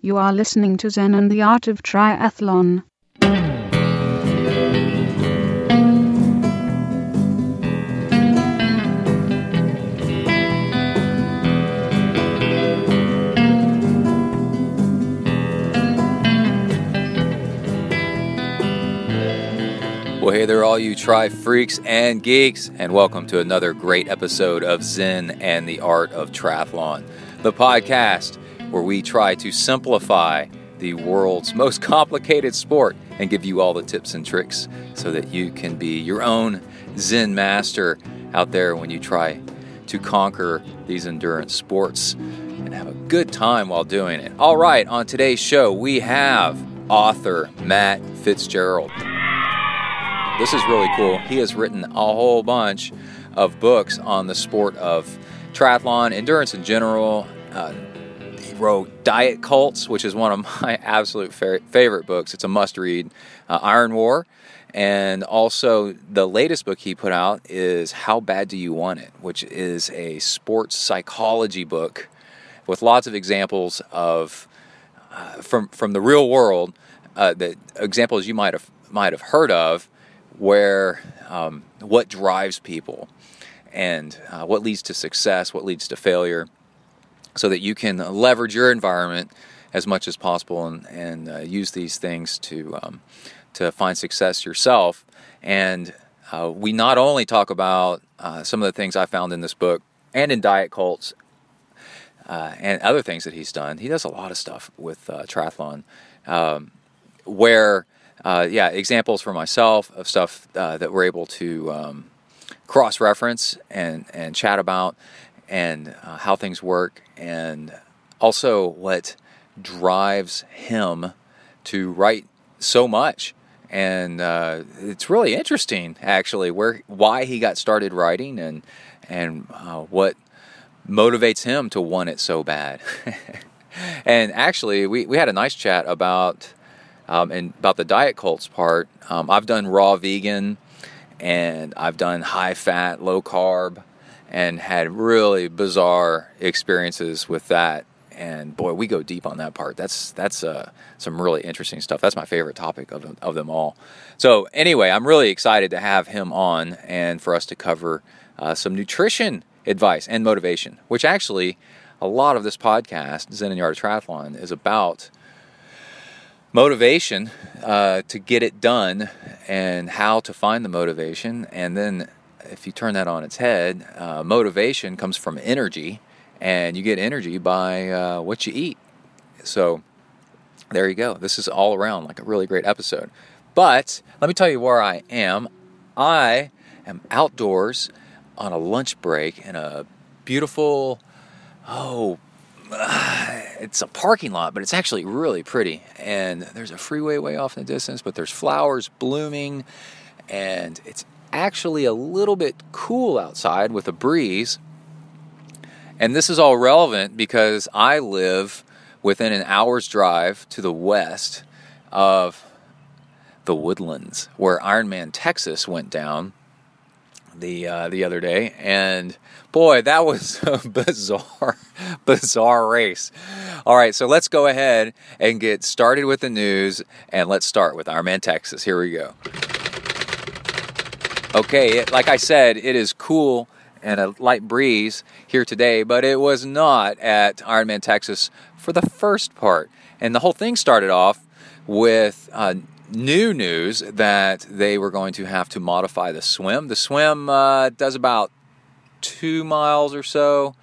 You are listening to Zen and the Art of Triathlon. Well, hey there, all you tri freaks and geeks, and welcome to another great episode of Zen and the Art of Triathlon, the podcast where we try to simplify the world's most complicated sport and give you all the tips and tricks so that you can be your own Zen master out there when you try to conquer these endurance sports and have a good time while doing it. All right, on today's show, we have author Matt Fitzgerald. This is really cool. He has written a whole bunch of books on the sport of triathlon, endurance in general. Uh, wrote Diet Cults, which is one of my absolute fa- favorite books. It's a must read. Uh, Iron War. And also, the latest book he put out is How Bad Do You Want It, which is a sports psychology book with lots of examples of uh, from from the real world, uh, the examples you might have might have heard of, where um, what drives people and uh, what leads to success, what leads to failure, so that you can leverage your environment as much as possible and, and uh, use these things to um, to find success yourself. And uh, we not only talk about uh, some of the things I found in this book and in Diet Cults uh, and other things that he's done. He does a lot of stuff with uh, triathlon, um, where uh, yeah, examples for myself of stuff that we're able to um, cross reference and, and chat about and uh, how things work, and also what drives him to write so much. And uh, it's really interesting, actually, where why he got started writing and and uh, what motivates him to want it so bad. and actually, we, we had a nice chat about um, and about the diet cults part, um, I've done raw vegan and I've done high fat, low carb, and had really bizarre experiences with that. And boy, we go deep on that part. That's that's uh, some really interesting stuff. That's my favorite topic of, of them all. So anyway, I'm really excited to have him on and for us to cover uh, some nutrition advice and motivation, which actually a lot of this podcast, Zen and Yard Triathlon, is about motivation uh, to get it done and how to find the motivation. And then, if you turn that on its head, uh, motivation comes from energy, and you get energy by uh, what you eat. So, there you go. This is all around like a really great episode. But let me tell you where I am. I am outdoors on a lunch break in a beautiful, oh, it's a parking lot, but it's actually really pretty. And there's a freeway way off in the distance, but there's flowers blooming, and it's actually a little bit cool outside with a breeze. And this is all relevant because I live within an hour's drive to the west of the woodlands where Ironman Texas went down the uh, the other day, and boy, that was a bizarre, bizarre race. All right, so let's go ahead and get started with the news, and let's start with Ironman Texas. Here we go. Okay, it, like I said, it is cool and a light breeze here today, but it was not at Ironman Texas for the first part, and the whole thing started off with. Uh, new news that they were going to have to modify the swim. The swim uh, does about two miles or so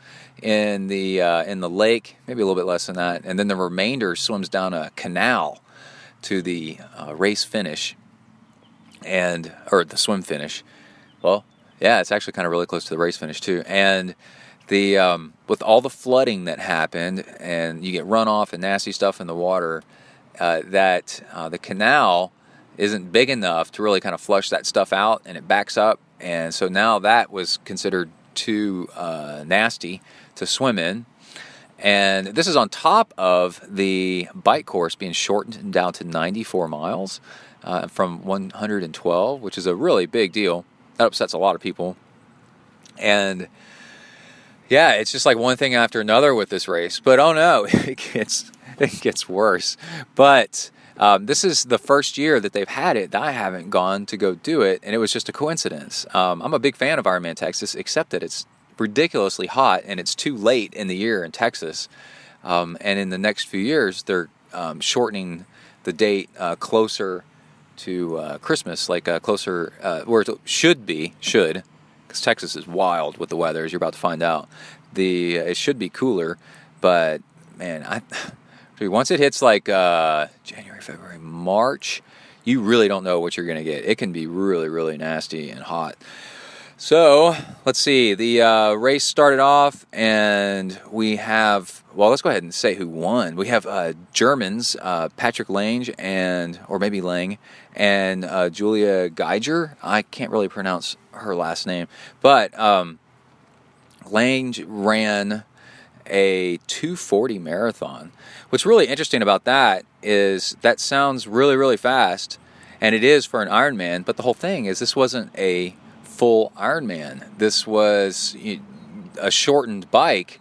in the uh, in the lake, maybe a little bit less than that, and then the remainder swims down a canal to the uh, race finish and or the swim finish. Well, yeah, it's actually kind of really close to the race finish too, and the um, with all the flooding that happened and you get runoff and nasty stuff in the water uh, that uh, the canal isn't big enough to really kind of flush that stuff out and it backs up. And so now that was considered too uh, nasty to swim in. And this is on top of the bike course being shortened down to 94 miles uh, from 112, which is a really big deal. That upsets a lot of people. And yeah, it's just like one thing after another with this race. But oh no, it gets it gets worse. But um, this is the first year that they've had it that I haven't gone to go do it, and it was just a coincidence. Um, I'm a big fan of Ironman Texas, except that it's ridiculously hot and it's too late in the year in Texas. Um, and in the next few years, they're um, shortening the date uh, closer to uh, Christmas, like uh, closer uh, where it should be, should, because Texas is wild with the weather, as you're about to find out. The it should be cooler, but man, I once it hits like uh, January, February, March, you really don't know what you're gonna get. It can be really, really nasty and hot. So let's see. The uh, race started off, and we have. Well, let's go ahead and say who won. We have uh, Germans, uh, Patrick Lange and, or maybe Lang, and uh, Julia Geiger. I can't really pronounce her last name, but um, Lange ran a 240 marathon. What's really interesting about that is that sounds really, really fast, and it is for an Ironman. But the whole thing is, this wasn't a full Ironman. This was a shortened bike.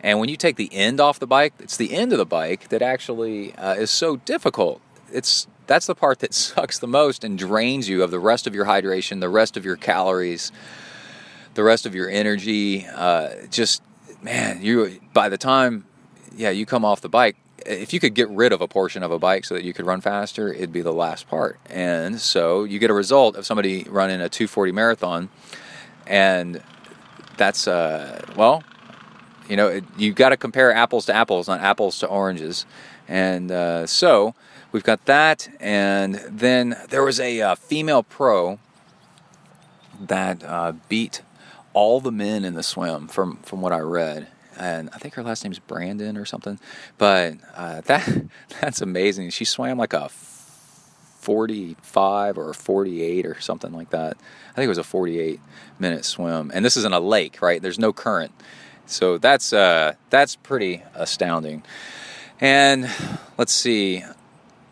And when you take the end off the bike, it's the end of the bike that actually uh, is so difficult. It's that's the part that sucks the most and drains you of the rest of your hydration, the rest of your calories, the rest of your energy. Uh, just man, you by the time yeah you come off the bike, if you could get rid of a portion of a bike so that you could run faster, it'd be the last part. And so you get a result of somebody running a 240 marathon, and that's uh, well, you know, it, you got to compare apples to apples, not apples to oranges. And uh, so we've got that, and then there was a uh, female pro that uh, beat all the men in the swim from from what I read and I think her last name's Brandon or something. But uh, that that's amazing. She swam like a 45 or 48 or something like that. I think it was a 48 minute swim, and this is in a lake, right? There's no current, so that's uh, that's pretty astounding. And let's see,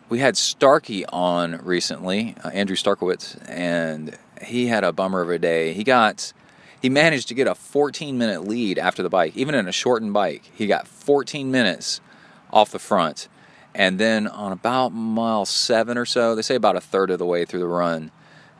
we had Starkey on recently, uh, Andrew Starykowicz, and he had a bummer of a day. He got he managed to get a 14 minute lead after the bike, even in a shortened bike. He got 14 minutes off the front. And then on about mile seven or so, they say about a third of the way through the run,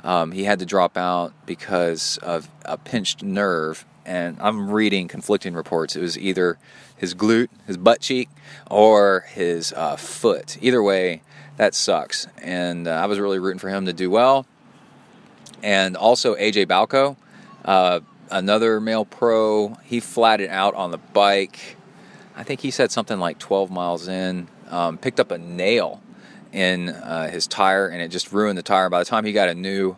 um, he had to drop out because of a pinched nerve. And I'm reading conflicting reports. It was either his glute, his butt cheek, or his uh, foot. Either way, that sucks. And uh, I was really rooting for him to do well. And also AJ Baucco. Uh, another male pro, he flatted out on the bike. I think he said something like 12 miles in, um, picked up a nail in uh, his tire, and it just ruined the tire. By the time he got a new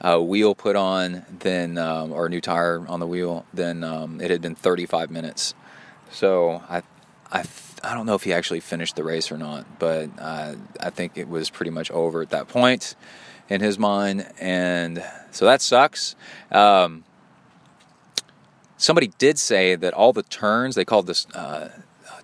uh, wheel put on, then um, or a new tire on the wheel, then um, it had been 35 minutes. So I, I, I don't know if he actually finished the race or not, but uh, I think it was pretty much over at that point in his mind, and so that sucks. Um, somebody did say that all the turns they called this uh,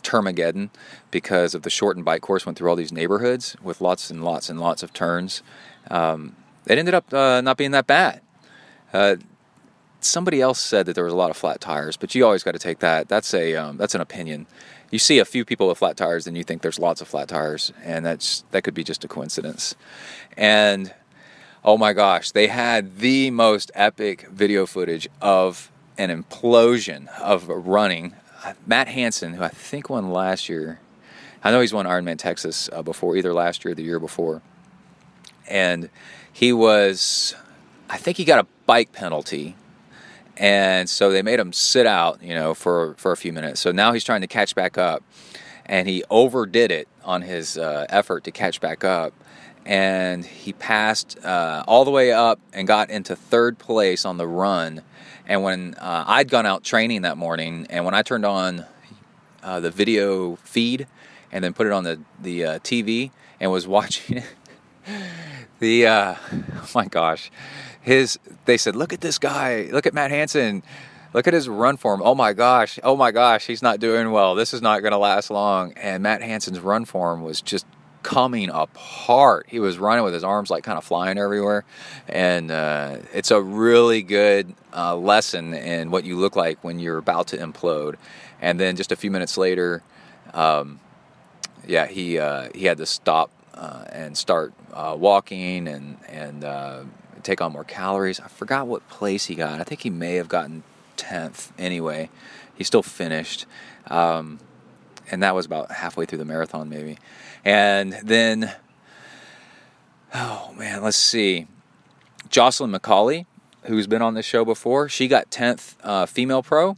Termageddon because of the shortened bike course went through all these neighborhoods with lots and lots and lots of turns. Um, it ended up uh, not being that bad. Uh, somebody else said that there was a lot of flat tires, but you always got to take that. That's a um, that's an opinion. You see a few people with flat tires, and you think there's lots of flat tires, and that's that could be just a coincidence. And oh my gosh, they had the most epic video footage of an implosion of running. Matt Hanson, who I think won last year, I know he's won Ironman Texas uh, before, either last year or the year before. And he was, I think he got a bike penalty. And so they made him sit out, you know, for, for a few minutes. So now he's trying to catch back up. And he overdid it on his uh, effort to catch back up. And he passed uh, all the way up and got into third place on the run and when uh, I'd gone out training that morning, and when I turned on uh, the video feed and then put it on the the uh, TV and was watching the uh, oh my gosh, his they said, look at this guy, look at Matt Hanson. Look at his run form. Oh my gosh. Oh my gosh. He's not doing well. This is not going to last long. And Matt Hanson's run form was just coming apart. He was running with his arms like kind of flying everywhere, and uh, it's a really good uh, lesson in what you look like when you're about to implode. And then just a few minutes later, um, yeah, he uh, he had to stop uh, and start uh, walking and and uh, take on more calories. I forgot what place he got. I think he may have gotten tenth. Anyway, he still finished, um, and that was about halfway through the marathon, maybe. And then, oh man, let's see, Jocelyn McCauley, who's been on this show before, she got tenth uh, female pro,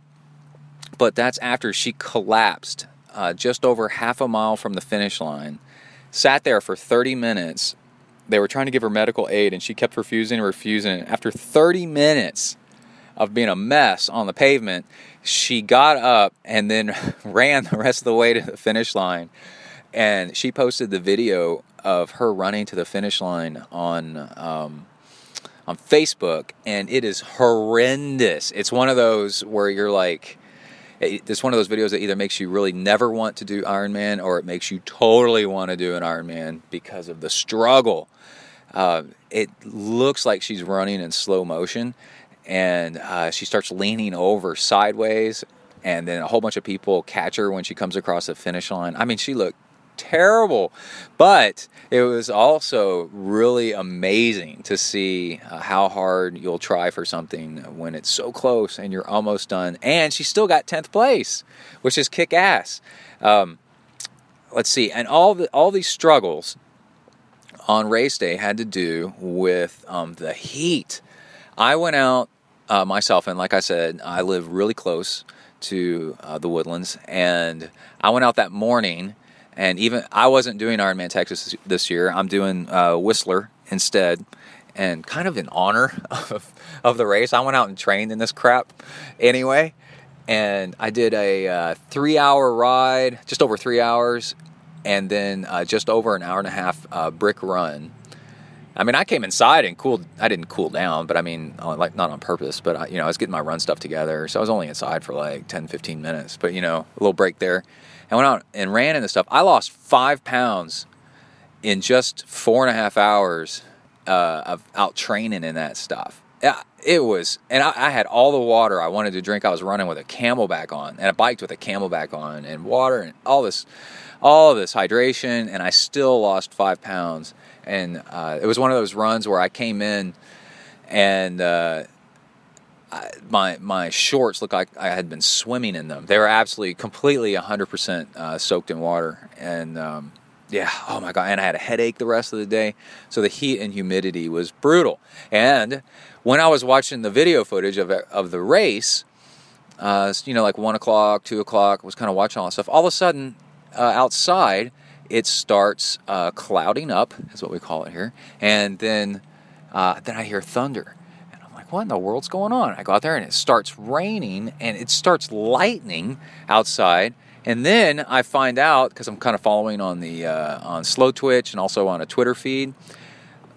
but that's after she collapsed uh, just over half a mile from the finish line, sat there for 30 minutes. They were trying to give her medical aid, and she kept refusing and refusing. After 30 minutes of being a mess on the pavement, she got up and then ran the rest of the way to the finish line. And she posted the video of her running to the finish line on um, on Facebook, and it is horrendous. It's one of those where you're like, it's one of those videos that either makes you really never want to do Ironman or it makes you totally want to do an Ironman because of the struggle. Uh, it looks like she's running in slow motion and uh, she starts leaning over sideways and then a whole bunch of people catch her when she comes across the finish line. I mean, she looked terrible. But it was also really amazing to see uh, how hard you'll try for something when it's so close and you're almost done. And she still got 10th place, which is kick ass. Um, let's see. And all, the, all these struggles on race day had to do with um, the heat. I went out uh, myself, and like I said, I live really close to uh, the woodlands, and I went out that morning and even I wasn't doing Ironman Texas this year. I'm doing uh, Whistler instead, and kind of in honor of, of the race, I went out and trained in this crap anyway. And I did a uh, three hour ride, just over three hours, and then uh, just over an hour and a half uh, brick run. I mean, I came inside and cooled. I didn't cool down, but I mean, like not on purpose. But I, you know, I was getting my run stuff together, so I was only inside for like 10, 15 minutes. But you know, a little break there and went out and ran the stuff. I lost five pounds in just four and a half hours uh, of out training in that stuff. It was, and I, I, had all the water I wanted to drink. I was running with a CamelBak on, and I biked with a CamelBak on, and water, and all this, all of this hydration, and I still lost five pounds. And uh, it was one of those runs where I came in, and uh, I, my my shorts looked like I had been swimming in them. They were absolutely completely 100% uh, soaked in water, and um, yeah, oh my god! And I had a headache the rest of the day. So the heat and humidity was brutal. And when I was watching the video footage of of the race, uh, you know, like one o'clock, two o'clock, was kind of watching all this stuff. All of a sudden, uh, outside, it starts uh, clouding up, is what we call it here, and then uh, then I hear thunder what in the world's going on? I go out there and it starts raining and it starts lightning outside. And then I find out because I'm kind of following on the uh, on Slowtwitch and also on a Twitter feed.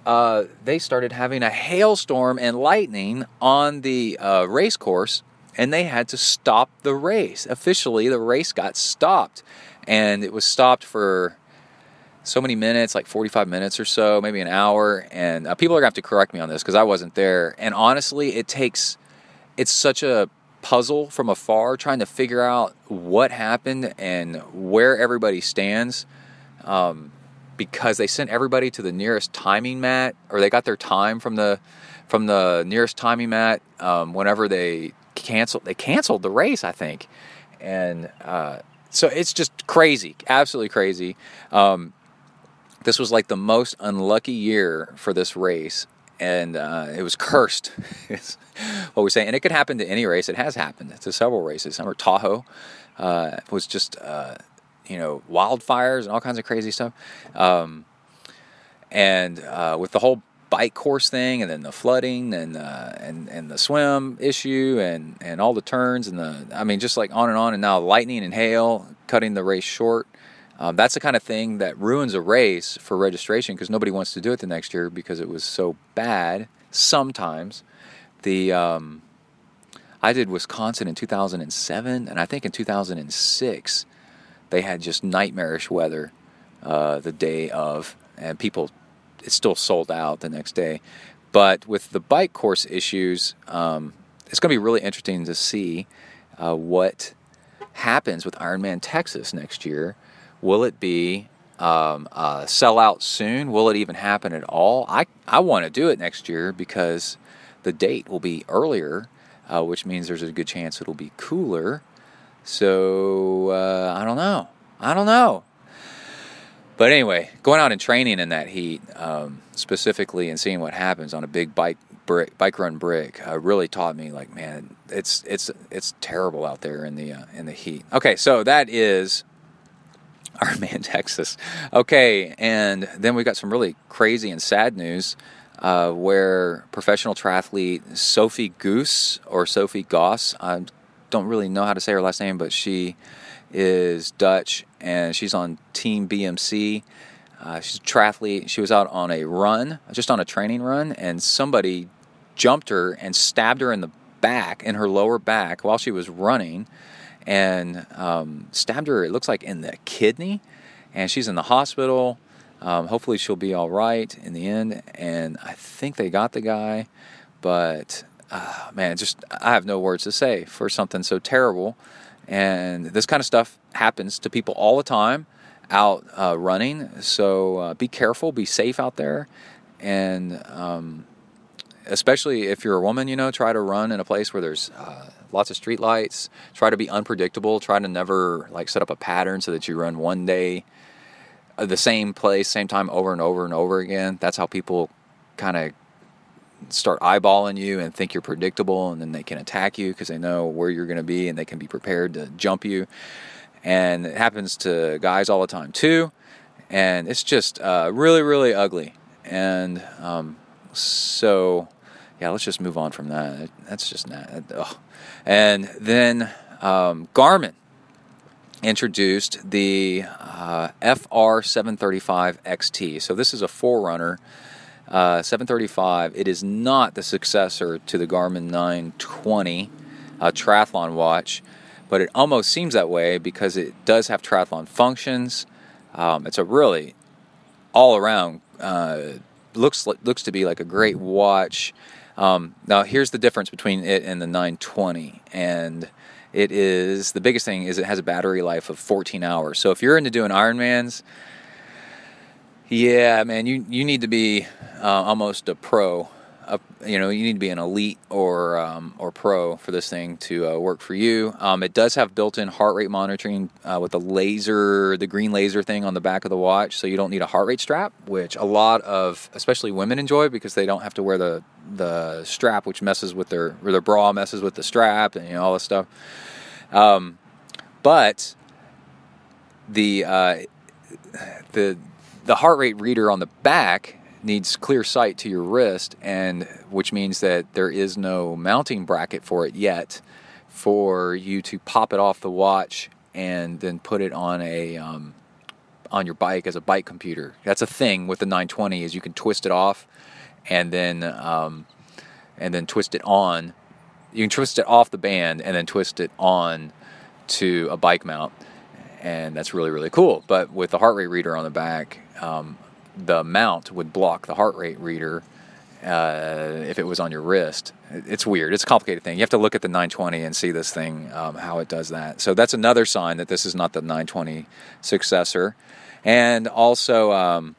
Uh, they started having a hailstorm and lightning on the uh, race course, and they had to stop the race. Officially, the race got stopped, and it was stopped for so many minutes, like 45 minutes or so, maybe an hour. And uh, people are going to have to correct me on this because I wasn't there. And honestly, it takes, it's such a puzzle from afar trying to figure out what happened and where everybody stands. Um, because they sent everybody to the nearest timing mat, or they got their time from the from the nearest timing mat. Um, whenever they canceled, they canceled the race, I think, and uh, so it's just crazy, absolutely crazy. Um, this was like the most unlucky year for this race, and uh, it was cursed. what we say, and it could happen to any race. It has happened to several races. Remember Tahoe uh, was just uh, you know wildfires and all kinds of crazy stuff, um, and uh, with the whole bike course thing, and then the flooding, and uh, and and the swim issue, and and all the turns, and the I mean, just like on and on, and now lightning and hail cutting the race short. Um, that's the kind of thing that ruins a race for registration because nobody wants to do it the next year because it was so bad. Sometimes the um, I did Wisconsin in 2007, and I think in 2006 they had just nightmarish weather uh, the day of, and people it still sold out the next day. But with the bike course issues, um, it's going to be really interesting to see uh, what happens with Ironman Texas next year Will it be um, uh, sell out soon? Will it even happen at all? I, I want to do it next year because the date will be earlier, uh, which means there's a good chance it'll be cooler. So uh, I don't know. I don't know. But anyway, going out and training in that heat um, specifically and seeing what happens on a big bike brick, bike run brick uh, really taught me like man it's it's it's terrible out there in the uh, in the heat. Okay, so that is Ironman Texas. Okay, and then we got some really crazy and sad news uh, where professional triathlete Sophie Goose or Sophie Goss, I don't really know how to say her last name, but she is Dutch and she's on Team BMC. Uh, she's a triathlete. She was out on a run, just on a training run, and somebody jumped her and stabbed her in the back, in her lower back, while she was running and um, stabbed her, it looks like in the kidney. And she's in the hospital. Um, hopefully, she'll be all right in the end. And I think they got the guy. But uh, man, just I have no words to say for something so terrible. And this kind of stuff happens to people all the time out uh, running. So uh, be careful, be safe out there. And um, especially if you're a woman, you know, try to run in a place where there's uh, lots of street lights. Try to be unpredictable. Try to never like set up a pattern so that you run one day uh, the same place, same time over and over and over again. That's how people kind of start eyeballing you and think you're predictable, and then they can attack you because they know where you're going to be and they can be prepared to jump you. And it happens to guys all the time too. And it's just uh, really, really ugly. And um, so, yeah, let's just move on from that. That's just not. And then um, Garmin introduced the uh, FR735 XT. So this is a forerunner. Uh, 735. It is not the successor to the Garmin 920 uh, triathlon watch, but it almost seems that way because it does have triathlon functions. Um, it's a really all around uh, looks looks to be like a great watch. Um, now, here's the difference between it and the 920. And it is the biggest thing is it has a battery life of 14 hours. So if you're into doing Ironmans, yeah, man, you you need to be uh, almost a pro a, you know you need to be an elite or um, or pro for this thing to uh, work for you. Um, it does have built-in heart rate monitoring uh, with the laser, the green laser thing on the back of the watch, so you don't need a heart rate strap, which a lot of especially women enjoy because they don't have to wear the the strap, which messes with their or their bra messes with the strap and you know all this stuff. Um, but the uh, the the heart rate reader on the back needs clear sight to your wrist, and which means that there is no mounting bracket for it yet for you to pop it off the watch and then put it on a um, on your bike as a bike computer. That's a thing with the 920 is you can twist it off and then um, and then twist it on. You can twist it off the band and then twist it on to a bike mount, and that's really really cool. But with the heart rate reader on the back, um, the mount would block the heart rate reader uh, if it was on your wrist. It's weird. It's a complicated thing. You have to look at the 920 and see this thing, um, how it does that. So that's another sign that this is not the 920 successor. And also, um,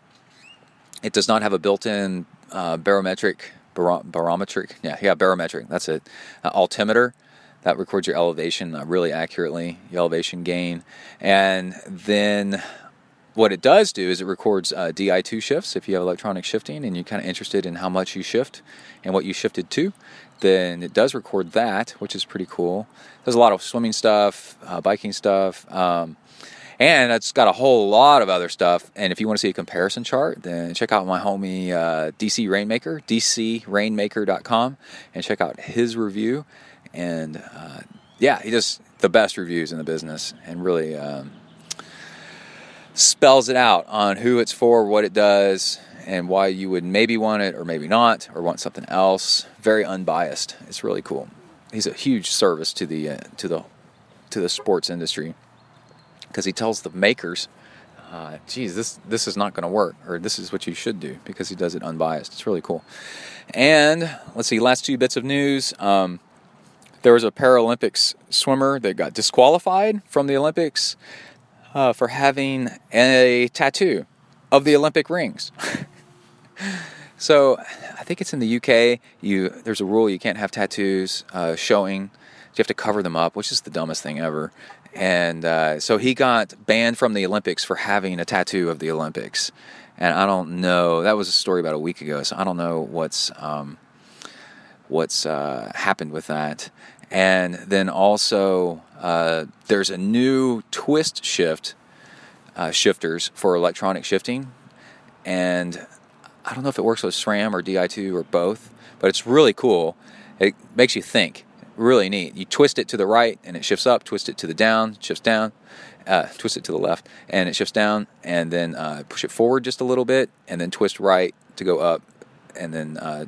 it does not have a built in uh, barometric, barometric, yeah, yeah, barometric, that's it, uh, altimeter that records your elevation uh, really accurately, your elevation gain. And then what it does do is it records uh, Di2 shifts. If you have electronic shifting and you're kind of interested in how much you shift and what you shifted to, then it does record that, which is pretty cool. There's a lot of swimming stuff, uh, biking stuff, um, and it's got a whole lot of other stuff. And if you want to see a comparison chart, then check out my homie uh, DC Rainmaker, dcrainmaker.com, and check out his review. And uh, yeah, he does the best reviews in the business, and really. Um, spells it out on who it's for, what it does, and why you would maybe want it or maybe not, or want something else. Very unbiased. It's really cool. He's a huge service to the uh, to the to the sports industry because he tells the makers, uh, "Geez, this this is not going to work," or "This is what you should do," because he does it unbiased. It's really cool. And let's see, last two bits of news. Um, there was a Paralympics swimmer that got disqualified from the Olympics uh, for having a tattoo of the Olympic rings. so I think it's in the UK. You there's a rule you can't have tattoos uh, showing. You have to cover them up, which is the dumbest thing ever. And uh, so he got banned from the Olympics for having a tattoo of the Olympics. And I don't know. That was a story about a week ago, so I don't know what's um, what's uh, happened with that. And then also, uh, there's a new twist shift uh, shifters for electronic shifting, and I don't know if it works with SRAM or Di2 or both, but it's really cool. It makes you think. Really neat. You twist it to the right and it shifts up. Twist it to the down, shifts down. Uh, twist it to the left and it shifts down, and then uh, push it forward just a little bit, and then twist right to go up, and then uh,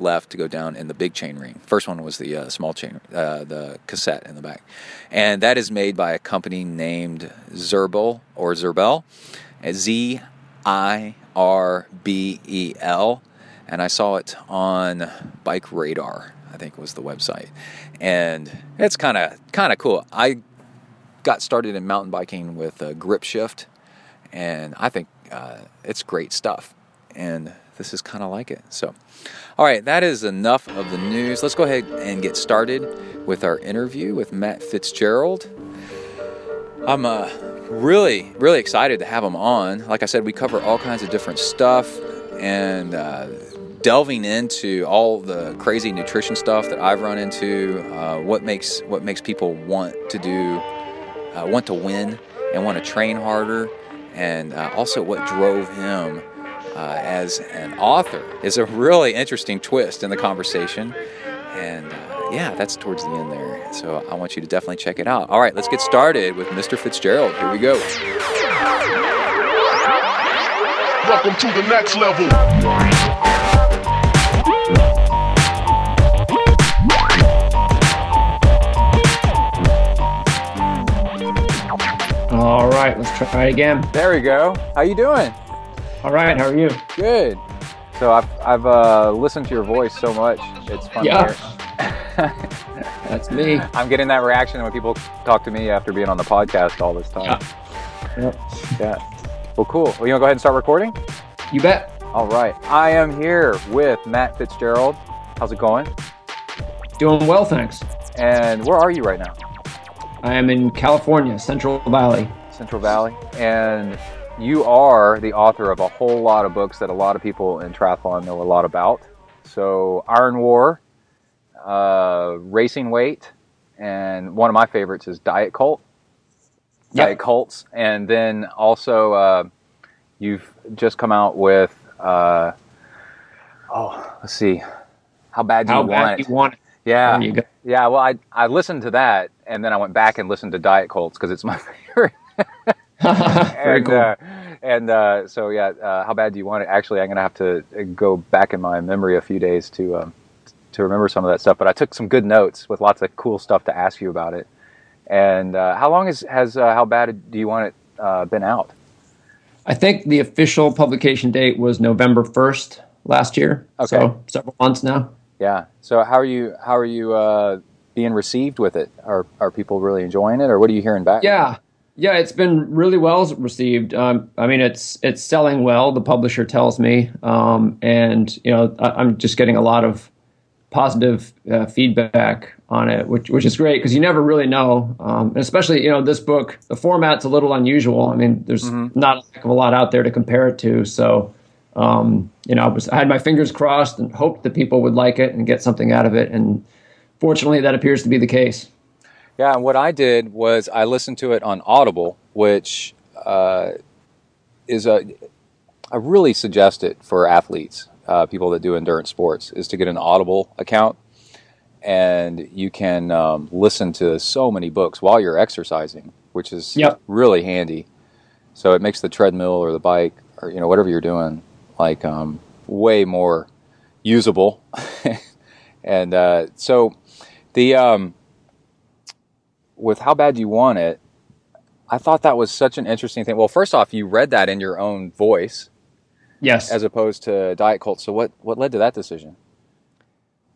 left to go down in the big chain ring. First one was the uh, small chain, uh, the cassette in the back, and that is made by a company named Zerbel or Zerbel, Z I R B E L, and I saw it on Bike Radar. I think was the website, and it's kind of kind of cool. I got started in mountain biking with a grip shift, and I think uh, it's great stuff. And this is kind of like it. So, all right, that is enough of the news. Let's go ahead and get started with our interview with Matt Fitzgerald. I'm uh, really, really excited to have him on. Like I said, we cover all kinds of different stuff and uh, delving into all the crazy nutrition stuff that I've run into. Uh, what makes what makes people want to do, uh, want to win, and want to train harder, and uh, also what drove him uh, as an author is a really interesting twist in the conversation. And uh, yeah, that's towards the end there. So I want you to definitely check it out. All right, let's get started with Mr. Fitzgerald. Here we go. Welcome to the next level. All right, let's try it again. There we go. How you doing? All right, how are you? Good. So I've, I've uh, listened to your voice so much. It's fun Yeah. That's me. I'm getting that reaction when people talk to me after being on the podcast all this time. Yeah. Yep. Yeah. Well, cool. Well, you want to go ahead and start recording? You bet. All right. I am here with Matt Fitzgerald. How's it going? Doing well, thanks. And where are you right now? I am in California, Central Valley. Central Valley. And you are the author of a whole lot of books that a lot of people in triathlon know a lot about. So, Iron War, uh, Racing Weight, and one of my favorites is Diet Cult. Yep. Diet Cults. And then also, uh, you've just come out with, uh, oh, let's see, How Bad Do How You bad Want It? you want it? Yeah. Yeah, well, I, I listened to that, and then I went back and listened to Diet Cults because it's my favorite. Very and, cool. Uh, and uh, so, yeah, uh, how bad do you want it? Actually, I'm going to have to uh, go back in my memory a few days to um, to remember some of that stuff. But I took some good notes with lots of cool stuff to ask you about it. And uh, how long has has uh, how bad do you want it uh, been out? I think the official publication date was November 1st last year. Okay. So several months now. Yeah. So how are you how are you uh, being received with it? Are are people really enjoying it, or what are you hearing back? Yeah. Yeah, it's been really well received. Um, I mean, it's it's selling well. The publisher tells me, um, and you know, I, I'm just getting a lot of positive uh, feedback on it, which which is great because you never really know. Um, and especially, you know, this book, the format's a little unusual. I mean, there's not a heck of a lot out there to compare it to. So, um, you know, I, was, I had my fingers crossed and hoped that people would like it and get something out of it. And fortunately, that appears to be the case. Yeah, and what I did was I listened to it on Audible, which uh, is a I really suggest it for athletes, uh, people that do endurance sports, is to get an Audible account, and you can um, listen to so many books while you're exercising, which is Yep. really handy. So it makes the treadmill or the bike or you know whatever you're doing like um, way more usable, and uh, so the um, with how bad you want it, I thought that was such an interesting thing. Well, first off, you read that in your own voice Yes. as opposed to Diet Cult. So what what led to that decision?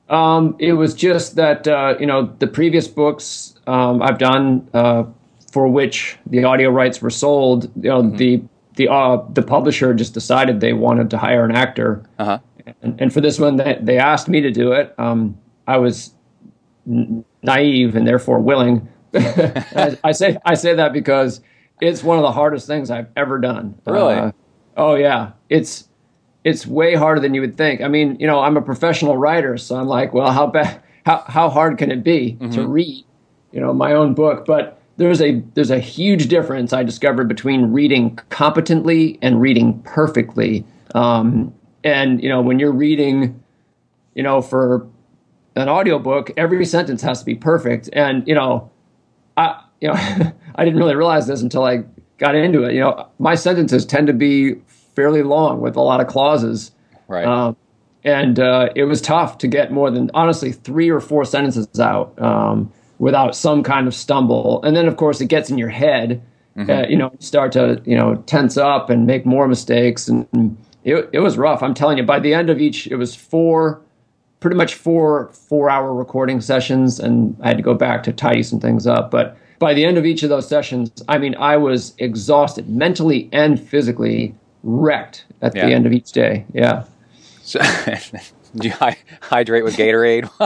Um, it was just that uh, you know the previous books um, I've done uh, for which the audio rights were sold, you know, the the uh, the publisher just decided they wanted to hire an actor, Uh-huh. and, and for this one, they, they asked me to do it. Um, I was n- naive and therefore willing. I, I say I say that because it's one of the hardest things I've ever done. Really? Uh, oh yeah, it's it's way harder than you would think. I mean, you know, I'm a professional writer, so I'm like, well, how bad, how how hard can it be to read, you know, my own book? But there's a there's a huge difference I discovered between reading competently and reading perfectly. Um, and you know, when you're reading, you know, for an audiobook, every sentence has to be perfect. And you know, I you know, I didn't really realize this until I got into it. You know, my sentences tend to be fairly long with a lot of clauses. Right. Um, and uh, it was tough to get more than honestly three or four sentences out um, without some kind of stumble. And then, of course, it gets in your head. Uh, you know, you start to you know tense up and make more mistakes, and, and it it was rough. I'm telling you. By the end of each, it was four, pretty much four four hour recording sessions, and I had to go back to tidy some things up. But by the end of each of those sessions, I mean, I was exhausted mentally and physically, wrecked at Yeah. the end of each day. Yeah. So, do you hy- hydrate with Gatorade?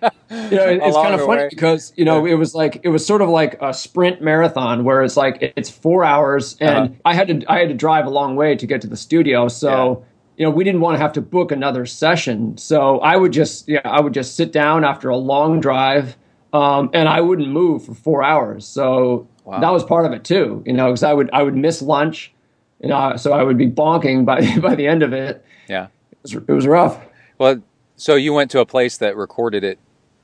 you know, it- it's kind of funny way. because you know it was like it was sort of like a sprint marathon where it's like it- it's four hours and Uh-huh. I had to I had to drive a long way to get to the studio, so you know we didn't want to have to book another session. So I would just yeah I would just sit down after a long drive, um, and I wouldn't move for four hours. So Wow. that was part of it too, you know, because I would I would miss lunch, you know, so I would be bonking by by the end of it. yeah. It was, it was rough. Well, so you went to a place that recorded it,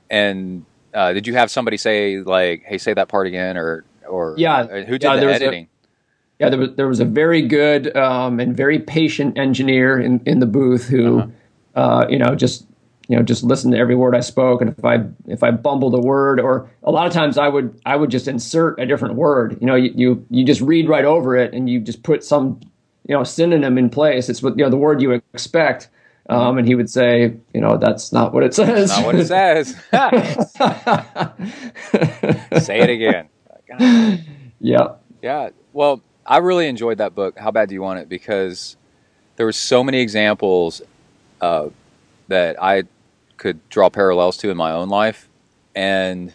and uh, did you have somebody say like, "Hey, say that part again," or or Yeah. who did Yeah, the editing? Yeah, there was there was a very good um, and very patient engineer in, in the booth who, uh you know, just you know just listened to every word I spoke, and if I if I bumbled a word, or a lot of times I would I would just insert a different word. You know, you you, you just read right over it, and you just put some you know synonym in place. It's what you know the word you expect. Um, and he would say, you know, that's not what it says. Not what it says. say it again. yeah. Yeah. Well, I really enjoyed that book. How bad do you want it? Because there were so many examples uh, that I could draw parallels to in my own life, and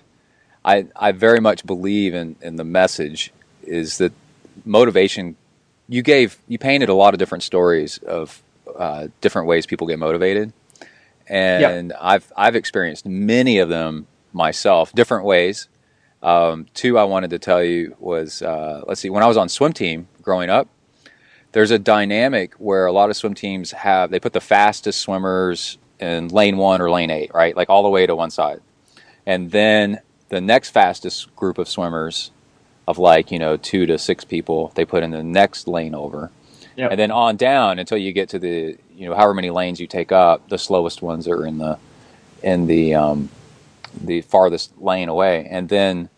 I I very much believe in in the message is that motivation. You gave you painted a lot of different stories of uh, different ways people get motivated, and I've I've experienced many of them myself, different ways. Um, two I wanted to tell you was uh, let's see, when I was on swim team growing up, there's a dynamic where a lot of swim teams have they put the fastest swimmers in lane one or lane eight, right? Like all the way to one side. And then the next fastest group of swimmers of like, you know, two to six people, they put in the next lane over. Yep. And then on down until you get to the, you know, however many lanes you take up, the slowest ones are in the in the um, the farthest lane away. And then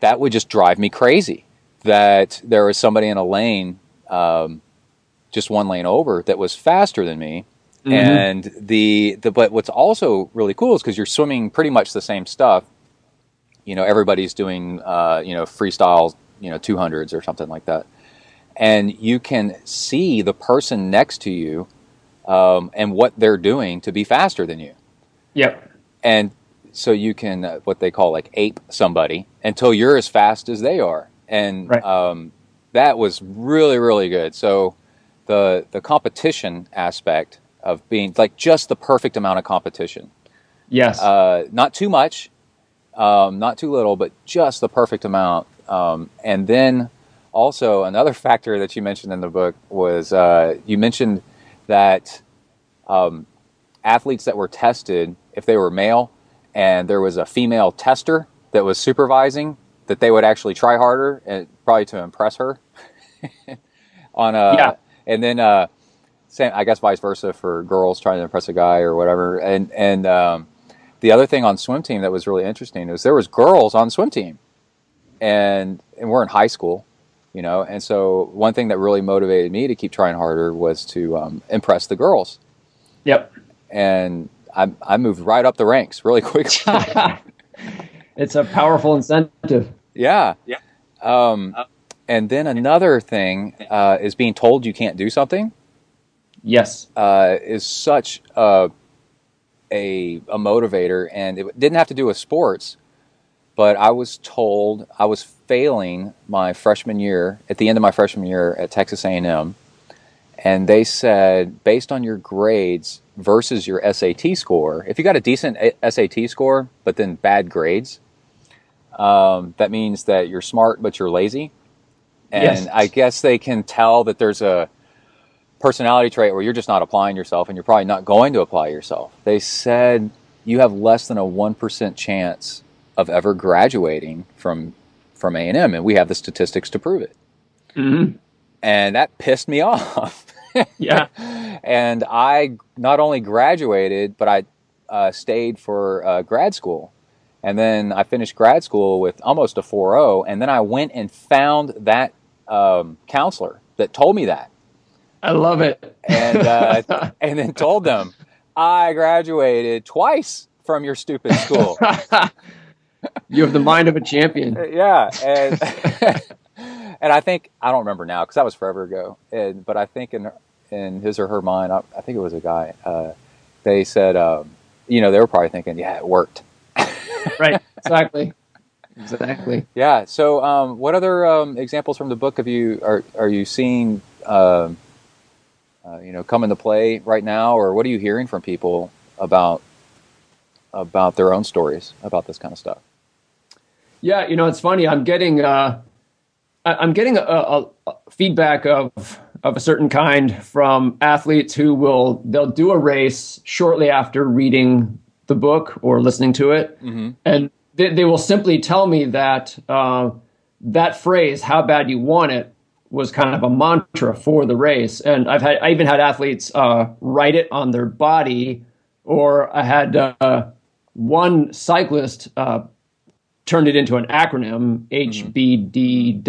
that would just drive me crazy that there was somebody in a lane um, just one lane over that was faster than me. And the, the but what's also really cool is because you're swimming pretty much the same stuff. You know everybody's doing uh, you know freestyle you know 200s or something like that. And you can see the person next to you um, and what they're doing to be faster than you. Yep. and so you can uh, what they call like ape somebody until you're as fast as they are and Right. um, that was really really good so the the competition aspect of being like just the perfect amount of competition Yes. uh, not too much um, not too little but just the perfect amount um, and then also another factor that you mentioned in the book was uh, you mentioned that um, athletes that were tested if they were male and there was a female tester that was supervising that they would actually try harder and probably to impress her on a Yeah. and then uh same i guess vice versa for girls trying to impress a guy or whatever and and um the other thing on swim team that was really interesting was there was girls on swim team and and we're in high school you know and so one thing that really motivated me to keep trying harder was to um, impress the girls yep. and I, I moved right up the ranks really quickly it's a powerful incentive. Yeah. Yeah. Um, and then another thing uh, is being told you can't do something Yes. uh, is such a, a a motivator, and it didn't have to do with sports. But I was told I was failing my freshman year at the end of my freshman year at Texas A&M, and they said based on your grades versus your SAT score, if you got a decent SAT score but then bad grades, um, that means that you're smart but you're lazy. And Yes. I guess they can tell that there's a personality trait where you're just not applying yourself and you're probably not going to apply yourself. They said you have less than a 1% chance of ever graduating from from A&M and we have the statistics to prove it. hmm And that pissed me off. Yeah. and I not only graduated, but I uh, stayed for uh, grad school. And then I finished grad school with almost a 4.0. And then I went and found that um, counselor that told me that. I love it. And, uh, and then told them, I graduated twice from your stupid school. you have the mind of a champion. yeah. And, and I think, I don't remember now because that was forever ago. And, but I think in, in his or her mind, I, I think it was a guy, uh, they said, um, you know, they were probably thinking, yeah, it worked. Right. Exactly. Exactly. Yeah. So, um, what other um, examples from the book have you are are you seeing? Um uh, you know, come into play right now, or what are you hearing from people about about their own stories about this kind of stuff? Yeah, you know, it's funny. I'm getting uh, I- I'm getting a, a, a feedback of of a certain kind from athletes who will they'll do a race shortly after reading the book or listening to it, and they, they will simply tell me that uh, that phrase "How bad you want it" was kind of a mantra for the race. And I've had I even had athletes uh, write it on their body, or I had uh, one cyclist. Uh, turned it into an acronym HBDWY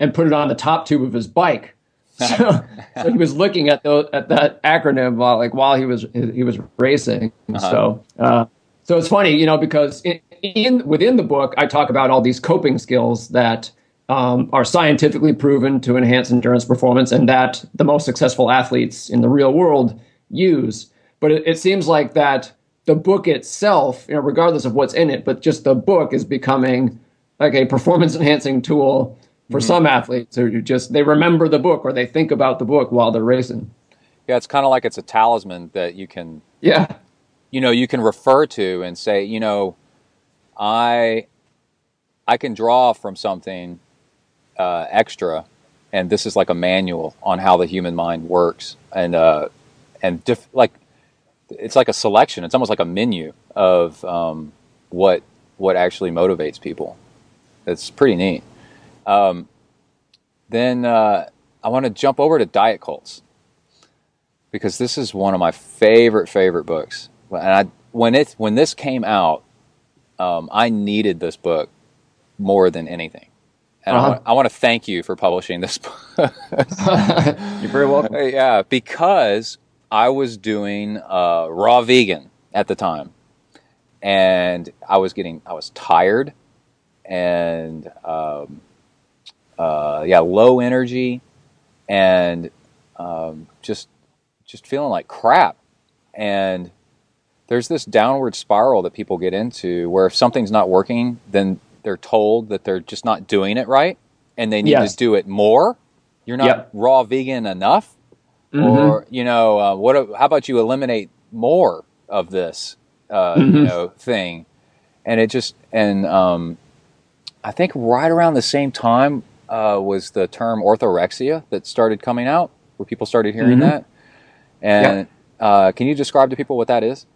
and put it on the top tube of his bike. So, so he was looking at the, at that acronym while like while he was he was racing. So uh, so it's funny, you know, because in, in within the book I talk about all these coping skills that um, are scientifically proven to enhance endurance performance and that the most successful athletes in the real world use. But it, it seems like that the book itself, you know, regardless of what's in it, but just the book is becoming like a performance enhancing tool for some athletes who just they remember the book or they think about the book while they're racing. Yeah, it's kind of like it's a talisman that you can Yeah. you know you can refer to and say you know i i can draw from something uh, extra and this is like a manual on how the human mind works. And uh and diff- like it's like a selection. It's almost like a menu of um, what what actually motivates people. It's pretty neat um, then uh, i want to jump over to diet cults because this is one of my favorite favorite books. And I, when it when this came out, um, I needed this book more than anything. And I, Uh-huh. want, I want to thank you for publishing this book. You're very welcome. yeah, because I was doing uh, raw vegan at the time, and I was getting I was tired, and um, uh, yeah, low energy, and um, just just feeling like crap. And there's this downward spiral that people get into where if something's not working, then they're told that they're just not doing it right, and they need Yes. to do it more. You're not Yep. raw vegan enough Mhm. or you know uh, what how about you eliminate more of this uh, you Mhm. know thing and it just and um, i think right around the same time uh, was the term orthorexia that started coming out where people started hearing Mhm. that and uh, can you describe to people what that is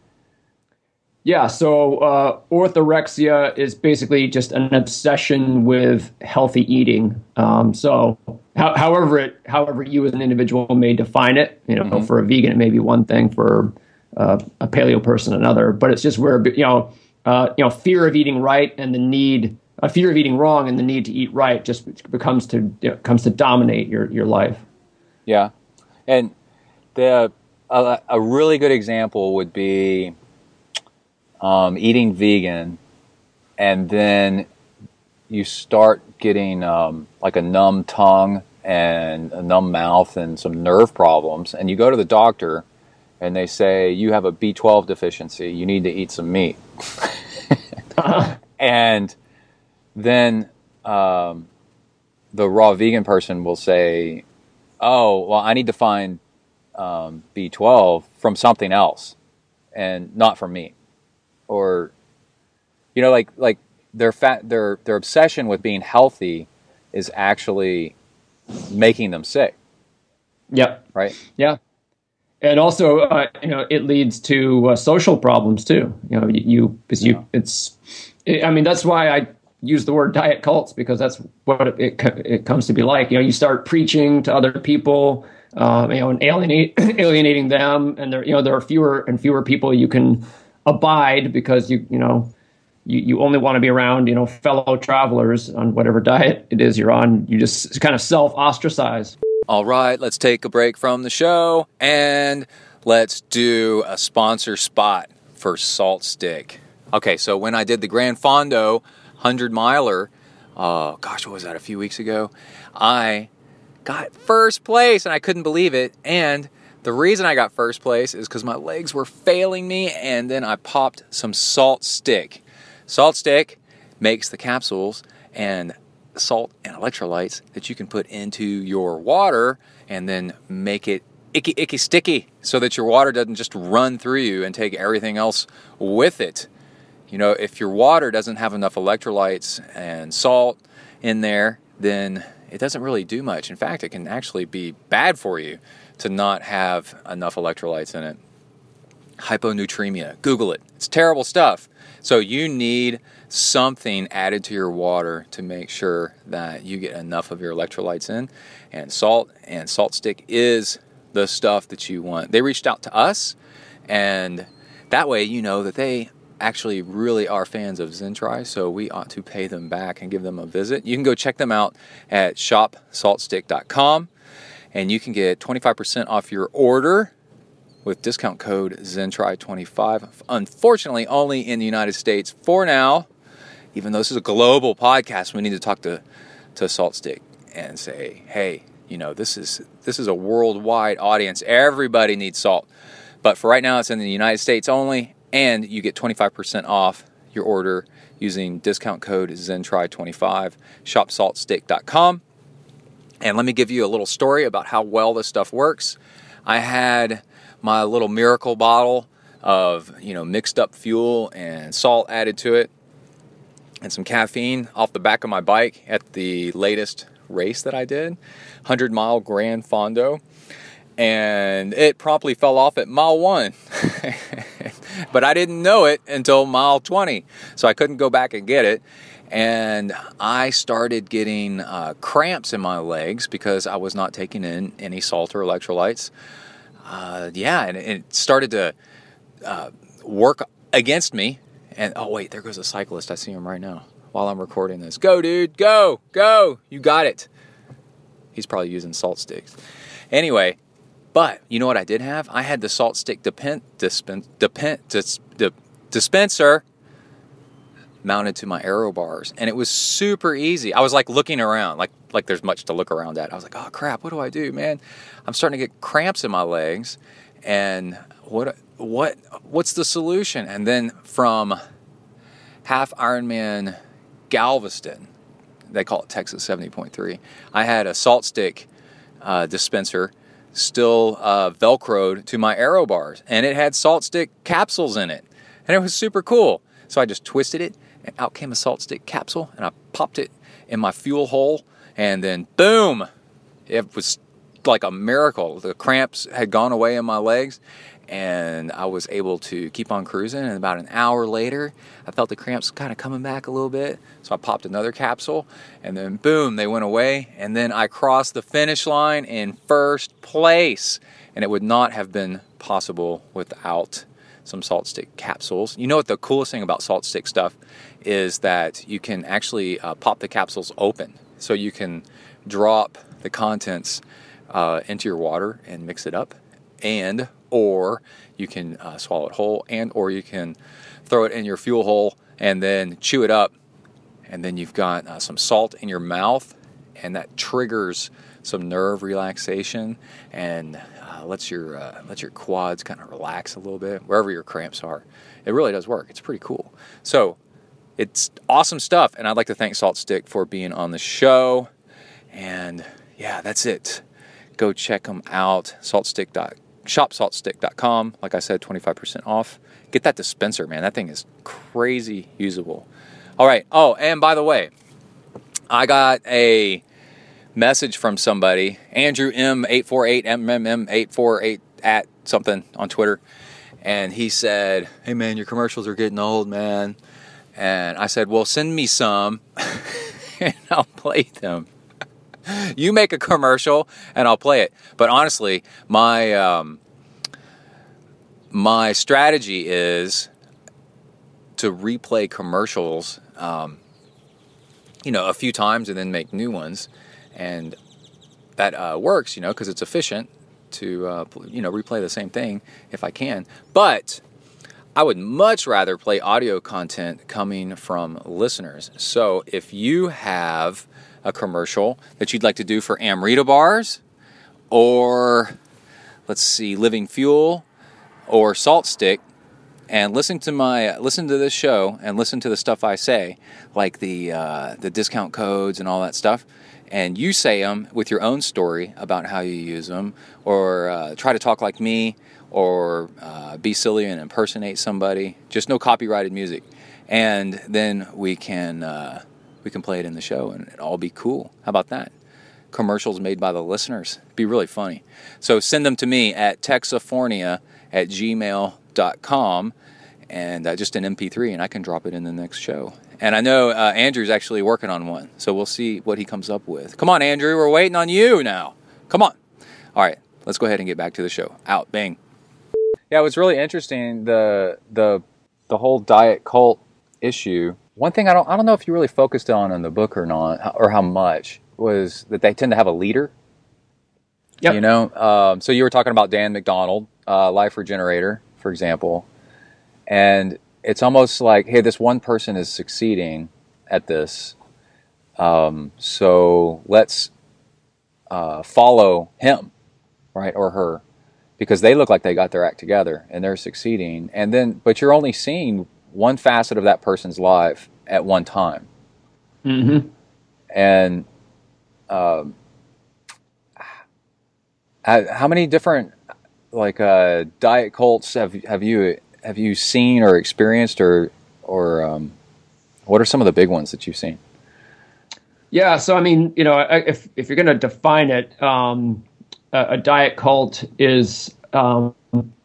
Yeah, so uh, orthorexia is basically just an obsession with healthy eating. Um, so, how, however it, however you as an individual may define it, you know, Mhm. for a vegan it may be one thing, for uh, a paleo person another. But it's just where you know, uh, you know, fear of eating right and the need, a fear of eating wrong and the need to eat right just becomes to you know, comes to dominate your your life. Yeah, and the a, a really good example would be um, eating vegan, and then you start getting um, like a numb tongue and a numb mouth and some nerve problems, and you go to the doctor, and they say you have a B12 deficiency. You need to eat some meat. And then um, the raw vegan person will say, "Oh, well, I need to find um, B12 from something else, and not from meat," Or, you know, like like their fat their their obsession with being healthy is actually making them sick, Yep. right? Yeah. And also, uh, you know, it leads to uh, social problems too. You know, you because you, it's, I mean, that's why I use the word diet cults because that's what it, it, it comes to be like. You know, you start preaching to other people, um, you know, and alienate, alienating them, and there, you know, there are fewer and fewer people you can abide because you, you know, you, you only want to be around, you know, fellow travelers on whatever diet it is you're on. You just kind of self ostracize. All right, let's take a break from the show and let's do a sponsor spot for Salt Stick. Okay, so when I did the Grand Fondo 100 miler, uh, gosh, what was that, a few weeks ago? I got first place and I couldn't believe it. And the reason I got first place is because my legs were failing me, and then I popped some Salt Stick. Salt Stick makes the capsules and salt and electrolytes that you can put into your water and then make it icky, icky, sticky so that your water doesn't just run through you and take everything else with it. You know, if your water doesn't have enough electrolytes and salt in there, then it doesn't really do much. In fact, it can actually be bad for you to not have enough electrolytes in it hyponatremia. Google it. It's terrible stuff. So you need something added to your water to make sure that you get enough of your electrolytes in. And salt and salt stick is the stuff that you want. They reached out to us, and that way you know that they actually really are fans of Zentri, so we ought to pay them back and give them a visit. You can go check them out at shopsaltstick.com and you can get 25% off your order with discount code Zentri25. Unfortunately, only in the United States for now. Even though this is a global podcast, we need to talk to, to Salt Stick and say, hey, you know, this is this is a worldwide audience. Everybody needs salt. But for right now, it's in the United States only, and you get 25% off your order using discount code Zentri25, shopsaltstick.com. And let me give you a little story about how well this stuff works. I had my little miracle bottle of, you know, mixed up fuel and salt added to it and some caffeine off the back of my bike at the latest race that I did, 100 mile Grand Fondo. And it promptly fell off at mile one. but I didn't know it until mile 20. So I couldn't go back and get it and I started getting uh, cramps in my legs because I was not taking in any salt or electrolytes. Uh, yeah, and it started to uh, work against me. And oh wait, there goes a cyclist. I see him right now while I'm recording this. Go, dude, go, go! You got it. He's probably using salt sticks. Anyway, but you know what I did have? I had the salt stick dispen- dis- di- dispenser mounted to my aero bars and it was super easy. I was like looking around like like there's much to look around at. I was like oh crap what do i do man? I'm starting to get cramps in my legs and what what what's the solution? And then from half ironman galveston they call it texas 70.3 i had a salt stick uh, dispenser still uh, velcroed to my aero bars and it had salt stick capsules in it and it was super cool. So i just twisted it and out came a salt stick capsule and I popped it in my fuel hole and then boom! It was like a miracle. The cramps had gone away in my legs and I was able to keep on cruising and about an hour later I felt the cramps kind of coming back a little bit so I popped another capsule and then boom they went away and then I crossed the finish line in first place and it would not have been possible without some salt stick capsules. You know what the coolest thing about salt stick stuff is that you can actually uh, pop the capsules open. So you can drop the contents uh, into your water and mix it up, and or you can uh, swallow it whole, and or you can throw it in your fuel hole and then chew it up and then you've got uh, some salt in your mouth, and that triggers some nerve relaxation and uh, lets your uh, lets your quads kind of relax a little bit wherever your cramps are. It really does work. It's pretty cool. So it's awesome stuff, and I'd like to thank Salt Stick for being on the show. And yeah, that's it. Go check them out. Saltstick. Shopsaltstick.com. Like I said, 25% off. Get that dispenser, man. That thing is crazy usable. All right. Oh, and by the way, I got a message from somebody, Andrew M848, MMM848 at something on Twitter. And he said, Hey, man, your commercials are getting old, man. And I said, Well, send me some and I'll play them. you make a commercial and I'll play it. But honestly, my um, my strategy is to replay commercials, um, you know, a few times and then make new ones, and that uh, works, you know, because it's efficient to uh, you know replay the same thing if I can. But I would much rather play audio content coming from listeners. So if you have a commercial that you'd like to do for Amrita bars, or let's see, Living Fuel, or Salt Stick, and listen to my listen to this show and listen to the stuff I say, like the uh, the discount codes and all that stuff, and you say them with your own story about how you use them, or uh, try to talk like me, or uh, be silly and impersonate somebody. Just no copyrighted music, and then we can uh, we can play it in the show and it all be cool. How about that? Commercials made by the listeners. Be really funny. So send them to me at texafornia at gmail.com and uh, just an MP3, and I can drop it in the next show. And I know uh, Andrew's actually working on one, so we'll see what he comes up with. Come on, Andrew, we're waiting on you now. Come on. All right, let's go ahead and get back to the show. Out, bang. Yeah, it was really interesting the the the whole diet cult issue. One thing I don't I don't know if you really focused on in the book or not, or how much was that they tend to have a leader. Yep. You know, um, so you were talking about Dan McDonald, uh, Life Regenerator, for example, and it's almost like, hey, this one person is succeeding at this, um, so let's uh, follow him, right, or her, because they look like they got their act together and they're succeeding. And then, but you're only seeing one facet of that person's life at one time, Mm-hmm. and um, how, many different like uh, diet cults have have you have you seen or experienced or or um, what are some of the big ones that you've seen? Yeah, so I mean, you know, if if you're going to define it, um, a, a diet cult is um,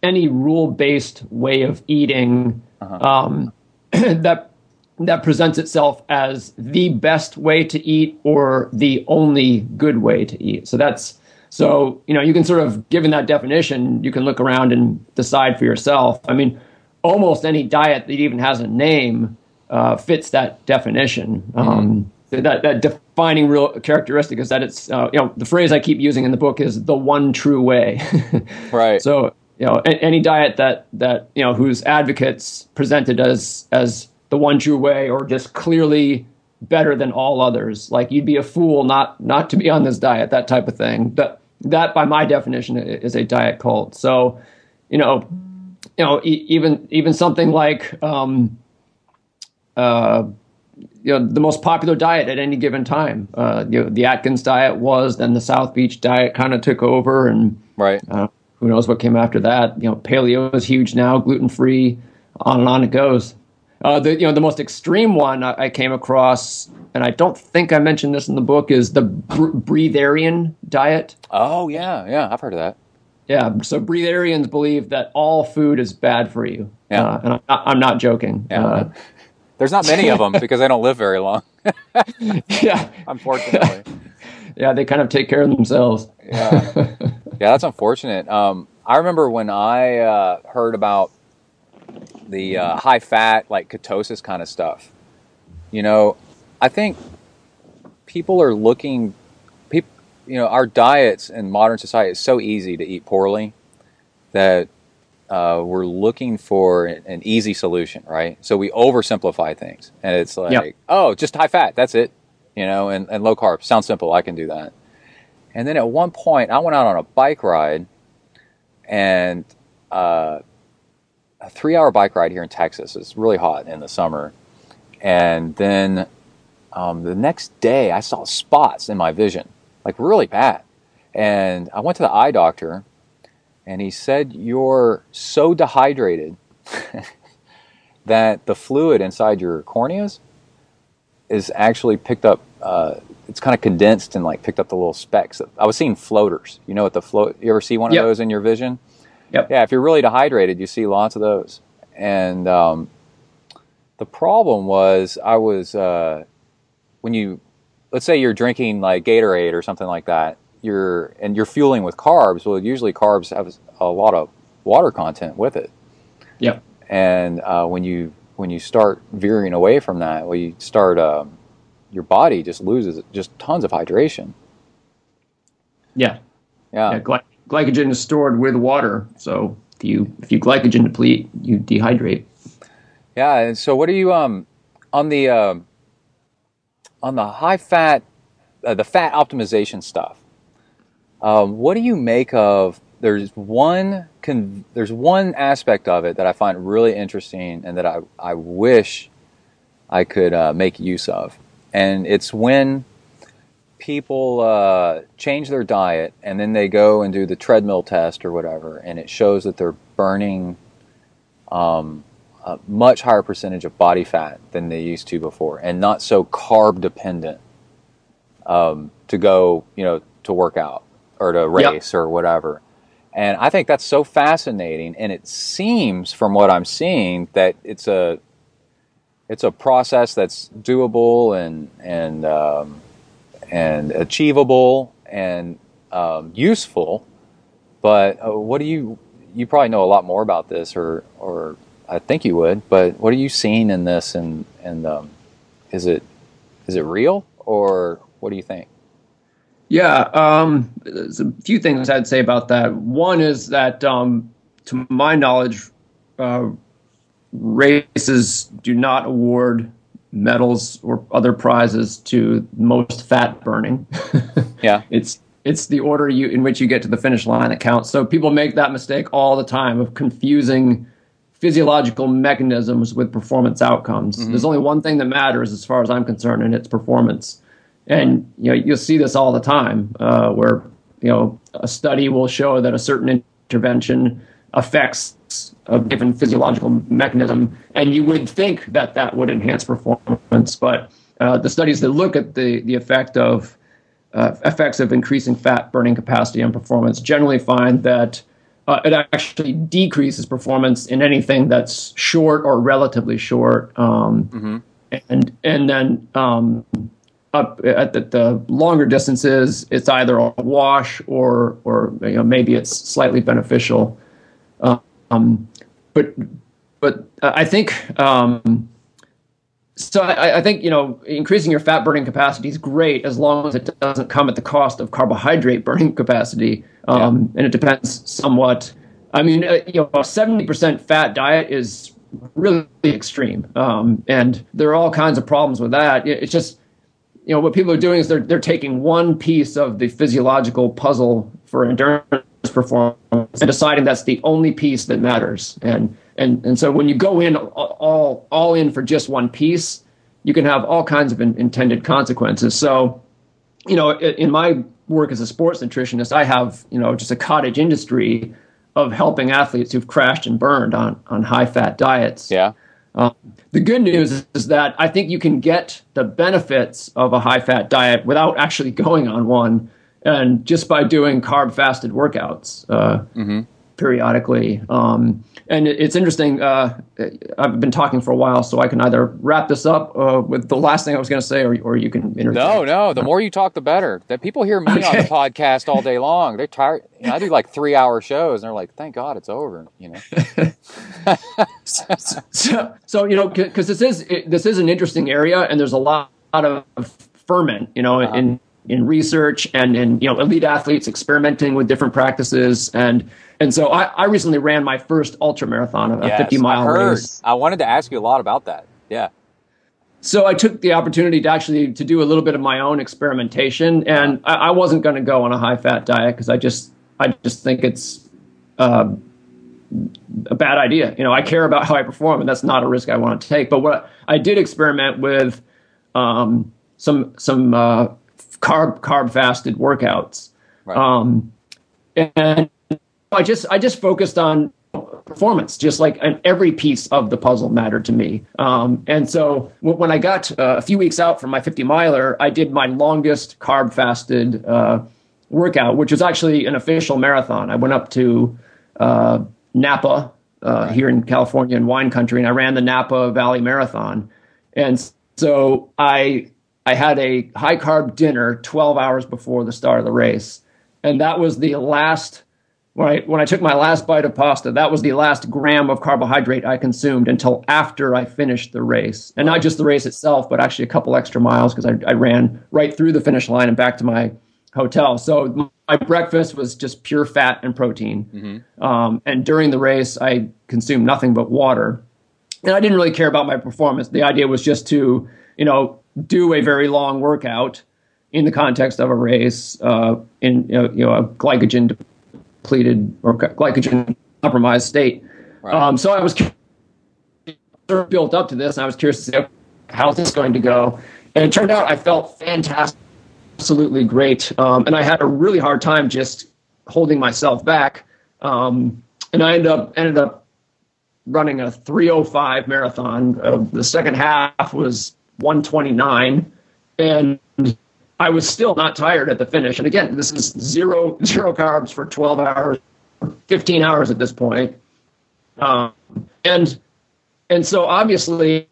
any rule-based way of eating um, that that presents itself as the best way to eat or the only good way to eat. So that's so you know you can sort of given that definition, you can look around and decide for yourself. I mean, almost any diet that even has a name uh, fits that definition. Um, that, that defining real characteristic is that it's uh, you know the phrase I keep using in the book is the one true way. Right. So you know any diet that that you know whose advocates presented as as the one true way or just clearly better than all others, like you'd be a fool not not to be on this diet, that type of thing. That that by my definition is a diet cult. So you know you know e- even even something like um, uh, you know the most popular diet at any given time. Uh, you know, the Atkins diet was, then the South Beach diet kind of took over, and right. uh, who knows what came after that. You know, paleo is huge now, gluten free, on and on it goes. Uh, the you know the most extreme one I, I came across, and I don't think I mentioned this in the book, is the br- breatharian diet. Oh yeah, yeah. I've heard of that. Yeah, so breatharians believe that all food is bad for you. Yeah. uh, and I'm not, I'm not joking. Yeah. Uh, There's not many of them because they don't live very long, yeah, unfortunately. yeah, they kind of take care of themselves. yeah, yeah, that's unfortunate. Um, I remember when I uh, heard about the uh, high fat, like ketosis kind of stuff. You know, I think people are looking. People, you know, our diets in modern society is so easy to eat poorly that uh, we're looking for an easy solution, right? So we oversimplify things, and it's like, Yep. oh, just high fat, that's it, you know, and, and low carb. Sounds simple. I can do that. And then at one point, I went out on a bike ride, and uh, a three-hour bike ride here in Texas. It's really hot in the summer, and then um, the next day, I saw spots in my vision, like really bad. And I went to the eye doctor, and he said, You're so dehydrated that the fluid inside your corneas is actually picked up. Uh, it's kind of condensed and like picked up the little specks. I was seeing floaters. You know what the float? You ever see one Yep. of those in your vision? Yep. Yeah, if you're really dehydrated, you see lots of those. And um, the problem was, I was uh, when you, let's say you're drinking like Gatorade or something like that, you're and you're fueling with carbs. Well, usually carbs have a lot of water content with it, Yep. and uh, when you when you start veering away from that, well, you start um, your body just loses just tons of hydration. Yeah. Yeah, yeah gly- glycogen is stored with water, so if you if you glycogen deplete, you dehydrate. Yeah, and so what are you um on the um on the high fat uh, the fat optimization stuff? Um, what do you make of? There's one con- there's one aspect of it that I find really interesting and that I I wish I could uh, make use of, and it's when people uh, change their diet and then they go and do the treadmill test or whatever, and it shows that they're burning um, a much higher percentage of body fat than they used to before, and not so carb dependent um, to go, you know, to work out or to race or whatever. And I think that's so fascinating, and it seems, from what I'm seeing, that it's a it's a process that's doable and and um, and achievable and um, useful. But uh, what do you you probably know a lot more about this, or or I think you would. But what are you seeing in this, and and um, is it is it real, or what do you think? Yeah, um, there's a few things I'd say about that. One is that, um, to my knowledge, uh, races do not award medals or other prizes to most fat burning. Yeah. it's it's the order you in which you get to the finish line that counts. So people make that mistake all the time of confusing physiological mechanisms with performance outcomes. There's only one thing that matters as far as I'm concerned, and it's performance. And you know you'll see this all the time, uh, where you know a study will show that a certain intervention affects a given physiological mechanism, and you would think that that would enhance performance. But uh, the studies that look at the the effect of uh, effects of increasing fat burning capacity on performance generally find that uh, it actually decreases performance in anything that's short or relatively short. Um, And and then um, up at the, the longer distances, it's either a wash or or you know, maybe it's slightly beneficial. Um, but but I think um, so. I, I think you know increasing your fat burning capacity is great as long as it doesn't come at the cost of carbohydrate burning capacity. Um, And it depends somewhat. I mean, uh, you know, a seventy percent fat diet is really extreme, um, and there are all kinds of problems with that. It- It's just you know what people are doing is they're they're taking one piece of the physiological puzzle for endurance performance and deciding that's the only piece that matters. And and and so when you go in all all in for just one piece, you can have all kinds of in, intended consequences. So you know, in my work as a sports nutritionist, I have you know just a cottage industry of helping athletes who've crashed and burned on on high fat diets. Yeah. Um, the good news is that I think you can get the benefits of a high fat diet without actually going on one, and just by doing carb fasted workouts uh, periodically. Um, and it's interesting. Uh, I've been talking for a while, so I can either wrap this up uh, with the last thing I was going to say, or, or you can interject. No, no. The more you talk, the better. That people hear me on the podcast all day long. They're tired. You know, I do like three hour shows, and they're like, "Thank God it's over." You know. so, so you know, because this is it, this is an interesting area, and there's a lot, lot of ferment, you know, in in research and in you know elite athletes experimenting with different practices and and so I, I recently ran my first ultra marathon, a Yes, 50 mile I race. I wanted to ask you a lot about that. Yeah. So I took the opportunity to actually to do a little bit of my own experimentation, and I, I wasn't going to go on a high fat diet because I just I just think it's uh, a bad idea. You know, I care about how I perform, and that's not a risk I want to take. But what I did experiment with um, some some uh, carb carb fasted workouts, Right. um, and I just I just focused on performance, just like and every piece of the puzzle mattered to me. Um, and so when I got uh, a few weeks out from my 50 miler, I did my longest carb fasted uh, workout, which was actually an official marathon. I went up to uh, Napa uh, here in California in wine country, and I ran the Napa Valley Marathon. And so I I had a high carb dinner 12 hours before the start of the race, and that was the last when I when I took my last bite of pasta, that was the last gram of carbohydrate I consumed until after I finished the race, and not just the race itself, but actually a couple extra miles because I, I ran right through the finish line and back to my hotel. So my breakfast was just pure fat and protein, um, and during the race I consumed nothing but water, and I didn't really care about my performance. The idea was just to you know do a very long workout in the context of a race uh, in you know, you know a glycogen depleted or glycogen compromised state. Right. Um, so I was built up to this, and I was curious to see how's this going to go. And it turned out I felt fantastic, absolutely great, um, and I had a really hard time just holding myself back. Um, and I ended up ended up running a 305 marathon. Uh, the second half was 129, and I was still not tired at the finish. And again, this is zero zero carbs for 12 hours, 15 hours at this point. Um, and and so obviously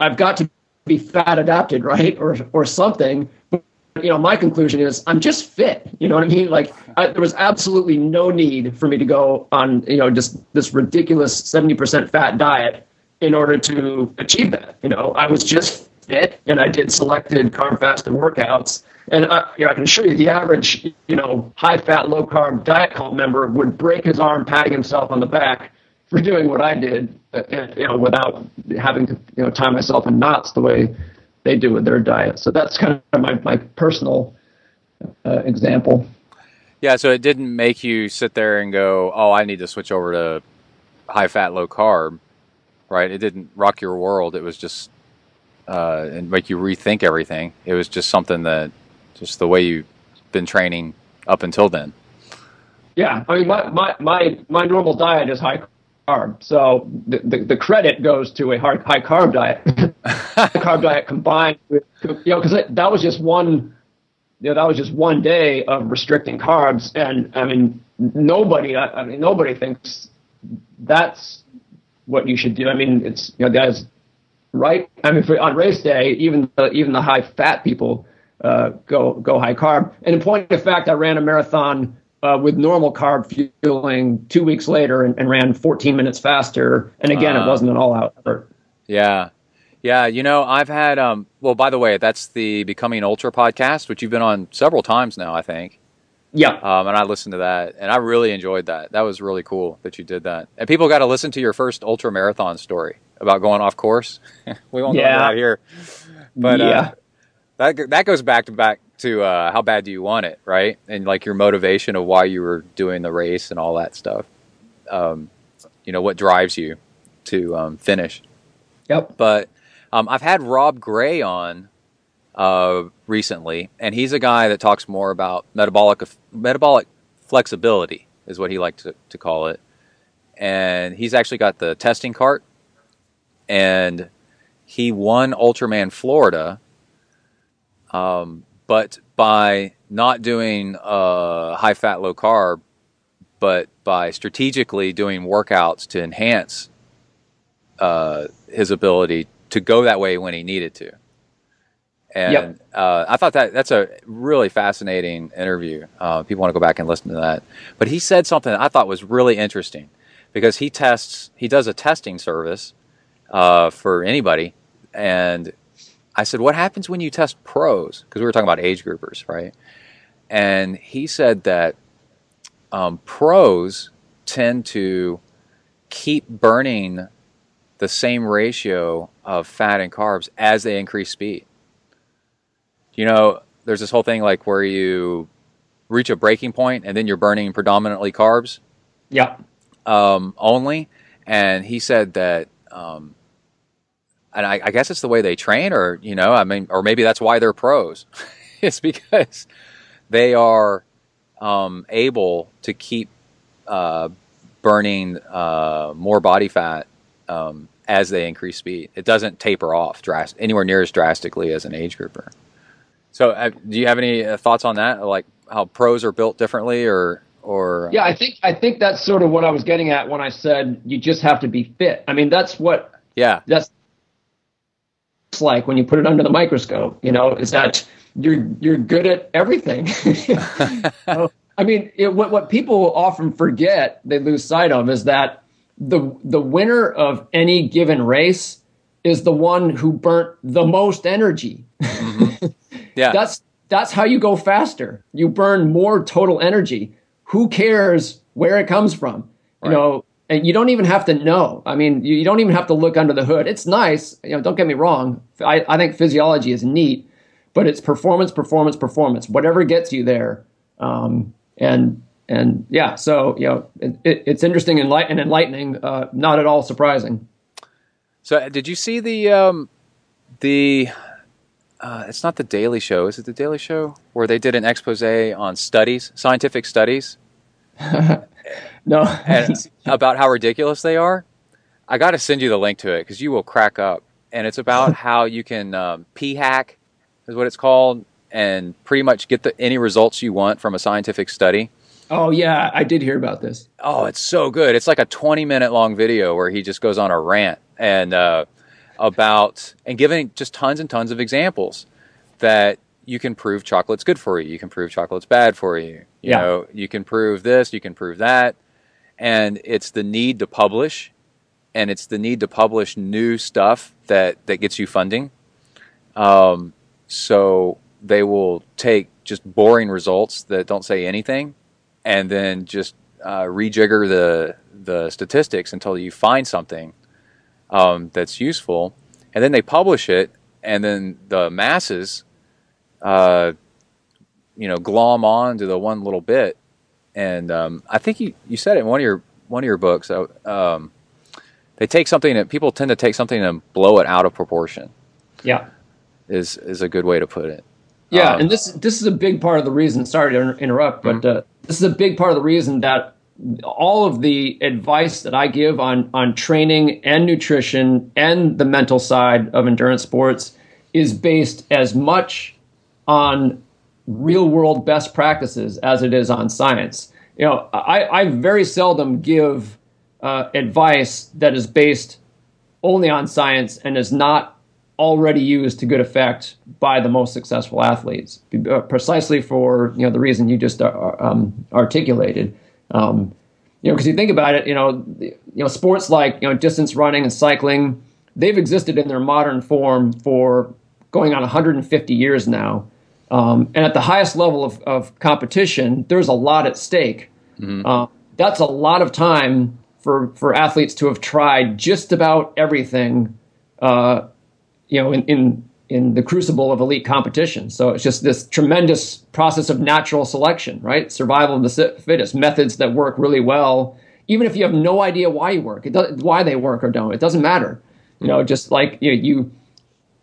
I've got to be fat adapted, right, or or something. But, you know, my conclusion is I'm just fit. You know what I mean? Like I, there was absolutely no need for me to go on you know just this ridiculous 70% fat diet in order to achieve that. You know, I was just fit and I did selected carb fasted workouts. And I, you know, I can assure you the average, you know, high fat, low carb diet cult member would break his arm patting himself on the back for doing what I did, uh, you know, without having to, you know, tie myself in knots the way they do with their diet. So that's kind of my, my personal uh, example. Yeah, so it didn't make you sit there and go, "Oh, I need to switch over to high fat, low carb." Right? It didn't rock your world. It was just uh, and make you rethink everything. It was just something that just the way you've been training up until then. Yeah, I mean, my my my, my normal diet is high carb, so the, the, the credit goes to a high, high carb diet. high carb diet combined with you know because that was just one you know that was just one day of restricting carbs, and I mean nobody I, I mean nobody thinks that's what you should do. I mean it's you know that's right. I mean for, on race day, even the, even the high fat people uh, go go high carb. And in point of fact, I ran a marathon uh, with normal carb fueling two weeks later and, and ran 14 minutes faster. And again, Uh. it wasn't an all out effort. Yeah. Yeah, you know, I've had um well by the way, that's the Becoming Ultra podcast, which you've been on several times now, I think. Yeah. Um and I listened to that and I really enjoyed that. That was really cool that you did that. And people got to listen to your first ultra marathon story about going off course. we won't go into that here. But yeah. uh that that goes back to back to uh how bad do you want it, right? And like your motivation of why you were doing the race and all that stuff. Um you know, what drives you to um finish yep. but um, I've had Rob Gray on uh, recently, and he's a guy that talks more about metabolic metabolic flexibility, is what he likes to, to call it. And he's actually got the testing cart, and he won Ultraman Florida, um, but by not doing uh, high fat, low carb, but by strategically doing workouts to enhance uh, his ability to go that way when he needed to. And Yep. uh, I thought that that's a really fascinating interview. Uh, people want to go back and listen to that. But he said something I thought was really interesting because he tests, he does a testing service uh, for anybody, and I said, "What happens when you test pros?" Because we were talking about age groupers, right? And he said that um, pros tend to keep burning the same ratio of fat and carbs as they increase speed. You know, there's this whole thing like where you reach a breaking point and then you're burning predominantly carbs Yeah. um, only. And he said that, um, and I, I guess it's the way they train, or you know, I mean, or maybe that's why they're pros. it's because they are um, able to keep uh, burning uh, more body fat um, as they increase speed. It doesn't taper off drast- anywhere near as drastically as an age grouper. So, uh, do you have any uh, thoughts on that? Like how pros are built differently, or or Yeah, I think I think that's sort of what I was getting at when I said you just have to be fit. I mean, that's what yeah, that's it's like when you put it under the microscope. You know, is that you're you're good at everything. I mean, it, what what people often forget, they lose sight of, is that the the winner of any given race is the one who burnt the most energy. Yeah, That's that's how you go faster. You burn more total energy. Who cares where it comes from? You know, and you don't even have to know. I mean, you, you don't even have to look under the hood. It's nice. You know, don't get me wrong. I, I think physiology is neat, but it's performance, performance, performance. Whatever gets you there. Um, and and yeah, so you know, it, it, it's interesting and, light, and enlightening. Uh, not at all surprising. So, did you see the um, the? Uh, it's not the Daily Show. Is it the Daily Show where they did an expose on studies, scientific studies, No, and about how ridiculous they are? I got to send you the link to it because you will crack up. And it's about how you can um, p hack, is what it's called, and pretty much get the, any results you want from a scientific study. oh yeah, I did hear about this. Oh, it's so good. It's like a 20 minute long video where he just goes on a rant and uh, about and giving just tons and tons of examples that you can prove chocolate's good for you. You can prove chocolate's bad for you. You Yeah. know, you can prove this, you can prove that. And it's the need to publish and it's the need to publish new stuff that, that gets you funding. Um, so they will take just boring results that don't say anything and then just uh, rejigger the the statistics until you find something um, that's useful, and then they publish it, and then the masses, uh, you know, glom on to the one little bit, and um, I think you, you said it in one of your one of your books. uh, Um, they take something that people tend to take something and blow it out of proportion. Yeah. Is is a good way to put it. Yeah, Um, and this this is a big part of the reason. Sorry to inter- interrupt, but uh, this is a big part of the reason that all of the advice that I give on on training and nutrition and the mental side of endurance sports is based as much on real world best practices as it is on science. You know, I, I very seldom give uh, advice that is based only on science and is not already used to good effect by the most successful athletes, uh, precisely for you know the reason you just uh, um, articulated. Um, you know, because you think about it, you know, you know, sports like you know distance running and cycling, they've existed in their modern form for going on 150 years now. Um, and at the highest level of, of competition, there's a lot at stake. Uh, that's a lot of time for, for athletes to have tried just about everything, uh, you know, in, in, in the crucible of elite competition. So it's just this tremendous process of natural selection, right? Survival of the fittest, methods that work really well, even if you have no idea why you work, it does, why they work or don't. It doesn't matter. You know, just like you, you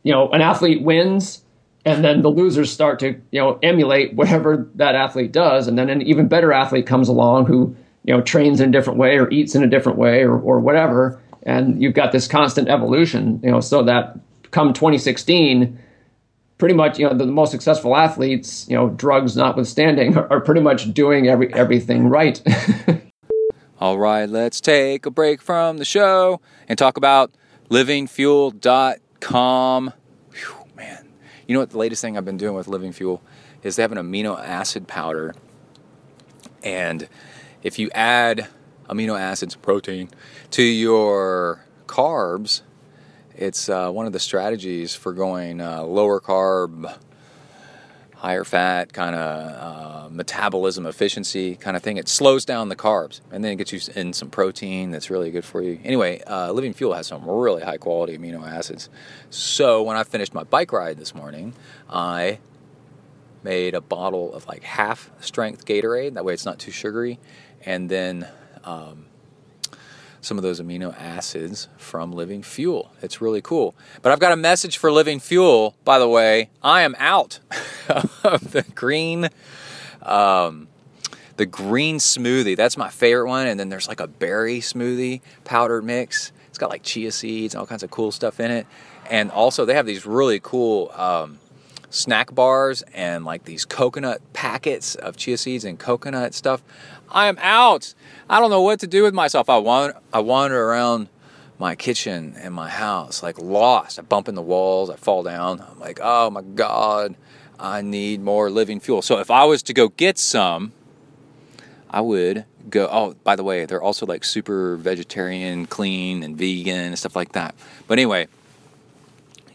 you know, an athlete wins, and then the losers start to, you know, emulate whatever that athlete does, and then an even better athlete comes along who, you know, trains in a different way or eats in a different way or, or whatever, and you've got this constant evolution, you know, so that come 2016, pretty much, you know, the, the most successful athletes, you know, drugs notwithstanding, are, are pretty much doing every everything right. All right, let's take a break from the show and talk about livingfuel.com. Whew, man, you know what the latest thing I've been doing with Living Fuel is they have an amino acid powder. And if you add amino acids, protein, to your carbs, It's uh, one of the strategies for going uh, lower carb, higher fat, kind of uh, metabolism efficiency kind of thing. It slows down the carbs and then it gets you in some protein that's really good for you. Anyway, uh, Living Fuel has some really high quality amino acids. So when I finished my bike ride this morning, I made a bottle of like half strength Gatorade. That way it's not too sugary. And then um, some of those amino acids from Living Fuel. It's really cool. But I've got a message for Living Fuel, by the way. I am out of the green. Um, the green smoothie, that's my favorite one. And then there's like a berry smoothie powdered mix. It's got like chia seeds and all kinds of cool stuff in it. And also, they have these really cool um, snack bars and like these coconut packets of chia seeds and coconut stuff. I am out. I don't know what to do with myself. I wander, I wander around my kitchen and my house like lost. I bump in the walls. I fall down. I'm like, oh my god, I need more living fuel. So if I was to go get some, I would go. Oh, by the way, they're also like super vegetarian, clean, and vegan and stuff like that. But anyway,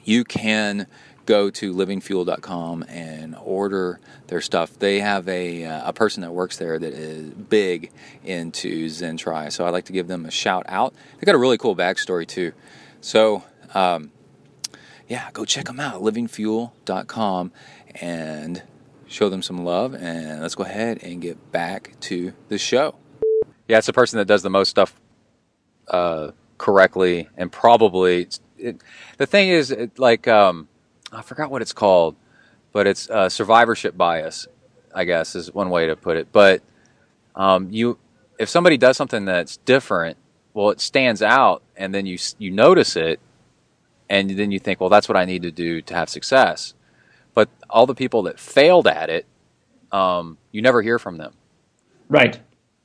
you can go to livingfuel.com and order their stuff. They have a, uh, a person that works there that is big into ZenTri, so I'd like to give them a shout out. They got a really cool backstory too. So, um, yeah, go check them out, livingfuel.com, and show them some love. And let's go ahead and get back to the show. Yeah, it's the person that does the most stuff uh, correctly, and probably it, the thing is, it, like, um, I forgot what it's called, but it's uh, survivorship bias. I guess is one way to put it. But um, you, if somebody does something that's different, well, it stands out, and then you you notice it, and then you think, well, that's what I need to do to have success. But all the people that failed at it, um, you never hear from them. Right.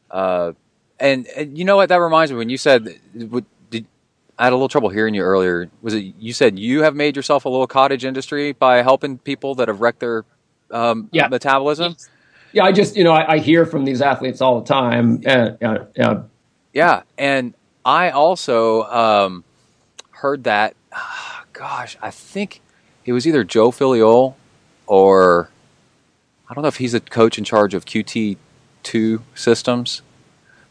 Uh, and, and, you know what? That reminds me when you said, I had a little trouble hearing you earlier. Was it you said you have made yourself a little cottage industry by helping people that have wrecked their um, yeah. metabolism? Yeah, I just you know I, I hear from these athletes all the time. Uh, uh, uh, yeah, and I also um, heard that. Uh, gosh, I think it was either Joe Friel or I don't know if he's a coach in charge of QT two systems,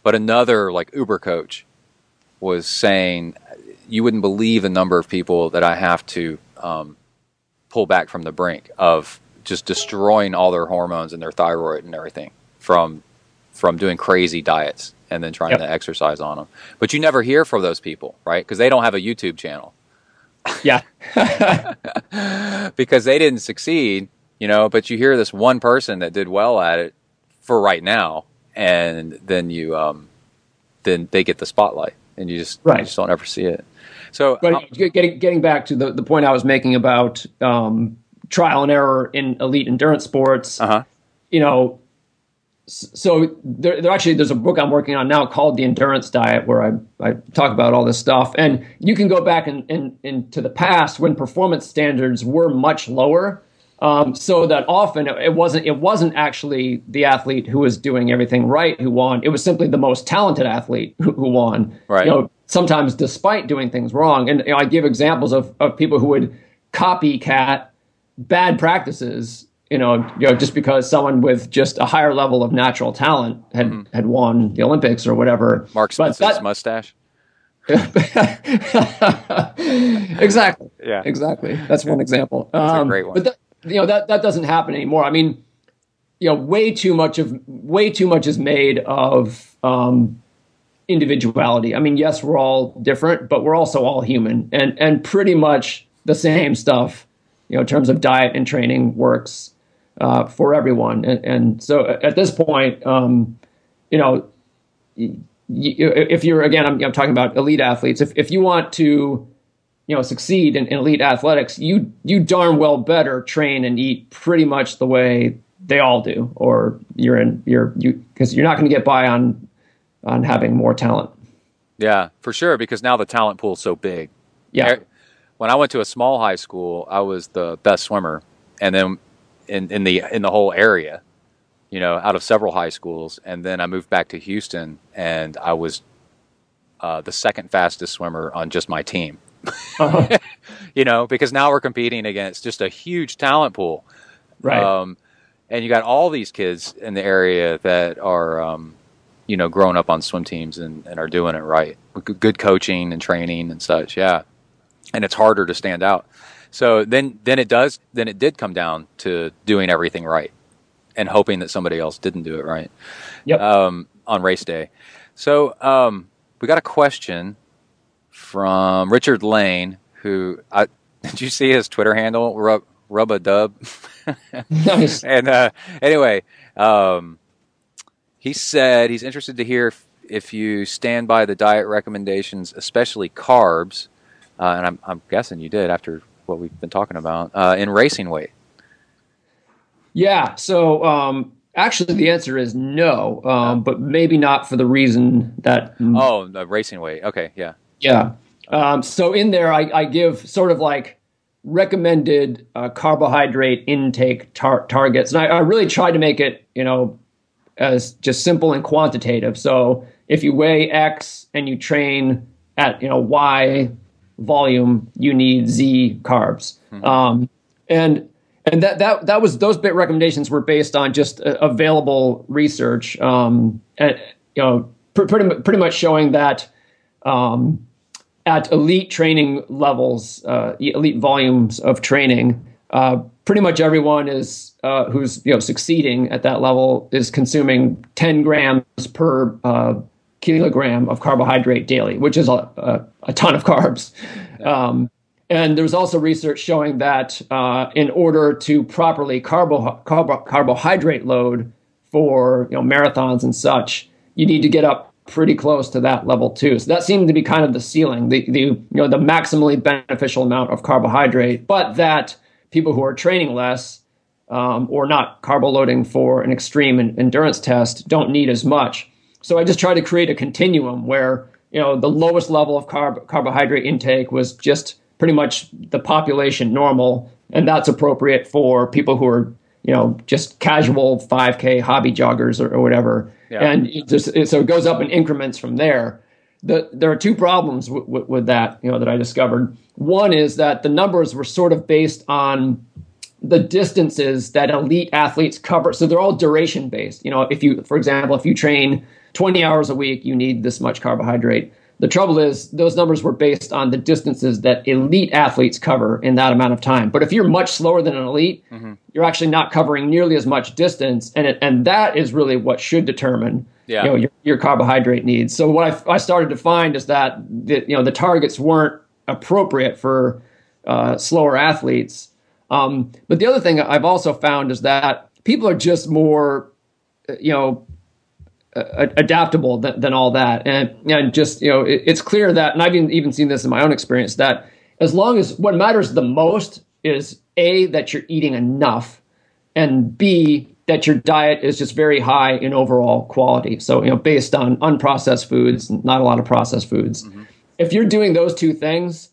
but another like Uber coach was saying you wouldn't believe the number of people that I have to um, pull back from the brink of just destroying all their hormones and their thyroid and everything from from doing crazy diets and then trying yep. to exercise on them. But you never hear from those people, right? Because they don't have a YouTube channel. Yeah. because they didn't succeed, you know, but you hear this one person that did well at it for right now and then you um then they get the spotlight and you just right. you just don't ever see it. So but um, getting getting back to the, the point I was making about um, trial and error in elite endurance sports, uh-huh. you know, so there, there, actually there's a book I'm working on now called The Endurance Diet where I, I talk about all this stuff. And you can go back in, in, into the past when performance standards were much lower. Um, so that often it wasn't it wasn't actually the athlete who was doing everything right who won. It was simply the most talented athlete who, who won. Right. You know, sometimes despite doing things wrong. And you know, I give examples of, of people who would copycat bad practices you know, you know, just because someone with just a higher level of natural talent had mm-hmm. had won the Olympics or whatever. Mark that, mustache. exactly. Yeah. Exactly. That's one example. That's um, a great one. But that, you know that that doesn't happen anymore. I mean, you know, way too much of way too much is made of um, individuality. I mean, yes, we're all different, but we're also all human, and and pretty much the same stuff, you know, in terms of diet and training works uh, for everyone. And, and, so at this point, um, you know, if you're again, I'm, I'm, talking about elite athletes. If if you want to, you know, succeed in, in elite athletics, you you darn well better train and eat pretty much the way they all do, or you're in you're you because you're not going to get by on on having more talent. Yeah, for sure. Because now the talent pool is so big. Yeah. When I went to a small high school, I was the best swimmer, and then in, in the in the whole area, you know, out of several high schools. And then I moved back to Houston, and I was uh, the second fastest swimmer on just my team. Uh-huh. you know, because now we're competing against just a huge talent pool. Right. Um, and you got all these kids in the area that are, um, you know, growing up on swim teams and, and are doing it right. Good coaching and training and such. Yeah. And it's harder to stand out. So then, then it does, then it did come down to doing everything right and hoping that somebody else didn't do it right. Yep. Um, on race day. So, um, we got a question from Richard Lane, who I, did you see his Twitter handle? Rub, rub a dub. nice. And uh, anyway, um, he said he's interested to hear if, if, you stand by the diet recommendations, especially carbs. Uh, and I'm, I'm, guessing you did after what we've been talking about uh, in racing weight. Yeah. So um, actually, the answer is no, um, but maybe not for the reason that. Oh, the racing weight. Okay. Yeah. Yeah. Um, so in there, I, I, give sort of like recommended uh, carbohydrate intake tar- targets, and I, I, really tried to make it, you know, as just simple and quantitative. So if you weigh X and you train at you know Y volume, you need Z carbs, mm-hmm. um, and and that that that was those bit recommendations were based on just uh, available research, um, and you know, pr- pretty pretty much showing that. Um, at elite training levels, uh, elite volumes of training, uh, pretty much everyone is uh, who's you know succeeding at that level is consuming 10 grams per uh, kilogram of carbohydrate daily, which is a, a, a ton of carbs. Um, and there's also research showing that uh, in order to properly carbo, carbo, carbohydrate load for you know marathons and such, you need to get up pretty close to that level too. So that seemed to be kind of the ceiling, the, the you know the maximally beneficial amount of carbohydrate, but that people who are training less um, or not carbo loading for an extreme endurance test don't need as much. So I just tried to create a continuum where you know the lowest level of carb- carbohydrate intake was just pretty much the population normal, and that's appropriate for people who are you know just casual 5K hobby joggers or, or whatever yeah. and it just it, so it goes up in increments from there. The, there are two problems w- w- with that, you know, that I discovered. One is that the numbers were sort of based on the distances that elite athletes cover. So they're all duration based. You know, if you, for example, if you train 20 hours a week, you need this much carbohydrate. The trouble is, those numbers were based on the distances that elite athletes cover in that amount of time. But if you're much slower than an elite, mm-hmm. you're actually not covering nearly as much distance, and it, and that is really what should determine yeah. you know your, your carbohydrate needs. So what I, I started to find is that the, you know the targets weren't appropriate for uh, slower athletes. Um, but the other thing I've also found is that people are just more, you know, adaptable than, than, all that. And, and just, you know, it, it's clear that, and I've even, even seen this in my own experience, that as long as what matters the most is A, that you're eating enough, and B, that your diet is just very high in overall quality. So, you know, based on unprocessed foods, not a lot of processed foods. Mm-hmm. If you're doing those two things,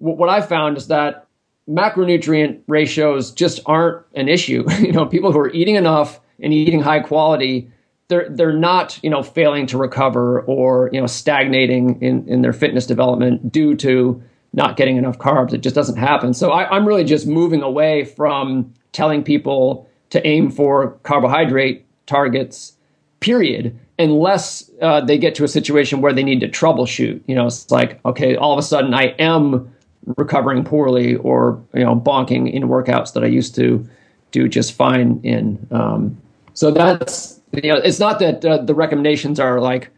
w- what I found is that macronutrient ratios just aren't an issue. you know, people who are eating enough and eating high quality they're they're not you know failing to recover or you know stagnating in in their fitness development due to not getting enough carbs. It just doesn't happen. So I, I'm really just moving away from telling people to aim for carbohydrate targets, period, unless uh, they get to a situation where they need to troubleshoot. You know, it's like okay, all of a sudden I am recovering poorly or you know bonking in workouts that I used to do just fine in. Um, so that's you know, it's not that uh, the recommendations are like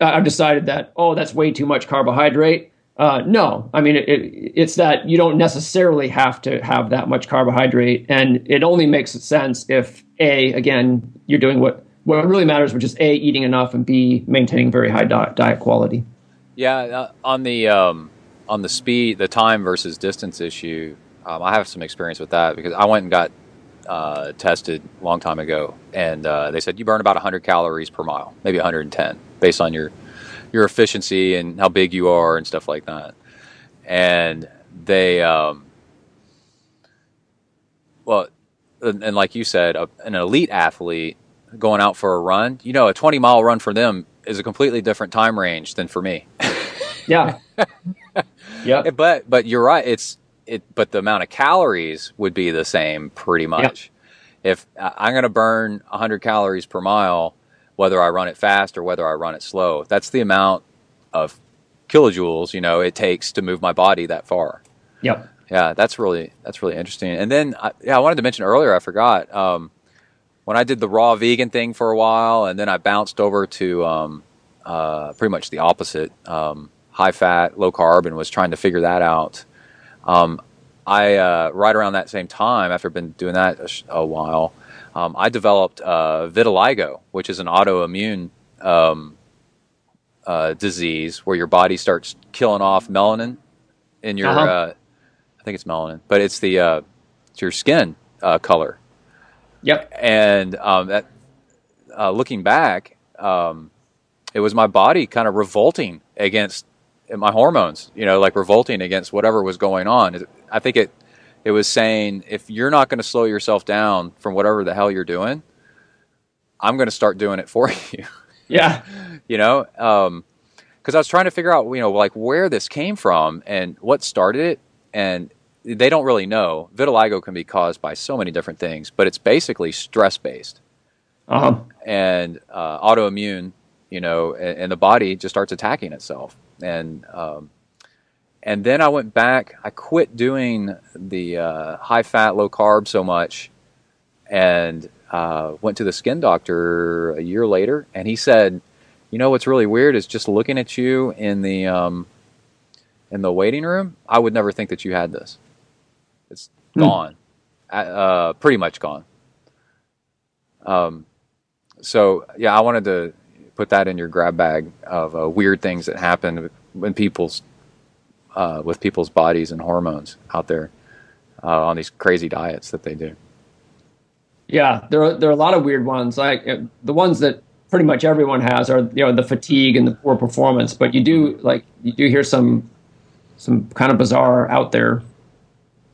I've decided that oh that's way too much carbohydrate. Uh, no, I mean it, it, it's that you don't necessarily have to have that much carbohydrate, and it only makes sense if a again you're doing what what really matters, which is a eating enough, and b maintaining very high diet, diet quality. Yeah, uh, on the um, on the speed, the time versus distance issue, um, I have some experience with that because I went and got uh, tested a long time ago, and uh, they said you burn about 100 calories per mile, maybe 110, based on your your efficiency and how big you are and stuff like that. And they, um, well, and, and like you said, a, an elite athlete going out for a run, you know, a 20 mile run for them is a completely different time range than for me. yeah. yeah. But but you're right. It's it. But the amount of calories would be the same pretty much. If I- I'm going to burn 100 calories per mile, whether I run it fast or whether I run it slow, that's the amount of kilojoules you know it takes to move my body that far. Yep. Yeah, that's really that's really interesting. And then, I, yeah, I wanted to mention earlier. I forgot um, when I did the raw vegan thing for a while, and then I bounced over to um, uh, pretty much the opposite, um, high fat, low carb, and was trying to figure that out. Um, I uh, right around that same time, after been doing that a, sh- a while, um, I developed uh, vitiligo, which is an autoimmune um, uh, disease where your body starts killing off melanin in your. Uh-huh. Uh, I think it's melanin, but it's the uh, it's your skin uh, color. Yep. And um, that uh, looking back, um, it was my body kind of revolting against my hormones. You know, like revolting against whatever was going on. I think it it was saying if you're not going to slow yourself down from whatever the hell you're doing, I'm going to start doing it for you. Yeah. you know because i was trying to figure out you know like where this came from and what started it and they don't really know vitiligo can be caused by so many different things but it's basically stress based Uh-huh. and uh, autoimmune you know and, and the body just starts attacking itself and um, and then i went back i quit doing the uh, high fat low carb so much and uh, went to the skin doctor a year later, and he said, "You know what's really weird is just looking at you in the um, in the waiting room. I would never think that you had this. It's Hmm. gone, uh, pretty much gone. Um, so yeah, I wanted to put that in your grab bag of uh, weird things that happen when people's uh, with people's bodies and hormones out there uh, on these crazy diets that they do." Yeah, there are there are a lot of weird ones. Like uh, the ones that pretty much everyone has are you know the fatigue and the poor performance. But you do like you do hear some some kind of bizarre out there.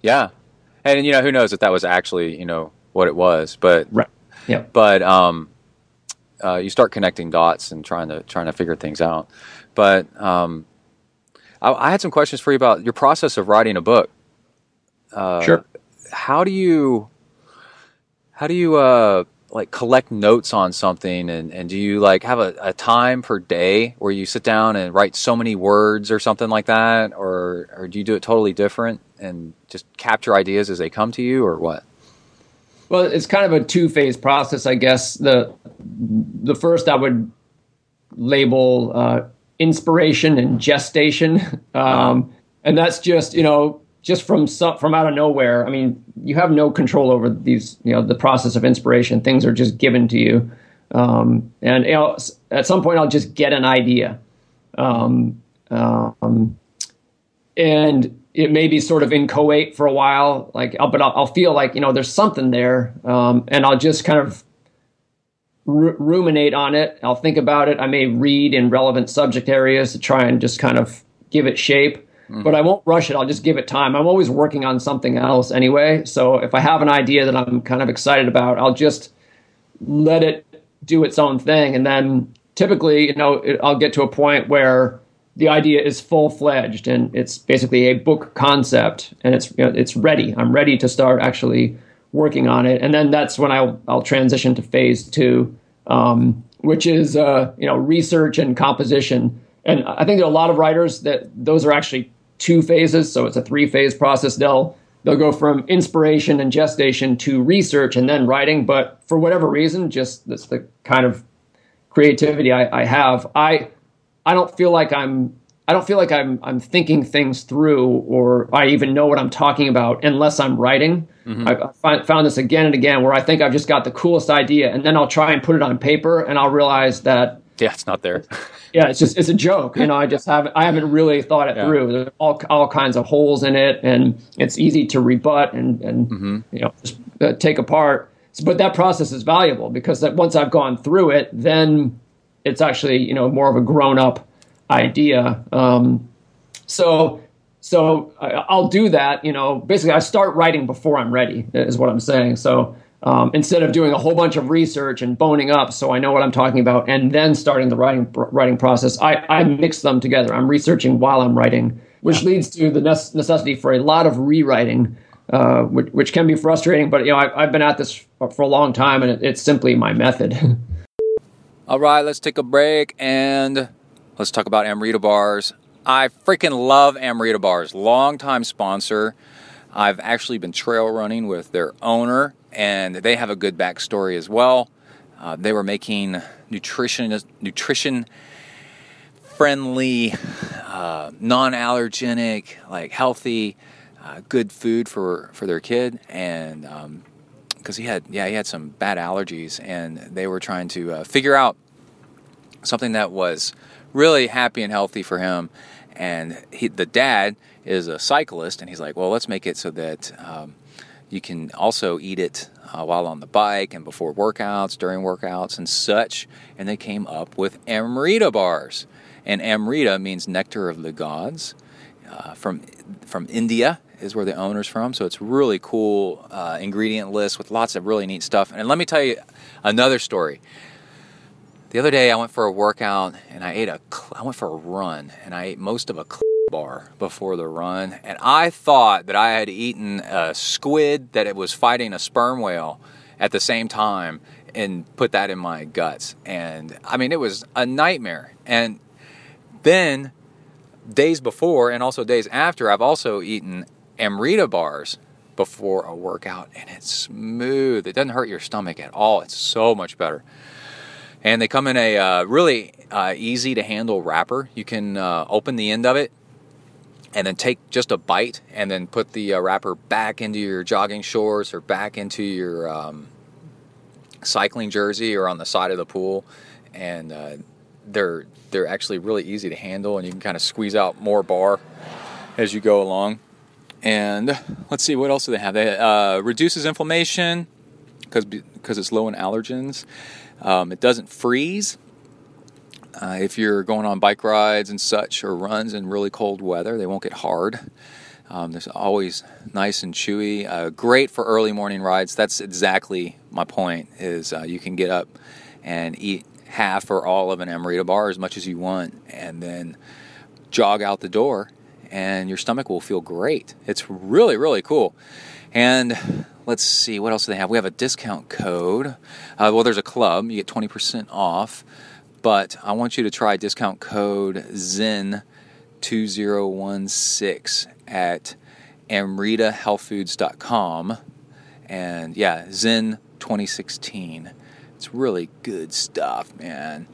Yeah, and you know who knows if that was actually you know what it was, but Right. Yeah. but um, uh, you start connecting dots and trying to trying to figure things out. But um, I, I had some questions for you about your process of writing a book. Uh, Sure. How do you how do you uh, like collect notes on something and, and do you like have a, a time per day where you sit down and write so many words or something like that or or do you do it totally different and just capture ideas as they come to you or what Well, it's kind of a two phase process, I guess. The the first I would label uh, inspiration and gestation, um, and that's just you know just from from out of nowhere. I mean, you have no control over these you know the process of inspiration. Things are just given to you, um, and you know at some point I'll just get an idea. Um, um, and it may be sort of inchoate for a while, like, but I'll, I'll feel like you know there's something there, um, and I'll just kind of ru- ruminate on it. I'll think about it. I may read in relevant subject areas to try and just kind of give it shape, but I won't rush it. I'll just give it time. I'm always working on something else anyway, so if I have an idea that I'm kind of excited about, I'll just let it do its own thing, and then typically, you know, it, I'll get to a point where the idea is full fledged and it's basically a book concept and it's you know, it's ready. I'm ready to start actually working on it, and then that's when I'll I'll transition to phase two, um, which is uh, you know research and composition. And I think there are a lot of writers that those are actually two phases, so it's a three phase process. They'll they'll go from inspiration and gestation to research and then writing. But for whatever reason, just that's the kind of creativity I, I have. I I don't feel like I'm I don't feel like I'm I'm thinking things through or I even know what I'm talking about unless I'm writing. I've I find, found this again and again where I think I've just got the coolest idea and then I'll try and put it on paper and I'll realize that yeah it's not there yeah, it's just it's a joke. You know, I just haven't I haven't really thought it Yeah. through. There's all all kinds of holes in it, and it's easy to rebut and and Mm-hmm. you know just uh, take apart. So, but that process is valuable because that once I've gone through it, then it's actually you know more of a grown up idea. Um, so so I'll do that. You know, basically I start writing before I'm ready is what I'm saying. So um, instead of doing a whole bunch of research and boning up so I know what I'm talking about and then starting the writing writing process. I, I mix them together. I'm researching while I'm writing, which yeah. leads to the necessity for a lot of rewriting, uh, which, which, can be frustrating. But you know, I, have been at this for a long time, and it, it's simply my method. All right, let's take a break and let's talk about Amrita bars. I freaking love Amrita bars. Long time sponsor. I've actually been trail running with their owner and they have a good backstory as well. Uh, they were making nutrition nutrition friendly, uh, non allergenic, like healthy, uh, good food for for their kid, and because he had yeah he had some bad allergies, and they were trying to uh, figure out something that was really happy and healthy for him. And he, the dad is a cyclist, and he's like, well, let's make it so that um, you can also eat it uh, while on the bike and before workouts, during workouts, and such. And they came up with Amrita bars. And Amrita means nectar of the gods. Uh, from from India is where the owner's from. So it's really cool uh, ingredient list with lots of really neat stuff. And let me tell you another story. The other day I went for a workout and I ate a I went for a run and I ate most of a bar before the run, and I thought that I had eaten a squid that it was fighting a sperm whale at the same time and put that in my guts. And I mean, it was a nightmare. And then days before and also days after, I've also eaten Amrita bars before a workout, and it's smooth. It doesn't hurt your stomach at all. It's so much better. And they come in a uh, really uh, easy to handle wrapper. You can uh, open the end of it and then take just a bite and then put the uh, wrapper back into your jogging shorts or back into your um, cycling jersey or on the side of the pool and uh, they're they're actually really easy to handle and you can kind of squeeze out more bar as you go along and let's see what else do they have they uh, reduces inflammation because because it's low in allergens um, it doesn't freeze uh, if you're going on bike rides and such or runs in really cold weather, they won't get hard. Um, there's always nice and chewy. Uh, great for early morning rides. That's exactly my point. Is uh, you can get up and eat half or all of an Amrita bar as much as you want, and then jog out the door, and your stomach will feel great. It's really really cool. And let's see what else do they have. We have a discount code. Uh, well, there's a club. You get 20% off but I want you to try discount code ZEN2016 at amritahealthfoods.com. And yeah, Zen 2016. It's really good stuff, man.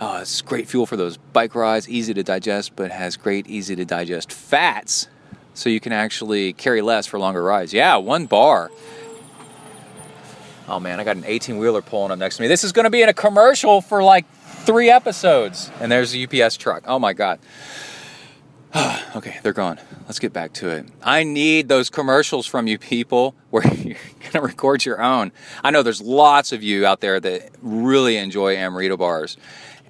Oh, it's great fuel for those bike rides, easy to digest, but has great, easy to digest fats. So you can actually carry less for longer rides. Yeah, one bar Oh man, I got an 18 wheeler pulling up next to me. This is going to be in a commercial for like three episodes. And there's a UPS truck. Oh my God. okay, they're gone. Let's get back to it. I need those commercials from you people where you're going to record your own. I know there's lots of you out there that really enjoy Amrita bars.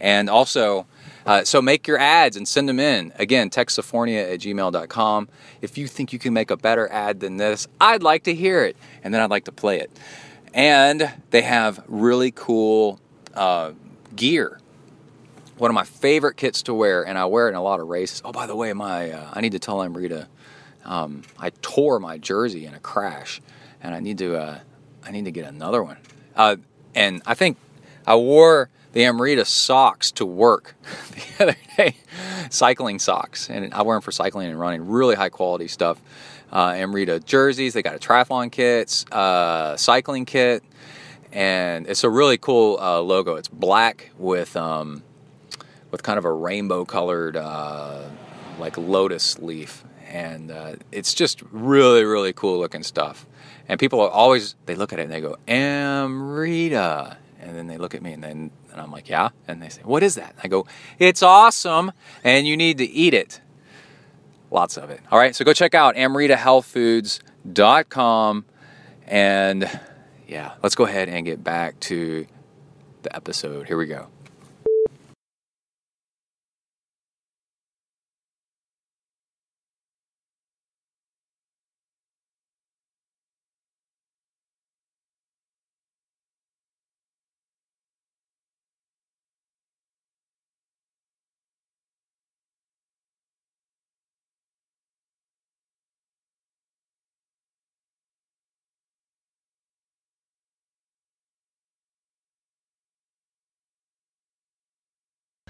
And also, uh, so make your ads and send them in. Again, textsophornia at gmail.com. If you think you can make a better ad than this, I'd like to hear it. And then I'd like to play it and they have really cool uh, gear. One of my favorite kits to wear, and I wear it in a lot of races. Oh, by the way, my uh, I need to tell Amrita, um, I tore my jersey in a crash, and I need to uh, I need to get another one. Uh, and I think I wore the Amrita socks to work the other day, cycling socks, and I wear them for cycling and running. Really high quality stuff uh, Amrita jerseys. They got a triathlon kit, uh, cycling kit, and it's a really cool uh, logo. It's black with um, with kind of a rainbow colored uh, like lotus leaf, and uh, it's just really really cool looking stuff. And people are always they look at it and they go Amrita, and then they look at me and then and I'm like yeah, and they say what is that? And I go it's awesome, and you need to eat it. Lots of it. All right, so go check out amritahealthfoods.com. And yeah, let's go ahead and get back to the episode. Here we go.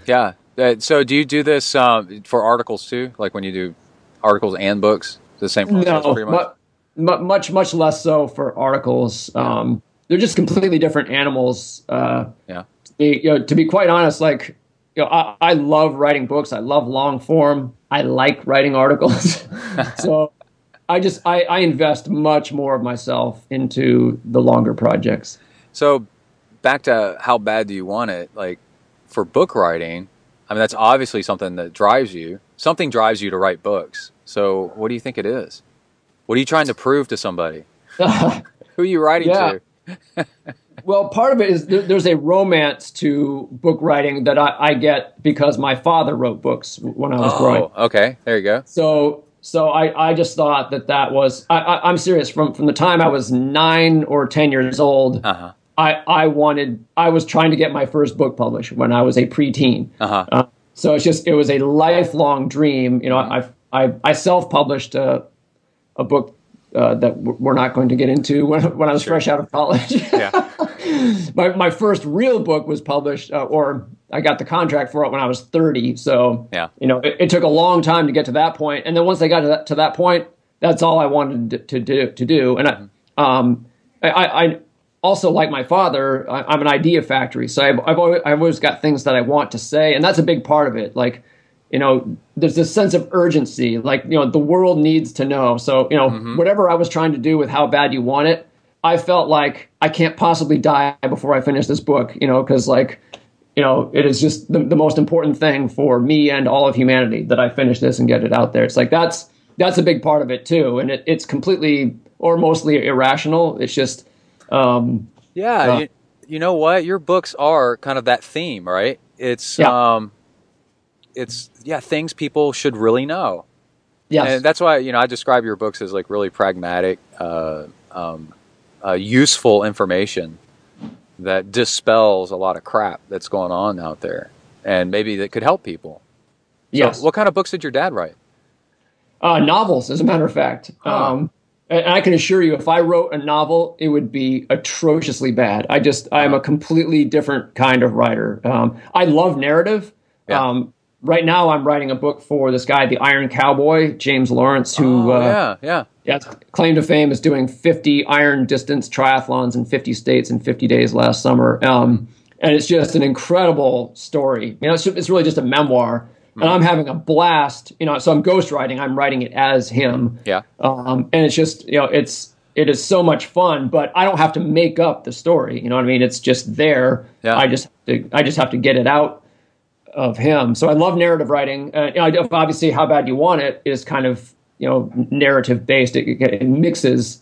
Yeah. Uh, so do you do this um, for articles too? Like when you do articles and books, the same process no, pretty much. mu- mu- much much less so for articles. Um, they're just completely different animals. Uh, yeah. you know, to be quite honest, like you know, I, I love writing books. I love long form. I like writing articles. so I just I, I invest much more of myself into the longer projects. So back to how bad do you want it? Like for book writing, I mean that's obviously something that drives you. Something drives you to write books. So what do you think it is? What are you trying to prove to somebody? Who are you writing to? Well, part of it is there, there's a romance to book writing that I, I get because my father wrote books when I was growing. Oh, okay. There you go. So, so I, I just thought that that was I, I, I'm serious. From from the time I was nine or ten years old, Uh-huh. I I wanted I was trying to get my first book published when I was a preteen. Uh-huh. Uh, so it's just it was a lifelong dream. You know, I I I self published a a book. Uh, that we're not going to get into when, when I was fresh out of college. Yeah. my, my first real book was published, uh, or I got the contract for it when I was 30. So, Yeah. you know, it, it took a long time to get to that point. And then once I got to that, to that point, that's all I wanted to, to do. To do. And I, um, I, I also, like my father, I, I'm an idea factory. So I've, I've, always, I've always got things that I want to say. And that's a big part of it. Like, you know, there's this sense of urgency. Like, you know, the world needs to know. So, you know, mm-hmm. whatever I was trying to do with how bad you want it, I felt like I can't possibly die before I finish this book, you know, because like, you know, it is just the, the most important thing for me and all of humanity that I finish this and get it out there. It's like that's that's a big part of it too, and it, it's completely or mostly irrational. It's just, um, Yeah, Yeah. You, you know what? Your books are kind of that theme, right? It's Yeah. um it's yeah, things people should really know. yes, And that's why, you know, I describe your books as like really pragmatic uh um uh, useful information that dispels a lot of crap that's going on out there and maybe that could help people. So yes. what kind of books did your dad write? Uh, novels, as a matter of fact. Um, and I can assure you, if I wrote a novel, it would be atrociously bad. I just, I am a completely different kind of writer. Um, I love narrative. Yeah. Um, right now, I'm writing a book for this guy, the Iron Cowboy, James Lawrence, who oh, uh, yeah, yeah. yeah, claim to fame is doing 50 iron distance triathlons in 50 states in 50 days last summer. Um, and it's just an incredible story. You know, it's, it's really just a memoir. And I'm having a blast. You know, so I'm ghostwriting. I'm writing it as him. Yeah. Um, and it's just, you know, it's it is so much fun. But I don't have to make up the story. You know what I mean? It's just there. Yeah. I just I just have to get it out of him. So I love narrative writing. Uh, you know, obviously, how bad you want it is kind of you know narrative based. It, it mixes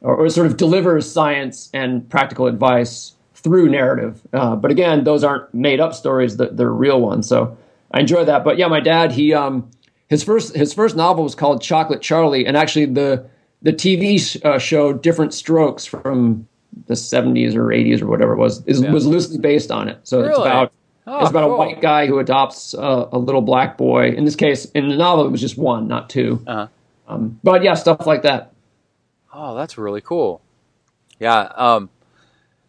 or, or sort of delivers science and practical advice through narrative. Uh, but again, those aren't made up stories; they're, they're real ones. So I enjoy that. But yeah, my dad he um his first his first novel was called Chocolate Charlie, and actually the the TV sh- uh, show Diff'rent Strokes from the 70s or 80s or whatever it was is, Yeah. was loosely based on it. So it's about Oh, it's about cool. a white guy who adopts uh, a little black boy. In this case, in the novel, it was just one, not 2 Uh-huh. Um, but yeah, stuff like that. Oh, that's really cool. Yeah. Um,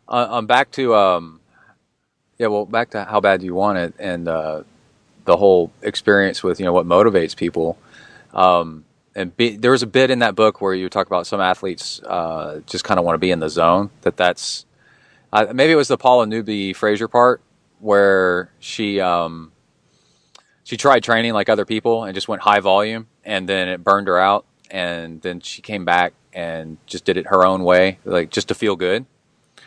uh, um, back to um, yeah. Well, back to how bad do you want it, and uh, the whole experience with you know what motivates people. Um, and be, there was a bit in that book where you talk about some athletes uh, just kind of want to be in the zone. That that's uh, maybe it was the Paula Newby Fraser part where she um, she tried training like other people and just went high volume, and then it burned her out, and then she came back and just did it her own way, like just to feel good.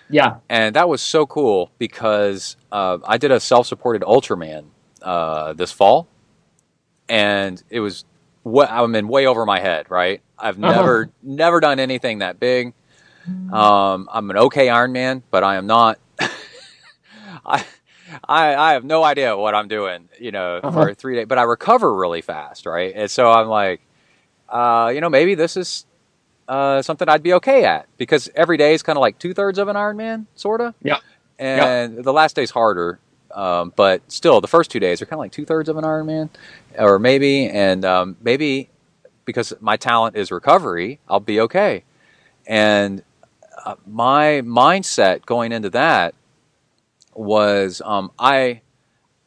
Yeah. And that was so cool because uh, I did a self-supported Ultraman uh, this fall, and it was what I'm in way over my head. Right? I've Uh-huh. never never done anything that big. Um, I'm an okay Ironman, but I am not. I, I I have no idea what I'm doing. You know, Uh-huh. for three days, but I recover really fast. Right? And so I'm like, uh, you know, maybe this is uh, something I'd be okay at because every day is kind of like two thirds of an Ironman, sort of. Yeah. And the last day's harder, um, but still, the first two days are kind of like two thirds of an Ironman, or maybe, and um, maybe because my talent is recovery, I'll be okay. And uh, my mindset going into that was um, I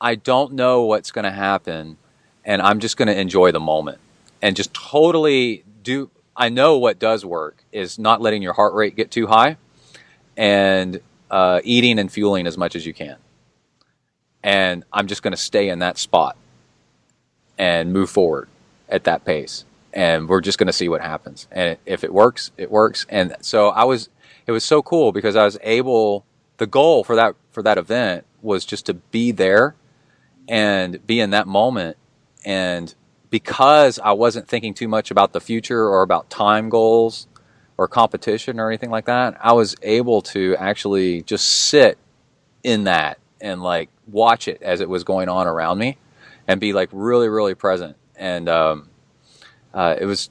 I don't know what's going to happen, and I'm just going to enjoy the moment and just totally do. I know what does work is not letting your heart rate get too high, and uh, eating and fueling as much as you can. And I'm just going to stay in that spot and move forward at that pace. And we're just going to see what happens. And if it works, it works. And so I was, it was so cool because I was able, the goal for that, for that event was just to be there and be in that moment. And because I wasn't thinking too much about the future or about time goals or competition or anything like that, I was able to actually just sit in that and like watch it as it was going on around me and be like really, really present. And um, uh, it was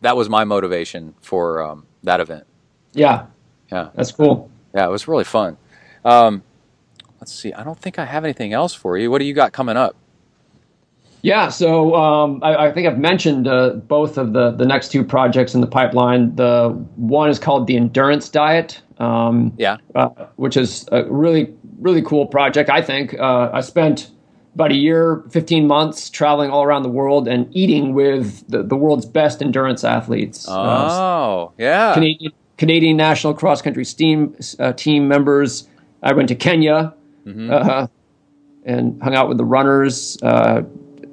that was my motivation for um, that event. Yeah, Yeah, that's cool. yeah, it was really fun. Um, let's see. I don't think I have anything else for you. What do you got coming up? Yeah, so um, I, I think I've mentioned uh, both of the, the next two projects in the pipeline. The one is called the Endurance Diet, um, Yeah. uh, which is a really, really cool project, I think. Uh, I spent about a year, 15 months traveling all around the world and eating with the, the world's best endurance athletes. Uh, Oh, yeah. Canadian, Canadian national cross country steam uh, team members. I went to Kenya uh, and hung out with the runners. Uh,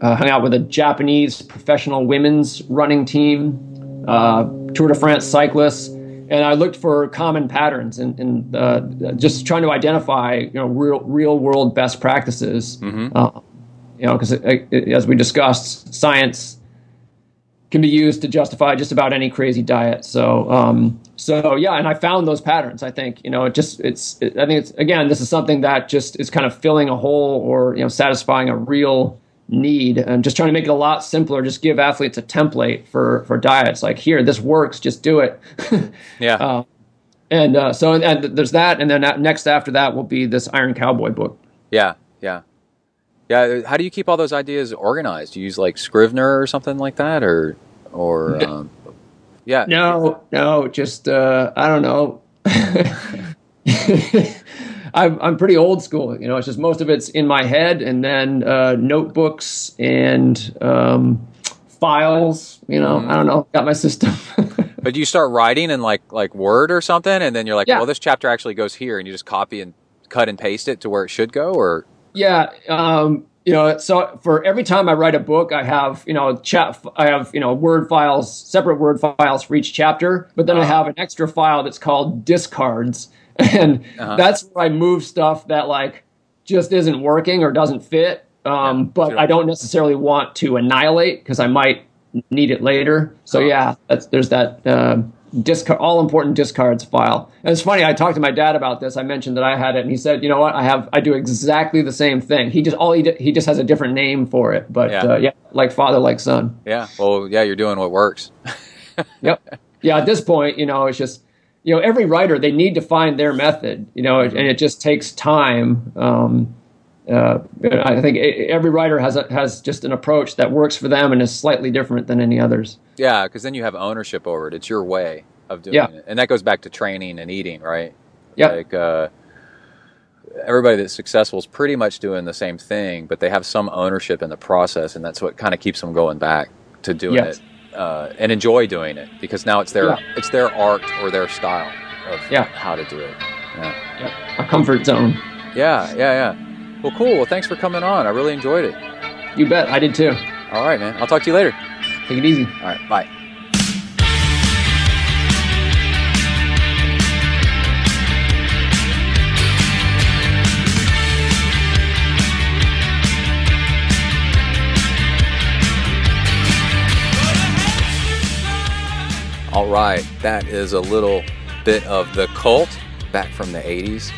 uh, hung out with a Japanese professional women's running team, uh, Tour de France cyclists, and I looked for common patterns and, and uh, just trying to identify you know real real world best practices. Uh, you know, because as we discussed, science can be used to justify just about any crazy diet. So, um, so yeah, and I found those patterns. I think you know, it just it's. It, I think it's again, this is something that just is kind of filling a hole or you know, satisfying a real need, and just trying to make it a lot simpler. Just give athletes a template for for diets. Like here, this works. Just do it. yeah. uh, and uh, so, and there's that, and then next after that will be this Iron Cowboy book. yeah. Yeah. Yeah. How do you keep all those ideas organized? Do you use like Scrivener or something like that, or or um, yeah. No, no, just uh, I don't know. I'm I'm pretty old school, you know. It's just most of it's in my head, and then uh, notebooks and um, files. You know, I don't know. Got my system. But you start writing in like like Word or something, and then you're like, Yeah. well, this chapter actually goes here, and you just copy and cut and paste it to where it should go, or Yeah, um, you know, so for every time I write a book, I have you know chat, I have you know word files, separate word files for each chapter, but then I have an extra file that's called discards, and that's where I move stuff that like just isn't working or doesn't fit, um, but sure. I don't necessarily want to annihilate because I might need it later. So yeah, that's there's that. Uh, discard all important discards file and it's funny i talked to my dad about this i mentioned that i had it and he said you know what i have i do exactly the same thing he just all he did, he just has a different name for it but Yeah. uh, yeah like father like son yeah, well, yeah, you're doing what works. yep yeah at this point you know it's just you know every writer they need to find their method you know and it just takes time um, uh, I think every writer has a, has just an approach that works for them and is slightly different than any others. Yeah, because then you have ownership over it. It's your way of doing Yeah. it, and that goes back to training and eating, right? Yeah. Like uh, everybody that's successful is pretty much doing the same thing, but they have some ownership in the process, and that's what kind of keeps them going back to doing Yes. it uh, and enjoy doing it because now it's their Yeah. it's their art or their style of Yeah. how to do it. Yeah. Yep. A comfort zone. yeah, yeah, yeah. Well, cool. Well, thanks for coming on. I really enjoyed it. You bet. I did too. All right, man. I'll talk to you later. Take it easy. All right, bye. All right, that is a little bit of the cult back from the 80s.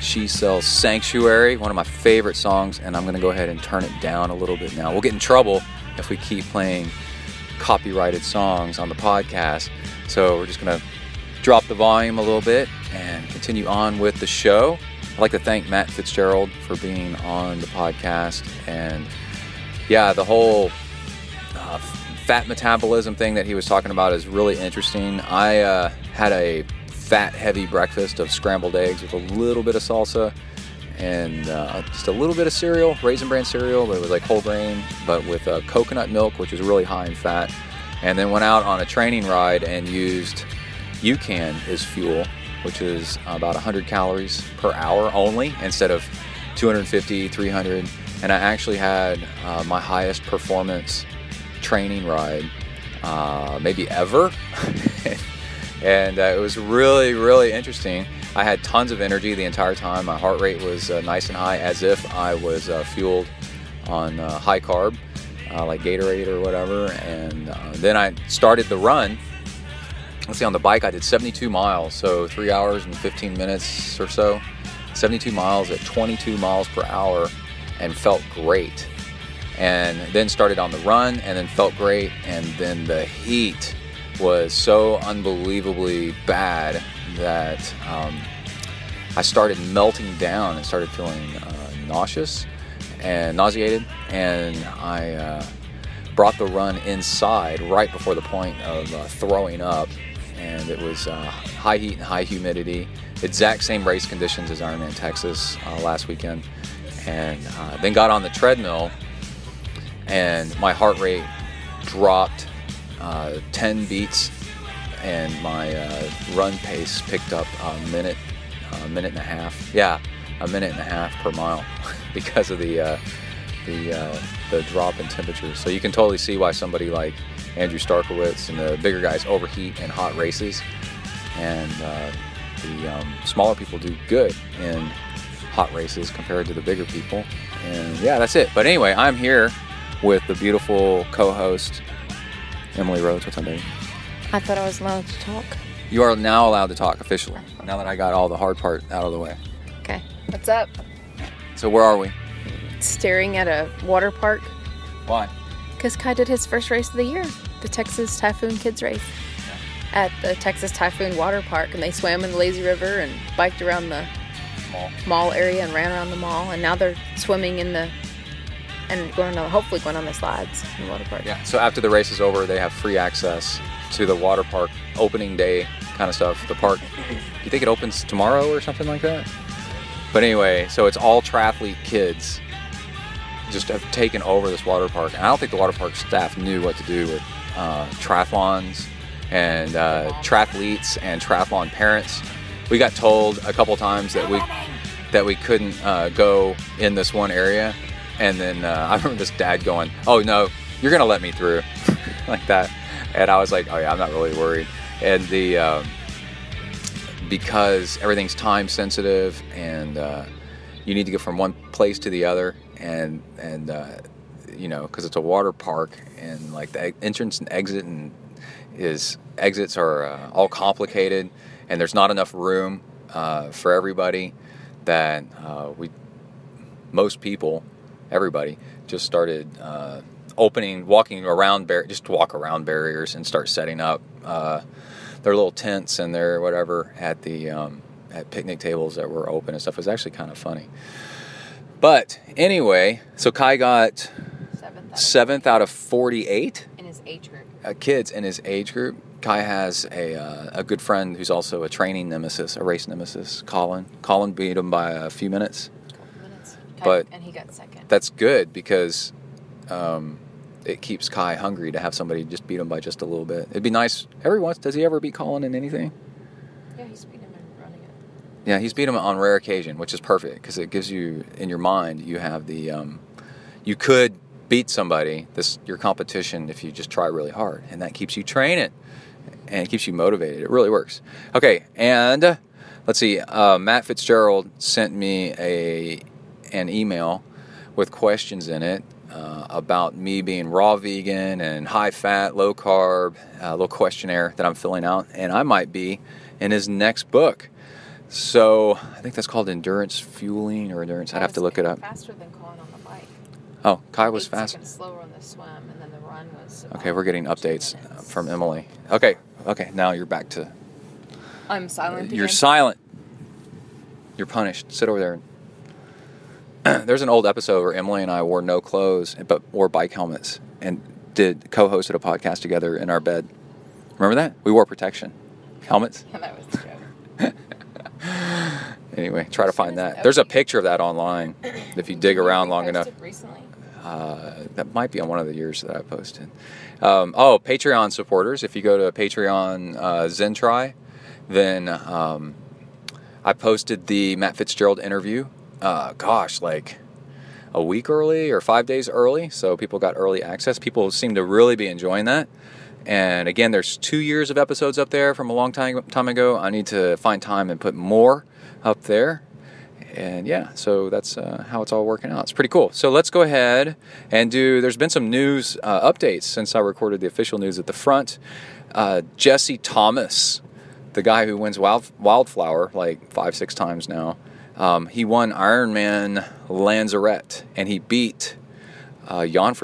She sells Sanctuary, one of my favorite songs, and I'm going to go ahead and turn it down a little bit now. We'll get in trouble if we keep playing copyrighted songs on the podcast. So we're just going to drop the volume a little bit and continue on with the show. I'd like to thank Matt Fitzgerald for being on the podcast. And yeah, the whole fat metabolism thing that he was talking about is really interesting. I uh, had a fat heavy breakfast of scrambled eggs with a little bit of salsa and uh, just a little bit of cereal, raisin bran cereal, but it was like whole grain, but with uh, coconut milk, which is really high in fat. And then went out on a training ride and used UCAN as fuel, which is about 100 calories per hour only instead of 250, 300. And I actually had uh, my highest performance training ride uh, maybe ever. and uh, it was really, really interesting. I had tons of energy the entire time. My heart rate was uh, nice and high, as if I was uh, fueled on uh, high carb, uh, like Gatorade or whatever. And then I started the run. Let's see, on the bike, I did 72 miles, so three hours and 15 minutes or so. 72 miles at 22 miles per hour, and felt great. And then started on the run, and then felt great. And then the heat was so unbelievably bad that um, I started melting down and started feeling uh, nauseous and nauseated. And I uh, brought the run inside right before the point of uh, throwing up. And it was uh, high heat and high humidity, exact same race conditions as Ironman Texas uh, last weekend. And uh, then got on the treadmill, and my heart rate dropped uh, 10 beats, and my uh, run pace picked up a minute, a minute and a half. Yeah, a minute and a half per mile because of the uh, the uh, the drop in temperature. So you can totally see why somebody like Andrew Starykowicz and the bigger guys overheat in hot races, and uh, the um, smaller people do good in hot races compared to the bigger people. And yeah, that's it. But anyway, I'm here with the beautiful co-host Emily Rhodes. What's up, baby? I thought I was allowed to talk. You are now allowed to talk officially. Now that I got all the hard part out of the way. Okay. What's up? So where are we? Staring at a water park Why? because Kai did his first race of the year, the Texas Typhoon Kids Race, at the Texas Typhoon Water Park, and they swam in the lazy river and biked around the Mall. mall area and ran around the mall, and now they're swimming in the and going on, hopefully going on the slides in the water park. Yeah. So after the race is over, they have free access to the water park opening day kind of stuff. The park, you think it opens tomorrow or something like that? But anyway, so it's all triathlete kids just have taken over this water park. And I don't think the water park staff knew what to do with uh, triathlons and uh, triathletes and triathlon parents. We got told a couple times that we that we couldn't uh, go in this one area, and then uh, I remember this dad going, "Oh no, you're gonna let me through," like that, and I was like, "Oh yeah, I'm not really worried." And the um, because everything's time sensitive and uh, you need to get from one place to the other and and uh, you know because it's a water park and like the entrance and exit and is exits are uh, all complicated and there's not enough room uh, for everybody that uh, we most people everybody just started uh, opening walking around bar- just walk around barriers and start setting up uh, their little tents and their whatever at the um, at picnic tables that were open and stuff It was actually kind of funny but anyway so kai got Seventh seventh out of 48 in his age group. uh, kids in his age group. Kai has a, uh, a good friend who's also a training nemesis, a race nemesis, Colin. Colin beat him by a few minutes. Minutes. But- and he got second. That's good because um, it keeps Kai hungry to have somebody just beat him by just a little bit. It'd be nice every once. Does he ever beat Colin in anything? Yeah, he's beating him in running it. Yeah, he's beat him on rare occasion, which is perfect because it gives you in your mind you have the um, you could beat somebody this your competition if you just try really hard, and that keeps you training and it keeps you motivated. It really works. Okay, and uh, let's see. Uh, Matt Fitzgerald sent me a an email with questions in it. Uh, about me being raw vegan and high fat, low carb, a little questionnaire that I'm filling out, and I might be in his next book. So I think that's called endurance fueling or endurance. I'd have to look it up. Faster than Colin on the bike. Oh, Kai was Eight fast. slower on the swim, and then the run was. Okay, we're getting updates uh, minutes. from Emily. Okay, okay, now you're back to I'm silent. you're again. silent. You're punished. Sit over there. There's an old episode where Emily and I wore no clothes but wore bike helmets and did co-hosted a podcast together in our bed. Remember that? We wore protection helmets. that was joke. Anyway, try to find that. There's a picture of that online if you dig around long enough. Recently. Uh, that might be on one of the years that I posted. Um, oh, Patreon supporters. If you go to Patreon uh, ZenTri, then um, I posted the Matt Fitzgerald interview. Uh, gosh, like a week early or five days early, so people got early access. People seem to really be enjoying that. And again, there's two years of episodes up there from a long time time ago. I need to find time and put more up there. And yeah, so that's uh, how it's all working out. It's pretty cool. So let's go ahead and do. There's been some news uh, updates since I recorded the official news at the front. Uh, Jesse Thomas, the guy who wins Wild, Wildflower like five, six times now, um, he won Ironman Lanzarote and he beat uh, Jan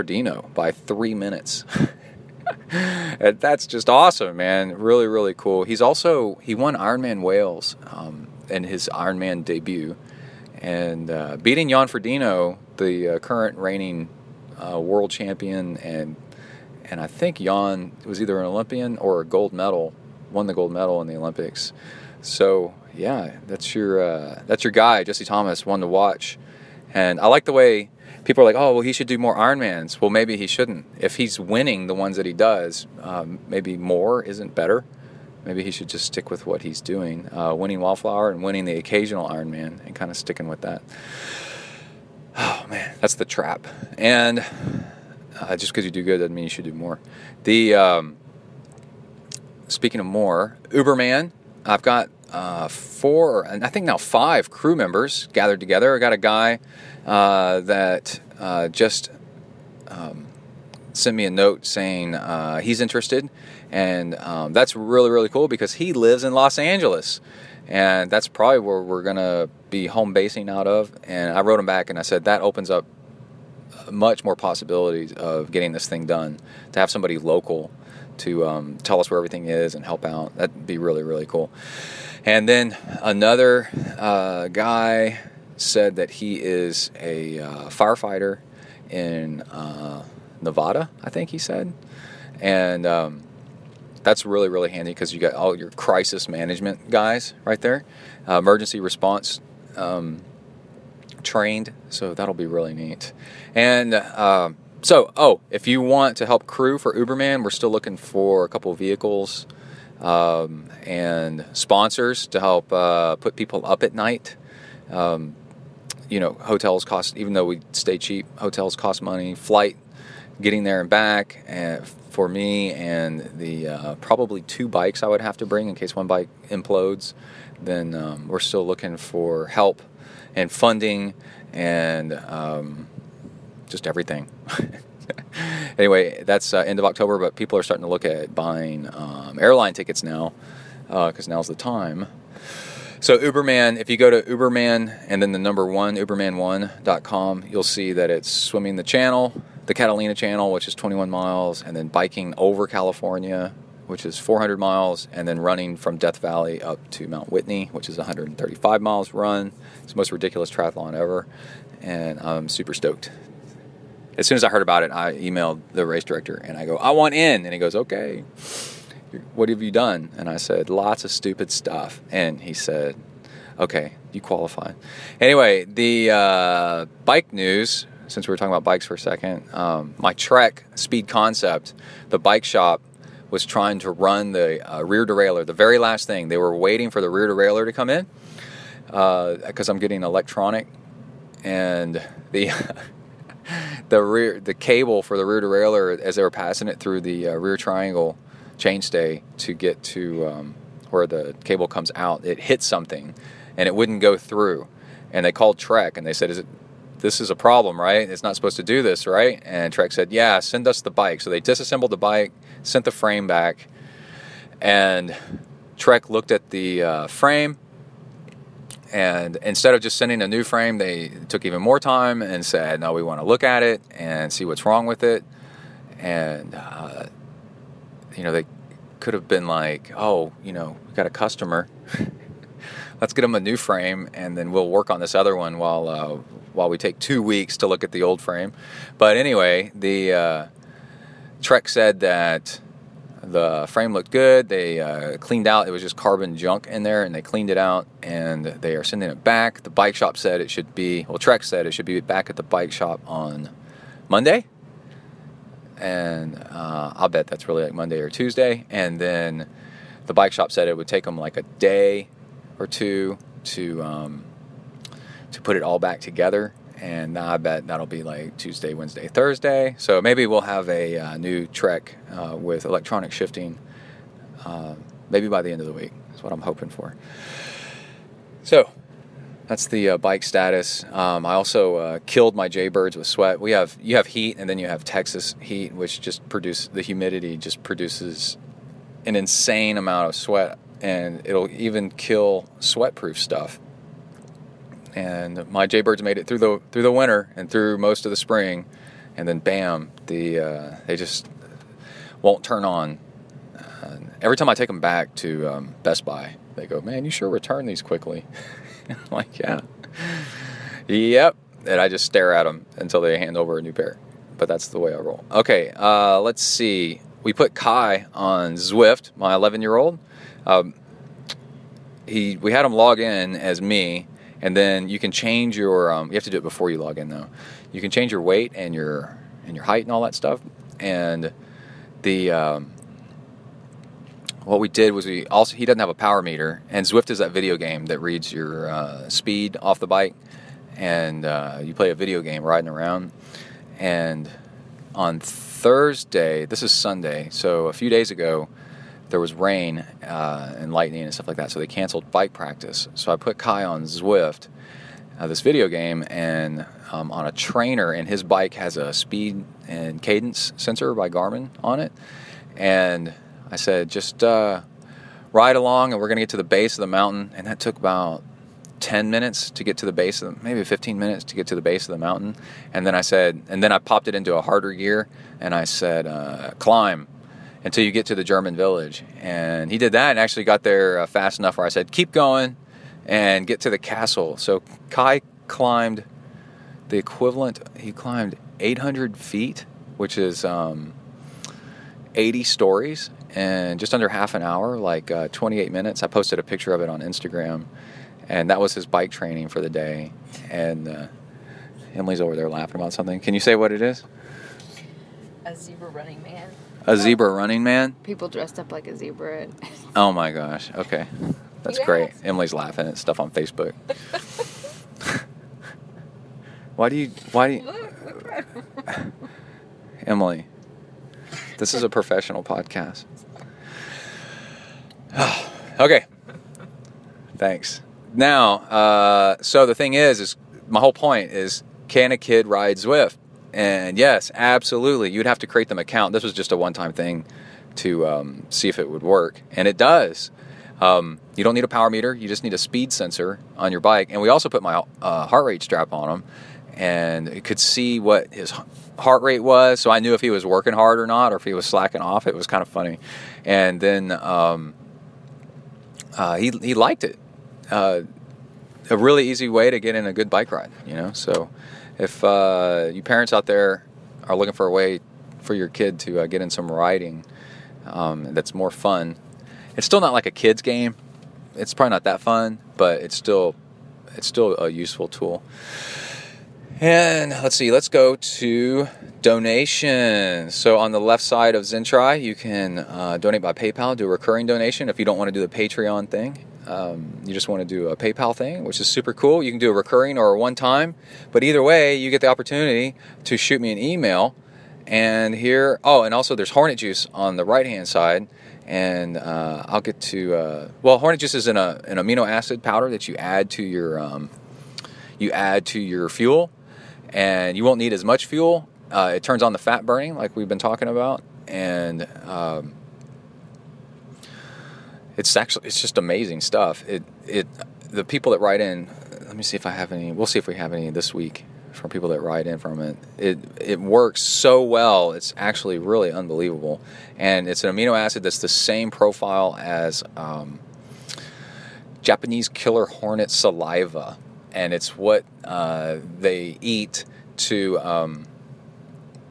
by three minutes. That's just awesome, man. Really, really cool. He's also he won Ironman Wales um, in his Ironman debut, and uh, beating Jan Frodeno, the uh, current reigning uh, world champion, and and I think Jan was either an Olympian or a gold medal, won the gold medal in the Olympics. So yeah, that's your uh, that's your guy, Jesse Thomas, one to watch. And I like the way people are like, oh, well, he should do more Ironmans. Well, maybe he shouldn't. If he's winning the ones that he does, um, maybe more isn't better. Maybe he should just stick with what he's doing, uh, winning Wildflower and winning the occasional Ironman, and kind of sticking with that. Oh man, that's the trap. And uh, just because you do good doesn't mean you should do more. The um, speaking of more, Uberman, I've got uh, four, and I think now five crew members gathered together. I got a guy uh, that uh, just um, sent me a note saying uh, he's interested, and um, that's really really cool because he lives in Los Angeles, and that's probably where we're gonna be home basing out of. And I wrote him back and I said that opens up much more possibilities of getting this thing done. To have somebody local to um, tell us where everything is and help out, that'd be really really cool. And then another uh, guy said that he is a uh, firefighter in uh, Nevada, I think he said. And um, that's really, really handy because you got all your crisis management guys right there, uh, emergency response um, trained. So that'll be really neat. And uh, so, oh, if you want to help crew for Uberman, we're still looking for a couple of vehicles um, and sponsors to help uh, put people up at night. Um, you know, hotels cost, even though we stay cheap, hotels cost money. Flight, getting there and back, and for me, and the uh, probably two bikes I would have to bring in case one bike implodes. Then um, we're still looking for help and funding and um, just everything. anyway, that's uh, end of October, but people are starting to look at buying um, airline tickets now because uh, now's the time. So Uberman, if you go to Uberman and then the number one, uberman1.com, you'll see that it's swimming the channel, the Catalina channel, which is 21 miles, and then biking over California, which is 400 miles, and then running from Death Valley up to Mount Whitney, which is 135 miles run. It's the most ridiculous triathlon ever, and I'm super stoked. As soon as I heard about it, I emailed the race director and I go, I want in. And he goes, okay what have you done? And I said, lots of stupid stuff. And he said, okay, you qualify. Anyway, the uh, bike news, since we were talking about bikes for a second, um, my Trek Speed Concept, the bike shop was trying to run the uh, rear derailleur, the very last thing. They were waiting for the rear derailleur to come in because uh, I'm getting electronic and the the rear the cable for the rear derailleur as they were passing it through the uh, rear triangle chainstay to get to um, where the cable comes out, it hit something and it wouldn't go through. And they called Trek and they said, "Is it? This is a problem, right? It's not supposed to do this, right?" And Trek said, "Yeah, send us the bike." So they disassembled the bike, sent the frame back, and Trek looked at the uh, frame. And instead of just sending a new frame, they took even more time and said, "No, we want to look at it and see what's wrong with it." And uh, you know, they could have been like, oh, you know, we got a customer. Let's get them a new frame, and then we'll work on this other one while uh, while we take two weeks to look at the old frame. But anyway, the uh, Trek said that the frame looked good. They uh, cleaned out. It was just carbon junk in there, and they cleaned it out. And they are sending it back. The bike shop said it should be. Well, Trek said it should be back at the bike shop on Monday. And uh, I'll bet that's really like Monday or Tuesday. And then the bike shop said it would take them like a day or two to um, to put it all back together. And I bet that'll be like Tuesday, Wednesday, Thursday. So maybe we'll have a uh, new Trek uh, with electronic shifting uh, maybe by the end of the week. That's what I'm hoping for. So that's the uh, bike status. Um, I also uh, killed my Jaybirds with sweat. We have you have heat, and then you have Texas heat, which just produce the humidity just produces an insane amount of sweat, and it'll even kill sweat-proof stuff and my jaybirds made it through the through the winter and through most of the spring, and then bam, the uh, they just won't turn on. Uh, every time I take them back to um, Best Buy, they go, "Man, you sure return these quickly." I'm like, "Yeah, yep." And I just stare at them until they hand over a new pair. But that's the way I roll. Okay, uh, let's see. We put Kai on Zwift, my 11 year old. Um, he we had him log in as me and then you can change your um, you have to do it before you log in though. You can change your weight and your and your height and all that stuff. And the um, what we did was we also he doesn't have a power meter. And Zwift is that video game that reads your uh, speed off the bike. And uh, you play a video game riding around. And on Thursday this is Sunday so a few days ago there was rain uh, and lightning and stuff like that, so they canceled bike practice. So I put Kai on Zwift, uh, this video game, and um, on a trainer, and his bike has a speed and cadence sensor by Garmin on it. And I said, just uh, ride along, and we're going to get to the base of the mountain. And that took about 10 minutes to get to the base of the, maybe 15 minutes to get to the base of the mountain. And then I said, and then I popped it into a harder gear, and I said, uh, climb until you get to the German village. And he did that and actually got there uh, fast enough where I said, keep going and get to the castle. So Kai climbed the equivalent, he climbed 800 feet, which is um, 80 stories, and just under half an hour, like uh, 28 minutes. I posted a picture of it on Instagram, and that was his bike training for the day. And uh, Emily's over there laughing about something. Can you say what it is? A zebra running man. A zebra running man? People dressed up like a zebra. Oh my gosh. Okay. That's You great. Emily's laughing at stuff on Facebook. why do you why do you Emily? This is a professional podcast. okay. Thanks. Now, uh, so the thing is, is my whole point is, can a kid ride Zwift? And yes, absolutely. You'd have to create them account. This was just a one-time thing to um, see if it would work, and it does. Um, you don't need a power meter. You just need a speed sensor on your bike. And we also put my uh, heart rate strap on him, and it could see what his heart rate was. So I knew if he was working hard or not, or if he was slacking off. It was kind of funny. And then um, uh, he he liked it. Uh, a really easy way to get in a good bike ride. You know, so if uh, you parents out there are looking for a way for your kid to uh, get in some riding um, that's more fun, it's still not like a kids game. It's probably not that fun, but it's still it's still a useful tool. And let's see, let's go to donations. So on the left side of ZenTri, you can uh, donate by PayPal, do a recurring donation. If you don't want to do the Patreon thing, um, you just want to do a PayPal thing, which is super cool. You can do a recurring or a one time, but either way, you get the opportunity to shoot me an email. And here, oh, and also there's Hornet Juice on the right hand side. And uh, I'll get to, uh, well, Hornet Juice is in a, an amino acid powder that you add to your, um, you add to your fuel and you won't need as much fuel. Uh, it turns on the fat burning, like we've been talking about, and um, it's actually it's just amazing stuff. It it the people that write in. Let me see if I have any. We'll see if we have any this week from people that write in from it. It it works so well. It's actually really unbelievable, and it's an amino acid that's the same profile as. Um, Japanese killer hornet saliva, and it's what uh, they eat to um,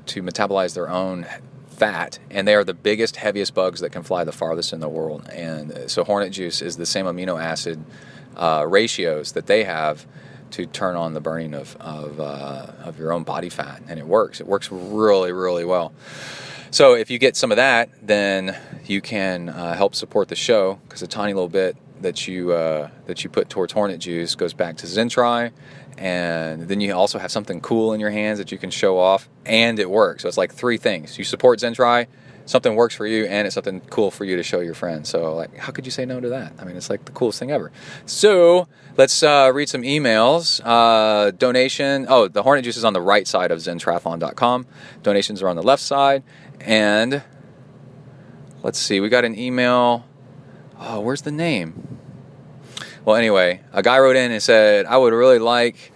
to metabolize their own fat, and they are the biggest, heaviest bugs that can fly the farthest in the world. And uh, so, hornet juice is the same amino acid uh, ratios that they have to turn on the burning of of, uh, of your own body fat, and it works. It works really, really well. So, if you get some of that, then you can uh, help support the show because a tiny little bit that you uh, that you put towards hornet juice goes back to Zentri, and then you also have something cool in your hands that you can show off, and it works. So it's like three things: you support Zentri, something works for you, and it's something cool for you to show your friends. So like, how could you say no to that? I mean, it's like the coolest thing ever. So let's uh, read some emails. Uh, donation. Oh, the hornet juice is on the right side of ZenTriathlon.com. Donations are on the left side, and let's see. We got an email. Oh, where's the name? Well, anyway, a guy wrote in and said, "I would really like,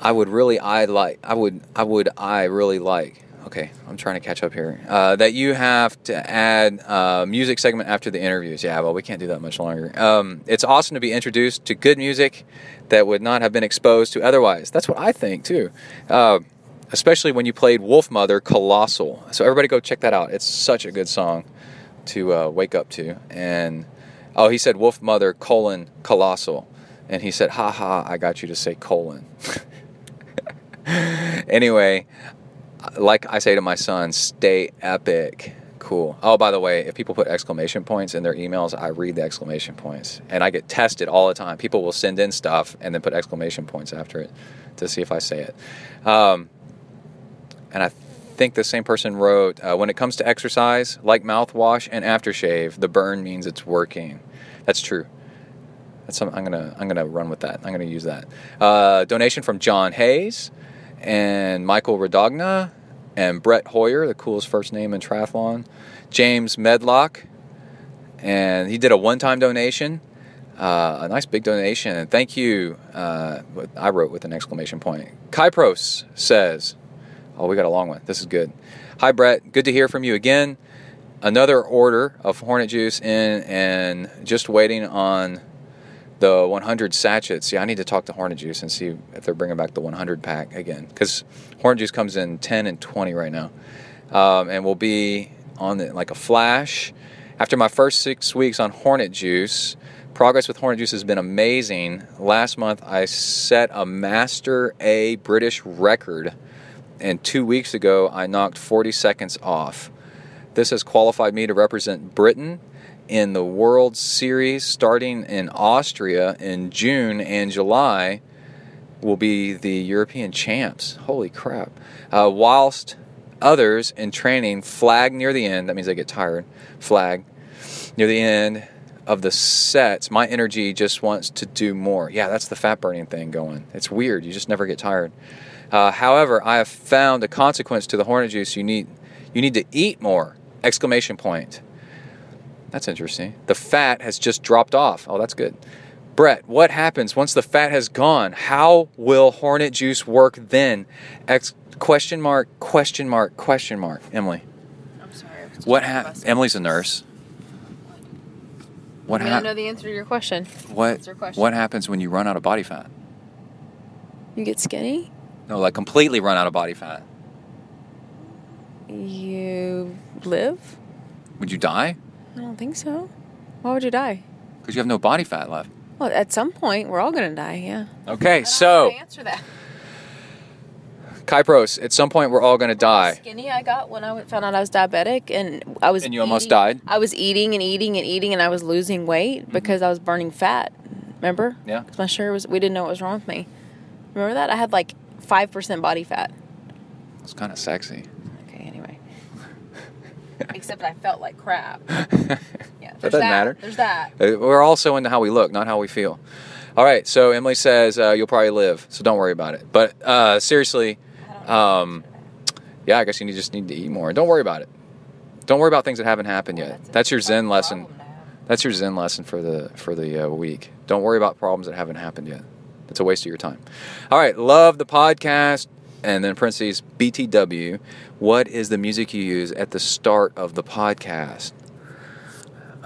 I would really, I like, I would, I would, I really like." Okay, I'm trying to catch up here. Uh, that you have to add uh, music segment after the interviews. Yeah, well, we can't do that much longer. Um, it's awesome to be introduced to good music that would not have been exposed to otherwise. That's what I think too. Uh, especially when you played Wolf Mother Colossal. So everybody go check that out. It's such a good song to uh, wake up to. And oh, he said Wolf Mother colon Colossal, and he said, "Ha ha, I got you to say colon." anyway, like I say to my son, stay epic. Cool. Oh, by the way, if people put exclamation points in their emails, I read the exclamation points. And I get tested all the time. People will send in stuff and then put exclamation points after it to see if I say it. Um, and I think the same person wrote, uh, when it comes to exercise, like mouthwash and aftershave, the burn means it's working. That's true. That's I'm gonna I'm gonna run with that. I'm gonna use that. Uh, donation from John Hayes and Michael Radogna and Brett Hoyer, the coolest first name in triathlon. James Medlock, and he did a one-time donation, uh, a nice big donation. Thank you. Uh, I wrote with an exclamation point. Kypros says, "Oh, we got a long one. This is good." Hi, Brett. Good to hear from you again. Another order of Hornet Juice in, and just waiting on the 100 sachets. Yeah, I need to talk to Hornet Juice and see if they're bringing back the 100 pack again because Hornet Juice comes in 10 and 20 right now, um, and will be on the, like a flash. After my first six weeks on Hornet Juice, progress with Hornet Juice has been amazing. Last month I set a Master A British record, and two weeks ago I knocked 40 seconds off. This has qualified me to represent Britain in the World Series starting in Austria in June and July will be the European champs. Holy crap. Uh, whilst others in training flag near the end, that means they get tired, flag near the end of the sets, my energy just wants to do more. Yeah, that's the fat burning thing going. It's weird. You just never get tired. Uh, however, I have found a consequence to the hornet juice. You need you need to eat more! Exclamation point. That's interesting. The fat has just dropped off. Oh, that's good. Brett, what happens once the fat has gone? How will hornet juice work then? Ex- question mark, question mark, question mark. Emily, I'm sorry. What just happens? Emily's a nurse. What happened? I mean, I know the answer to your question. What What's your question? what happens when you run out of body fat? You get skinny. No, like completely run out of body fat. You live. Would you die? I don't think so. Why would you die? Because you have no body fat left. Well, at some point, we're all gonna die. Yeah. Okay, I don't know so how to answer that. Kypros, at some point we're all going to die. Skinny I got when I found out I was diabetic, and I was. And you almost died? I was eating and eating and eating, and I was losing weight mm-hmm. because I was burning fat. Remember? Yeah. Because my sugar was. We didn't know what was wrong with me. Remember that? I had like five percent body fat. It's kind of sexy. Okay. Anyway. Except I felt like crap. Yeah. That there's doesn't matter. There's that. Uh, We're also into how we look, not how we feel. All right, so Emily says uh, you'll probably live, so don't worry about it. But uh, seriously, um, yeah, I guess you need, just need to eat more. Don't worry about it. Don't worry about things that haven't happened yet. That's your Zen lesson. That's your Zen lesson for the for the uh, week. Don't worry about problems that haven't happened yet. It's a waste of your time. All right, love the podcast, and then parentheses BTW. What is the music you use at the start of the podcast?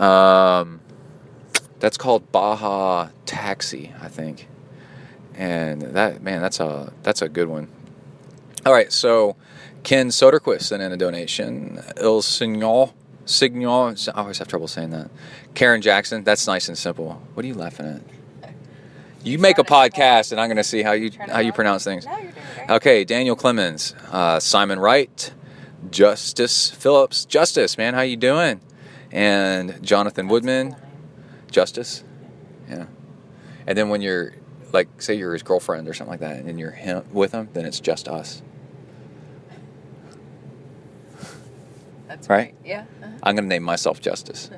Um, that's called Baja Taxi, I think. And that man, that's a that's a good one. All right, so Ken Soderquist sent in a donation. Il Signal, Signal, I always have trouble saying that. Karen Jackson, that's nice and simple. What are you laughing at? You make a podcast, and I'm going to see how you how you pronounce things. No, you're doing great. Okay, Daniel Clemens, uh, Simon Wright, Justice Phillips, Justice, man, how you doing? And Jonathan Woodman, Justice, yeah. And then when you're like, say you're his girlfriend or something like that, and you're him with him, then it's just us. That's Right? great. Yeah. uh-huh. I'm going to name myself Justice.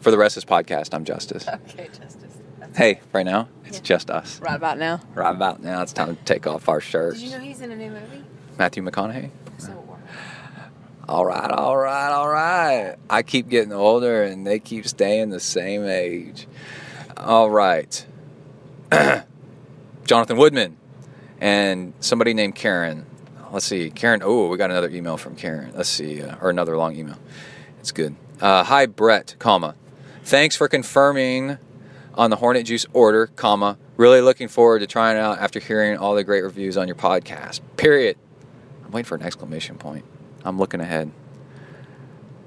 For the rest of this podcast, I'm Justice. Okay, Justice. Hey, right now, it's Yeah. just us. Right about now. Right about now, it's time to take off our shirts. Did you know he's in a new movie? Matthew McConaughey. Civil War. All right, all right, all right. I keep getting older and they keep staying the same age. All right. Jonathan Woodman and somebody named Karen. Let's see. Karen, oh, we got another email from Karen. Let's see. Uh, or another long email. It's good. Uh, hi, Brett, comma. Thanks for confirming on the Hornet Juice order, comma. Really looking forward to trying it out after hearing all the great reviews on your podcast. Period. I'm waiting for an exclamation point. I'm looking ahead.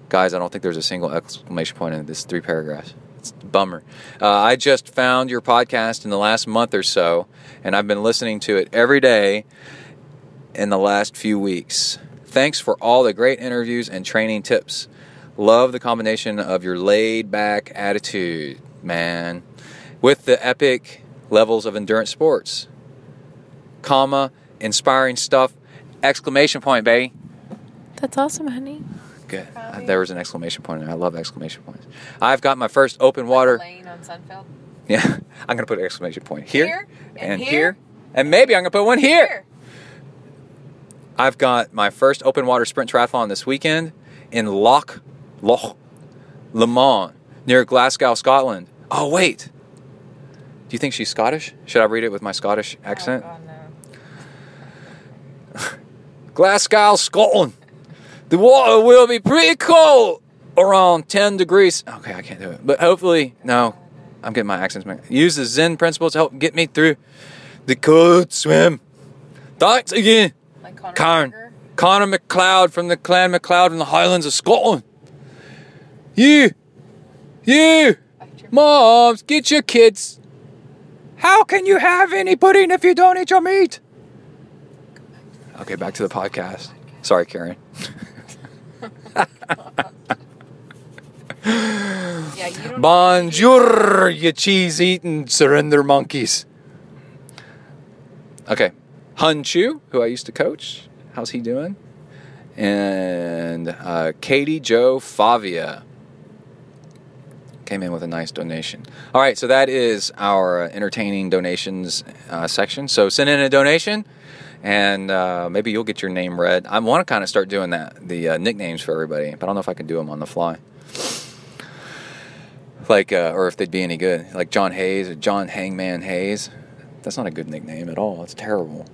Guys, I don't think there's a single exclamation point in this three paragraphs. It's a bummer. Uh, I just found your podcast in the last month or so, and I've been listening to it every day in the last few weeks. Thanks for all the great interviews and training tips. Love the combination of your laid back attitude, man, with the epic levels of endurance sports. Comma, inspiring stuff, exclamation point, baby. That's awesome, honey. Good. There was an exclamation point in there. I love exclamation points. I've got my first open water. Lane on Sunfeld. Yeah, I'm going to put an exclamation point here, Here, and, and here. here. and maybe I'm going to put one here. I've got my first open water sprint triathlon this weekend in Loch Loch Lomond near Glasgow, Scotland. Oh wait, do you think she's Scottish? Should I read it with my Scottish oh, accent? Oh, God, no. Glasgow, Scotland. The water will be pretty cold, around 10 degrees. Okay, I can't do it. But hopefully, no, I'm getting my accents mixed. Use the Zen principles to help get me through the cold swim. Thanks again, Like Conor Karen. McGregor? Connor McLeod from the Clan McLeod in the Highlands of Scotland. You, you, moms, get your kids. How can you have any pudding if you don't eat your meat? Okay, back to the podcast. Sorry, Karen. Yeah, you don't. Bonjour, you cheese eating surrender monkeys. Okay. Hun Chu, who I used to coach. How's he doing? And uh, Katie Joe Favia came in with a nice donation. All right, so that is our entertaining donations uh, section. So send in a donation, and uh, maybe you'll get your name read. I want to kind of start doing that, the uh, nicknames for everybody, but I don't know if I can do them on the fly like uh, or if they'd be any good like john hayes or john hangman hayes that's not a good nickname at all it's terrible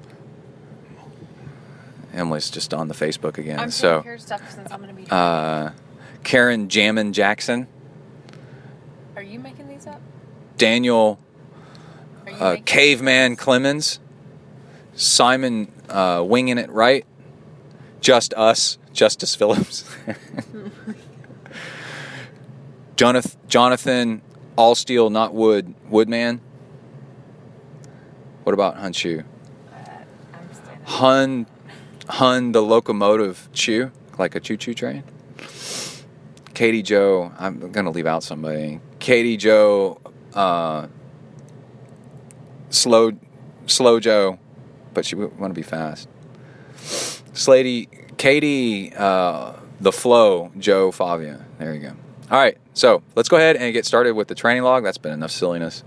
emily's just on the facebook again I'm so stuff since I'm gonna be. uh, karen jammin jackson you making these up? daniel uh, caveman clemens simon uh, winging it right just us justice phillips. Jonathan jonathan all steel not wood woodman. What about hun chu? I'm hun hun the locomotive chew like a choo-choo train. Katie joe i'm gonna leave out somebody katie joe uh, slow slow joe but she want to be fast. Slady katie uh, the flow joe favia. There you go. All right so let's go ahead and get started with the training log. That's been enough silliness.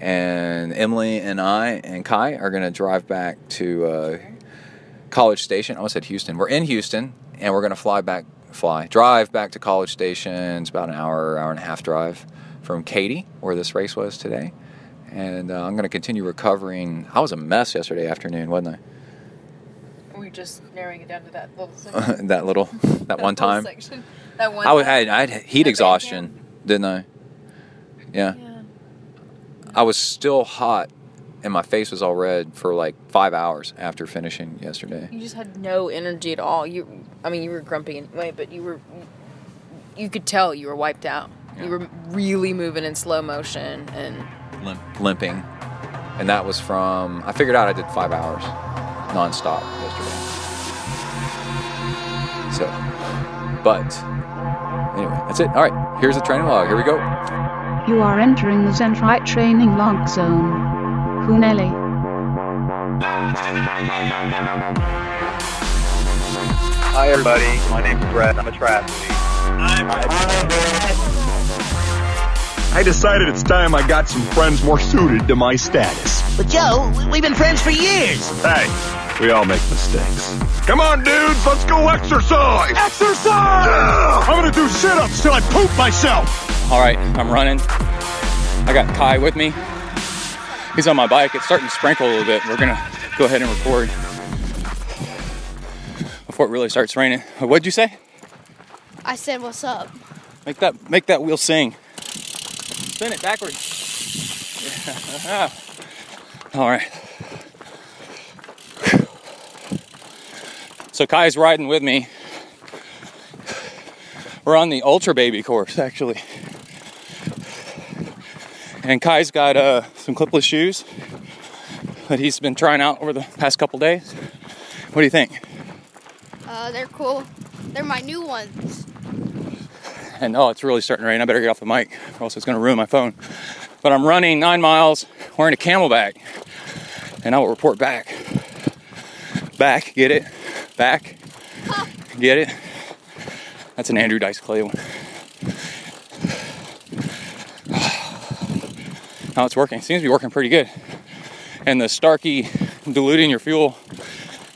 And emily and i and kai are going to drive back to uh, college station. I almost said houston. We're in houston and we're going to fly back fly drive back to college station. It's about an hour hour and a half drive from katy where this race was today and uh, i'm going to continue recovering i was a mess yesterday afternoon wasn't I? We're just narrowing it down to that little section. that little that one little time Section. That one. I had I had heat That exhaustion, didn't I? Yeah. Yeah. I was still hot and my face was all red for like five hours after finishing yesterday. You just had no energy at all. You, I mean, you were grumpy anyway, but you were, you could tell you were wiped out. Yeah. You were really moving in slow motion, and Limp, limping, and that was from. I figured out I did five hours nonstop yesterday. So, but anyway, that's it. All right, here's the training log. Here we go. You are entering the Zentrite training log zone. Huneli. Hi, everybody. My name's Brett. I'm a triathlete. I decided it's time I got some friends more suited to my status. But Joe, we- we've been friends for years. Hey, we all make mistakes. Come on, dudes, let's go exercise! Exercise! Yeah! I'm gonna do sit-ups till I poop myself! All right, I'm running. I got Kai with me. He's on my bike. It's starting to sprinkle a little bit. We're gonna go ahead and record before it really starts raining. What'd you say? I said, "What's up?" Make that make that wheel sing. Spin it backwards. Yeah. All right. So Kai's riding with me. We're on the Ultra Baby course, actually. And Kai's got uh, some clipless shoes that he's been trying out over the past couple days. What do you think? Uh, they're cool. They're my new ones. And oh, it's really starting to rain. I better get off the mic, or else it's going to ruin my phone. But I'm running nine miles wearing a CamelBak, and I will report back. Back, get it? Back, get it? That's an Andrew Dice Clay one. Now it's working. Seems to be working pretty good. And the Starkey diluting your fuel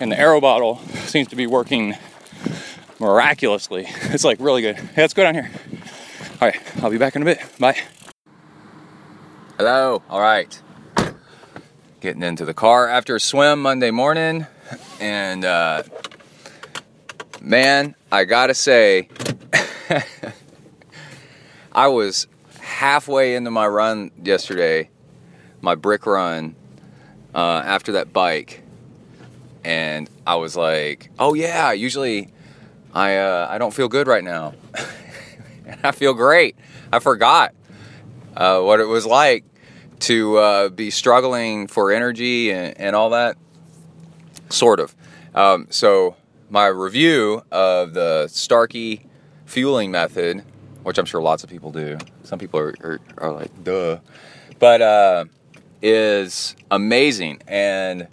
in the aero bottle seems to be working miraculously. It's like really good. Hey, let's go down here. All right, I'll be back in a bit. Bye. Hello. All right. Getting into the car after a swim Monday morning. And uh, man, I gotta say, I was halfway into my run yesterday, my brick run, uh, after that bike. And I was like, oh yeah, usually I, uh, I don't feel good right now. I feel great. I forgot uh, what it was like to uh, be struggling for energy and, and all that, sort of. Um, so my review of the Starkey fueling method, which I'm sure lots of people do. Some people are, are, are like, duh, but uh, is amazing, and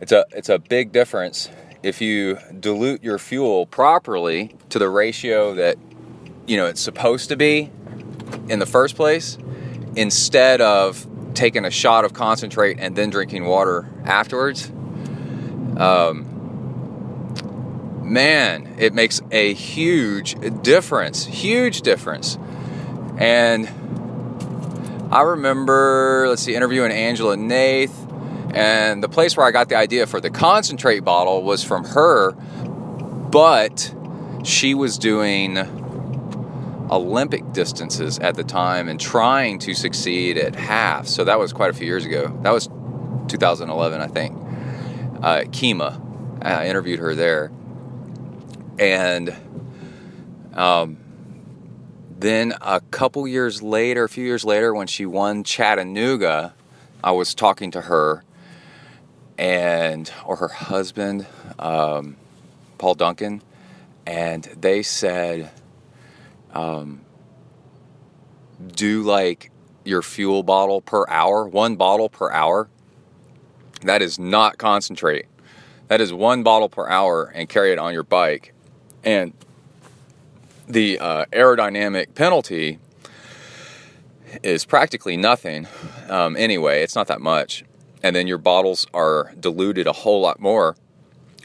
it's a it's a big difference if you dilute your fuel properly to the ratio that you know it's supposed to be in the first place instead of taking a shot of concentrate and then drinking water afterwards um, man it makes a huge difference huge difference. And i remember let's see interviewing angela nath and the place where i got the idea for the concentrate bottle was from her but she was doing Olympic distances at the time and trying to succeed at half. So that was quite a few years ago. That was 2011, I think. Uh, Kima, I interviewed her there, and um, then a couple years later, a few years later, when she won Chattanooga, I was talking to her and or her husband, um, Paul Duncan, and they said um, do like your fuel bottle per hour, one bottle per hour. That is not concentrate. That is one bottle per hour and carry it on your bike. And the uh, aerodynamic penalty is practically nothing um, anyway. It's not that much. And then your bottles are diluted a whole lot more.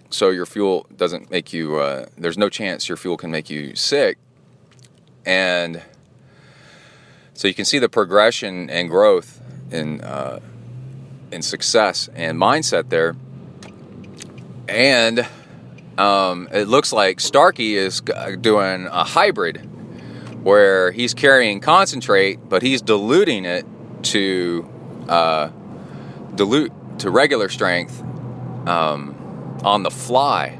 So your fuel doesn't make you, uh, there's no chance your fuel can make you sick and so you can see the progression and growth in uh, in success and mindset there. And um, it looks like Starkey is doing a hybrid where he's carrying concentrate, but he's diluting it to uh, dilute to regular strength um, on the fly,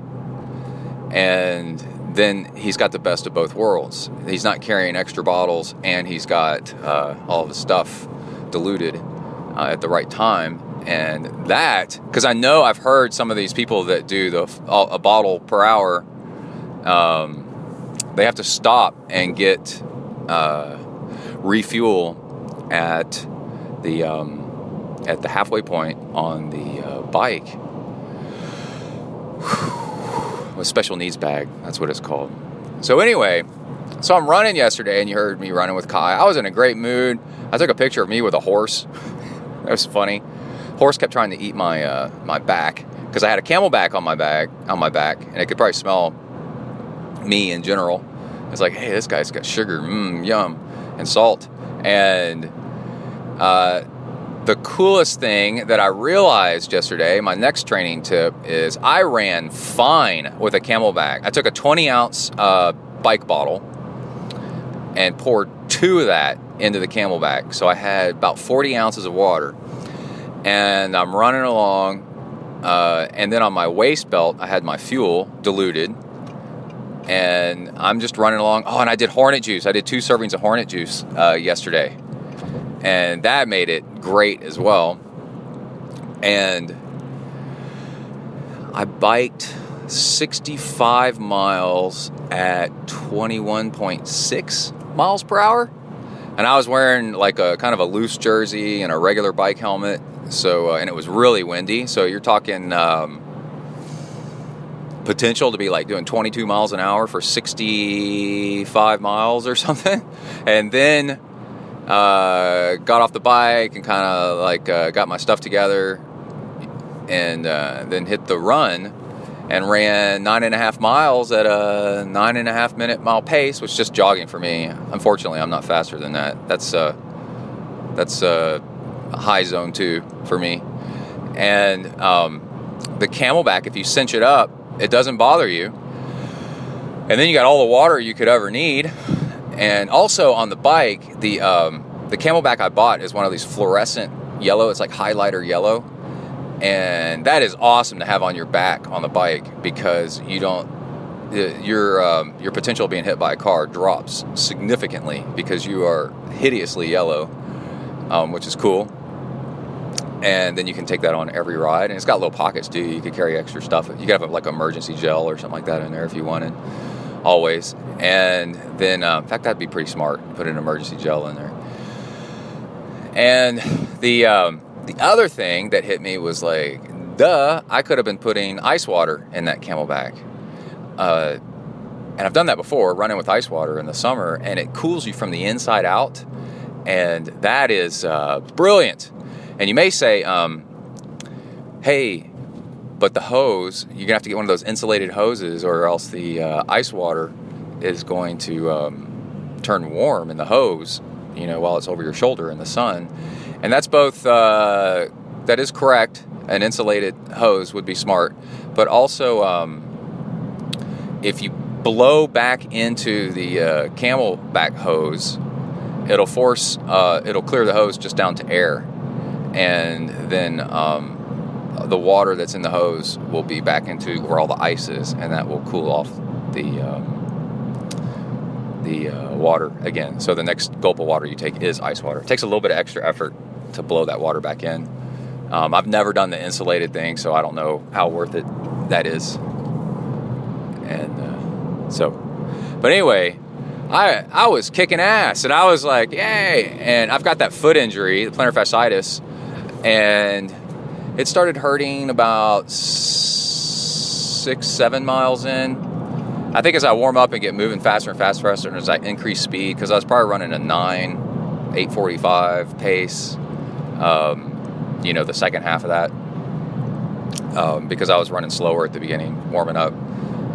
and then he's got the best of both worlds. He's not carrying extra bottles, and he's got uh, all of his stuff diluted uh, at the right time. And that, because I know I've heard some of these people that do the a bottle per hour, um, they have to stop and get uh, refuel at the um, at the halfway point on the uh, bike a special needs bag. That's what it's called. So anyway, so I'm running yesterday, and you heard me running with Kai. I was in a great mood. I took a picture of me with a horse. that was funny. Horse kept trying to eat my uh, my back because I had a CamelBak on my back on my back, and it could probably smell me in general. It's like, hey, this guy's got sugar, mmm, yum, and salt, and uh, the coolest thing that I realized yesterday, my next training tip is I ran fine with a CamelBak. I took a 20 ounce uh, bike bottle and poured two of that into the CamelBak. So I had about 40 ounces of water. And I'm running along. Uh, and then on my waist belt, I had my fuel diluted. And I'm just running along. Oh, and I did Hornet juice. I did two servings of Hornet juice uh, yesterday and that made it great as well. And I biked 65 miles at 21.6 miles per hour. And I was wearing like a kind of a loose jersey and a regular bike helmet. So, uh, and it was really windy. So you're talking um, potential to be like doing 22 miles an hour for 65 miles or something. And then uh, got off the bike and kind of like uh, got my stuff together and uh, then hit the run and ran nine and a half miles at a nine and a half minute mile pace, which is just jogging for me. Unfortunately, I'm not faster than that. That's uh, that's uh, high zone two for me. And um, the CamelBak, if you cinch it up, it doesn't bother you. And then you got all the water you could ever need and also on the bike, the um, the CamelBak I bought is one of these fluorescent yellow. It's like highlighter yellow, and that is awesome to have on your back on the bike because you don't your um, your potential of being hit by a car drops significantly because you are hideously yellow, um, which is cool. And then you can take that on every ride, and it's got little pockets too. You could carry extra stuff. You could have like emergency gel or something like that in there if you wanted always. And then, uh, in fact, that'd be pretty smart. Put an emergency gel in there. And the um, the other thing that hit me was like, duh, I could have been putting ice water in that CamelBak. Uh, and I've done that before, running with ice water in the summer, and it cools you from the inside out. And that is uh, brilliant. And you may say, um, hey, but the hose, you're gonna have to get one of those insulated hoses, or else the uh, ice water is going to um, turn warm in the hose. You know, while it's over your shoulder in the sun, and that's both. Uh, that is correct. An insulated hose would be smart, but also um, if you blow back into the uh, CamelBak hose, it'll force, uh, it'll clear the hose just down to air, and then um, the water that's in the hose will be back into where all the ice is, and that will cool off the um, the uh, water again. So the next gulp of water you take is ice water. It takes a little bit of extra effort to blow that water back in. Um, I've never done the insulated thing, so I don't know how worth it that is. And uh, so, but anyway, I I was kicking ass, and I was like, yay! And I've got that foot injury, the plantar fasciitis, and it started hurting about six, seven miles in. I think as I warm up and get moving faster and faster, faster, and as I increase speed, because I was probably running a nine, 845 pace, um, you know, the second half of that, um, because I was running slower at the beginning, warming up.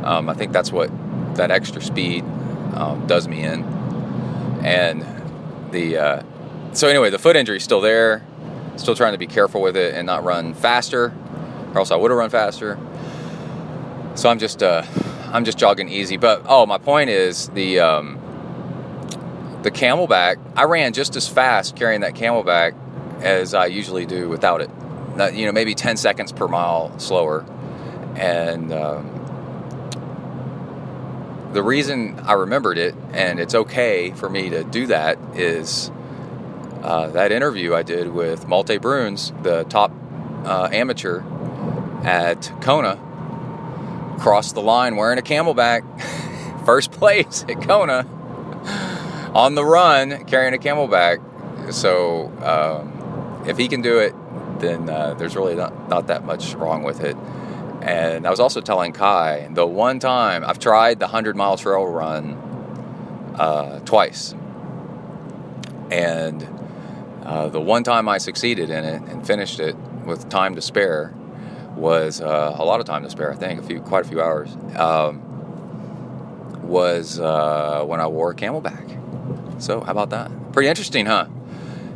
Um, I think that's what that extra speed um, does me in. And the, uh, so anyway, the foot injury is still there. Still trying to be careful with it and not run faster, or else I would have run faster. So I'm just uh, I'm just jogging easy. But oh, my point is the um, the CamelBak. I ran just as fast carrying that CamelBak as I usually do without it. not, you know, maybe 10 seconds per mile slower. And um, the reason I remembered it, and it's okay for me to do that, is uh, that interview I did with Malte Bruns, the top uh, amateur at Kona, crossed the line wearing a CamelBak, first place at Kona, on the run carrying a CamelBak. So um, if he can do it, then uh, there's really not, not that much wrong with it. And I was also telling Kai the one time I've tried the 100 mile trail run uh, twice. And uh, the one time I succeeded in it and finished it with time to spare was uh, a lot of time to spare, I think, a few, quite a few hours, um, was uh, when I wore a CamelBak. So, how about that? Pretty interesting, huh?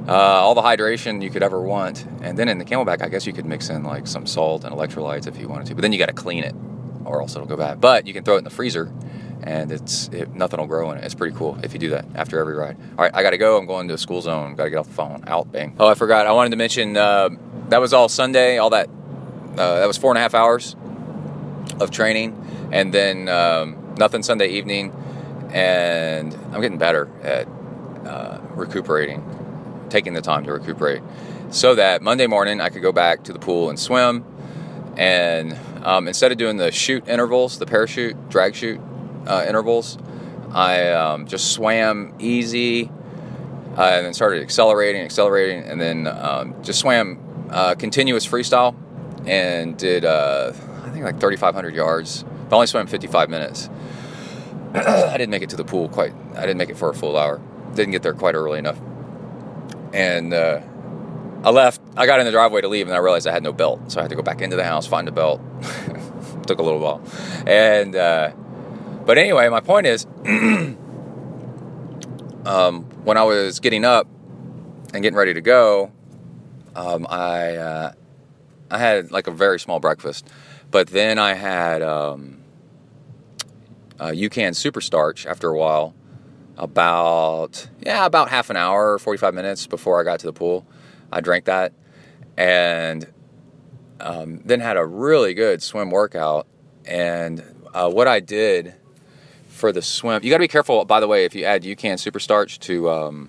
Uh, all the hydration you could ever want. And then in the CamelBak, I guess you could mix in like some salt and electrolytes if you wanted to. But then you got to clean it or else it'll go bad. But you can throw it in the freezer and it's it, nothing will grow in it. It's pretty cool if you do that after every ride. All right, I got to go. I'm going to a school zone. Got to get off the phone. Out, bang. Oh, I forgot. I wanted to mention uh, that was all Sunday. All that uh, that was four and a half hours of training, and then um, nothing Sunday evening. And I'm getting better at uh, recuperating, taking the time to recuperate, so that Monday morning I could go back to the pool and swim. And um, instead of doing the shoot intervals, the parachute, drag chute uh, intervals, I um, just swam easy uh, and then started accelerating, accelerating, and then um, just swam uh, continuous freestyle and did uh, I think like 3,500 yards. But only swam 55 minutes. I didn't make it to the pool quite. I didn't make it for a full hour. Didn't get there quite early enough. And uh, I left. I got in the driveway to leave, and I realized I had no belt, so I had to go back into the house find a belt. Took a little while, and uh, but anyway, my point is, um, when I was getting up and getting ready to go, um, I uh, I had like a very small breakfast, but then I had um, uh, UCAN Super Starch after a while, about yeah about half an hour, forty five minutes before I got to the pool. I drank that, and um, then had a really good swim workout. And uh, what I did for the swim, you got to be careful. By the way, if you add UCAN Super Starch to um,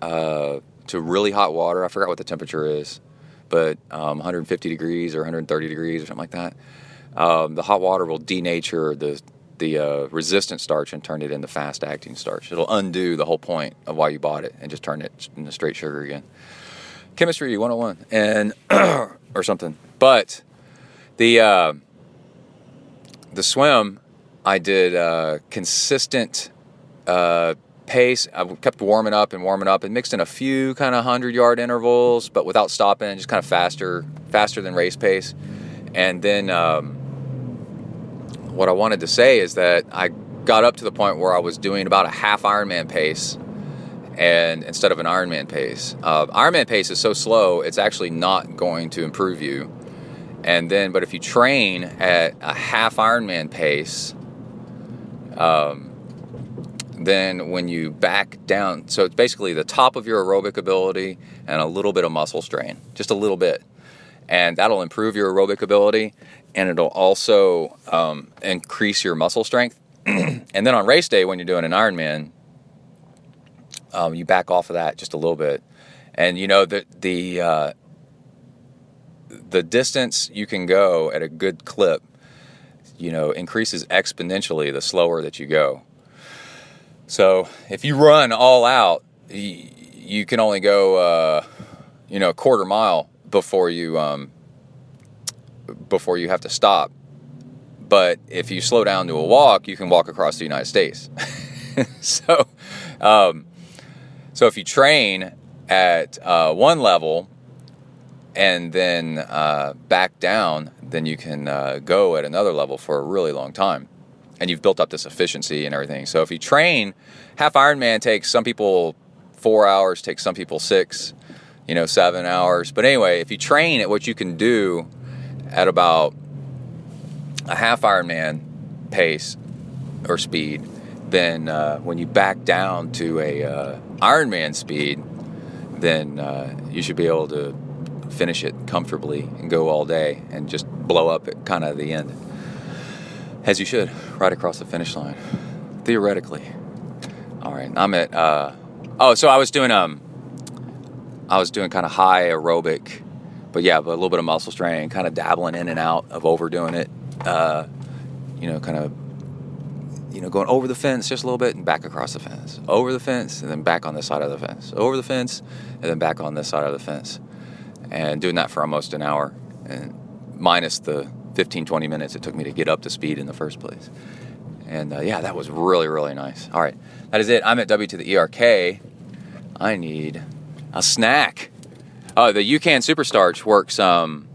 uh, to really hot water, I forgot what the temperature is, but um, 150 degrees or 130 degrees or something like that. Um, the hot water will denature the the uh, resistant starch and turn it into fast acting starch. It'll undo the whole point of why you bought it and just turn it into straight sugar again. Chemistry 101 and or something. But the uh, the swim, I did uh, consistent uh, pace. I kept warming up and warming up and mixed in a few kind of hundred yard intervals, but without stopping, just kind of faster, faster than race pace. And then um, what I wanted to say is that I got up to the point where I was doing about a half Ironman pace, and instead of an Ironman pace, uh, Ironman pace is so slow it's actually not going to improve you. And then, but if you train at a half Ironman pace, um, then when you back down, so it's basically the top of your aerobic ability and a little bit of muscle strain, just a little bit. And that'll improve your aerobic ability and it'll also um, increase your muscle strength. and then on race day, when you're doing an Ironman, um, you back off of that just a little bit. And you know, the, the, uh, the distance you can go at a good clip, you know, increases exponentially the slower that you go. So if you run all out, you, can only go, uh, you know, a quarter mile before you um, before you have to stop. But if you slow down to a walk, you can walk across the United States. so, um, so if you train at uh, one level and then uh, back down, then you can uh, go at another level for a really long time. And you've built up this efficiency and everything. So if you train, half Ironman takes some people four hours, takes some people six, you know, seven hours. But anyway, if you train at what you can do at about a half Ironman pace or speed, then uh, when you back down to a uh, Ironman speed, then uh, you should be able to finish it comfortably and go all day and just blow up at kind of the end. As you should, right across the finish line, theoretically. All right, I'm at. Uh, oh, so I was doing um, I was doing kind of high aerobic, but yeah, but a little bit of muscle strain, kind of dabbling in and out of overdoing it. Uh, you know, kind of, you know, going over the fence just a little bit and back across the fence, over the fence and then back on this side of the fence, over the fence and then back on this side of the fence, and doing that for almost an hour, and minus the 15, 20 minutes it took me to get up to speed in the first place. And uh, yeah, that was really, really nice. All right, that is it. I'm at W to the ERK. I need a snack. Oh, the UCAN Superstarch works. Um,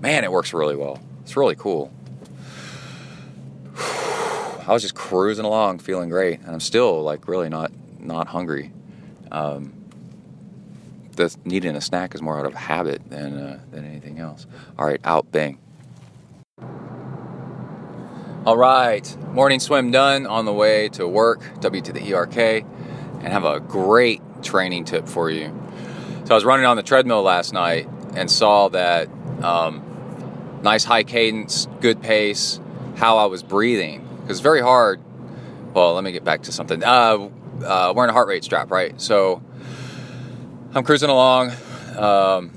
man, it works really well. It's really cool. I was just cruising along, feeling great, and I'm still like really not not hungry. Um, the needing a snack is more out of habit than uh, than anything else. All right, out, bang. All right, morning swim done. On the way to work, W to the ERK, and have a great training tip for you. So I was running on the treadmill last night and saw that um, nice high cadence, good pace, how I was breathing. Because very hard. Well, let me get back to something. Uh, uh, wearing a heart rate strap, right? So I'm cruising along, um,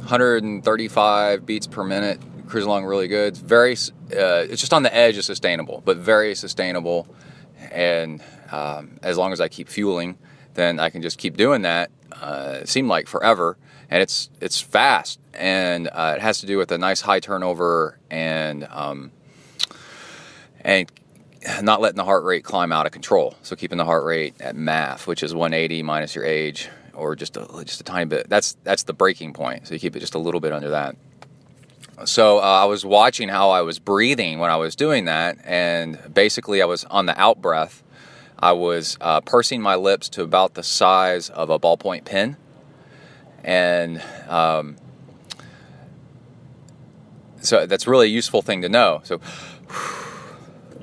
135 beats per minute, cruising along really good. It's very, uh, it's just on the edge of sustainable, but very sustainable. And um, as long as I keep fueling, then I can just keep doing that. Uh, it seemed like forever, and it's it's fast, and uh, it has to do with a nice high turnover and um, and not letting the heart rate climb out of control. So keeping the heart rate at MAF, which is 180 minus your age, or just a just a tiny bit. That's that's the breaking point. So you keep it just a little bit under that. So uh, I was watching how I was breathing when I was doing that, and basically I was on the out breath I was uh, pursing my lips to about the size of a ballpoint pen, and um, so that's really a useful thing to know. So,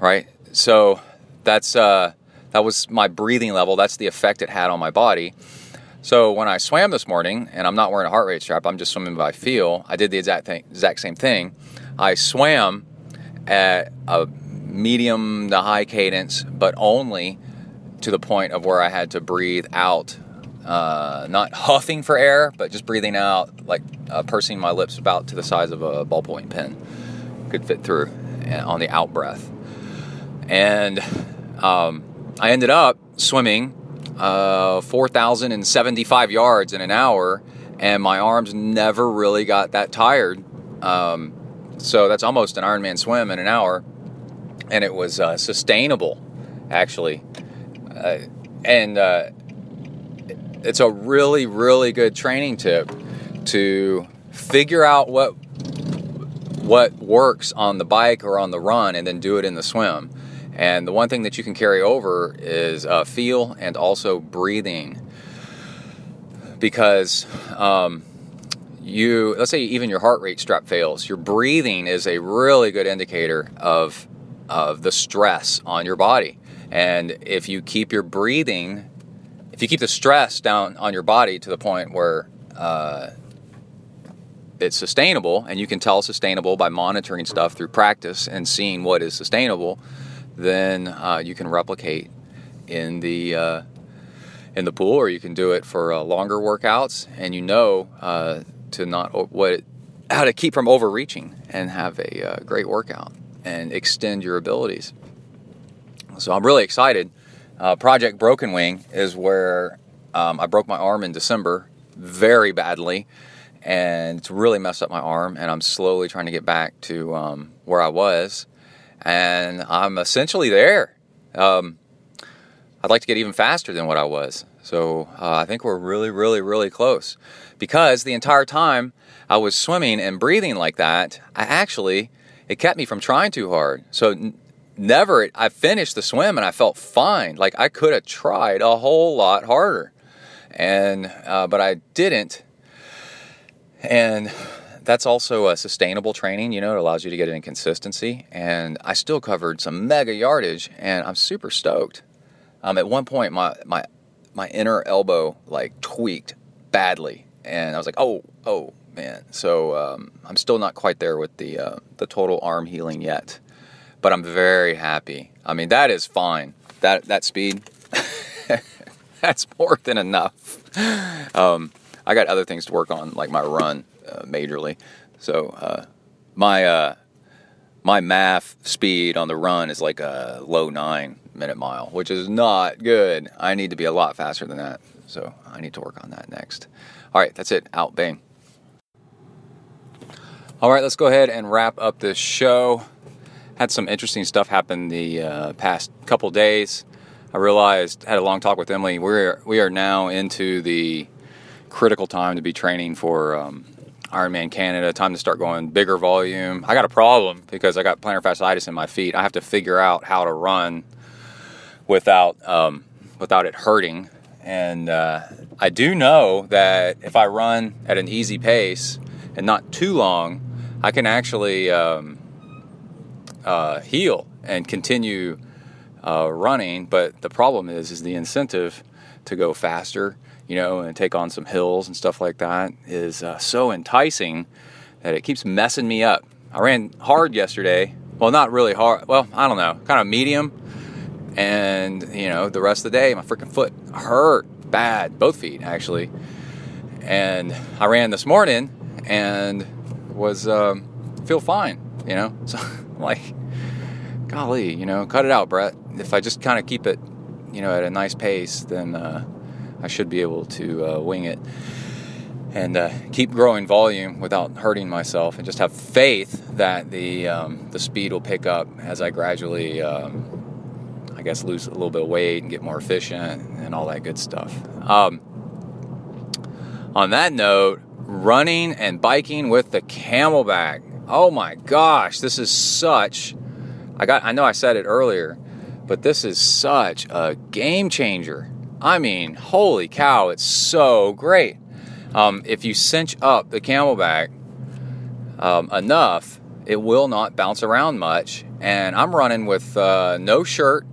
right, so that's uh, that was my breathing level. That's the effect it had on my body. So when I swam this morning, and I'm not wearing a heart rate strap, I'm just swimming by feel. I did the exact thing, exact same thing. I swam at a medium to high cadence, but only to the point of where I had to breathe out, uh, not huffing for air, but just breathing out, like uh, pursing my lips about to the size of a ballpoint pen could fit through uh, on the out breath. And um, I ended up swimming uh, 4,075 yards in an hour, and my arms never really got that tired. Um, so that's almost an Ironman swim in an hour and it was uh, sustainable, actually. Uh, and uh, it's a really, really good training tip to figure out what what works on the bike or on the run, and then do it in the swim. And the one thing that you can carry over is uh, feel and also breathing, because. Um, you let's say even your heart rate strap fails your breathing is a really good indicator of of the stress on your body. And if you keep your breathing, if you keep the stress down on your body to the point where uh, it's sustainable, and you can tell sustainable by monitoring stuff through practice and seeing what is sustainable, then uh, you can replicate in the uh, in the pool, or you can do it for uh, longer workouts, and you know uh, to not what how to keep from overreaching and have a uh, great workout and extend your abilities. So I'm really excited. Uh, Project Broken Wing is where um, I broke my arm in December very badly, and it's really messed up my arm. And I'm slowly trying to get back to um, where I was, and I'm essentially there. Um, I'd like to get even faster than what I was. So uh, I think we're really, really, really close. Because the entire time I was swimming and breathing like that, I actually it kept me from trying too hard. So n- never, I finished the swim and I felt fine. Like I could have tried a whole lot harder, and uh, but I didn't. And that's also a sustainable training. You know, it allows you to get in consistency. And I still covered some mega yardage, and I'm super stoked. Um, at one point, my my my inner elbow like tweaked badly, and I was like, oh, oh man. So um, I'm still not quite there with the uh, the total arm healing yet, but I'm very happy. I mean, that is fine. That that speed, that's more than enough. Um, I got other things to work on, like my run, majorly. So uh, my uh, my MAF speed on the run is like a low nine minute mile, which is not good. I need to be a lot faster than that. So I need to work on that next. All right, that's it. Out, bang. All right, let's go ahead and wrap up this show. Had some interesting stuff happen the uh, past couple days. I realized, had a long talk with Emily. We're we are now into the critical time to be training for um, Ironman Canada. Time to start going bigger volume. I got a problem because I got plantar fasciitis in my feet. I have to figure out how to run without um, without it hurting. And uh, I do know that if I run at an easy pace and not too long, I can actually um, uh, heal and continue uh, running. But the problem is, is the incentive to go faster, you know, and take on some hills and stuff like that is uh, so enticing that it keeps messing me up. I ran hard yesterday. Well, not really hard. Well, I don't know, kind of medium. And you know, the rest of the day, my freaking foot hurt bad, both feet actually. And I ran this morning and was um, feel fine, you know. So like, golly, you know, cut it out, Brett. If I just kind of keep it, you know, at a nice pace, then uh, I should be able to uh, wing it and uh, keep growing volume without hurting myself, and just have faith that the um, the speed will pick up as I gradually, um, I guess, lose a little bit of weight and get more efficient and all that good stuff. Um, on that note, running and biking with the CamelBak. Oh my gosh, this is such. I got. I know I said it earlier, but this is such a game changer. I mean, holy cow, it's so great. Um, if you cinch up the CamelBak um, enough, it will not bounce around much. And I'm running with uh, no shirt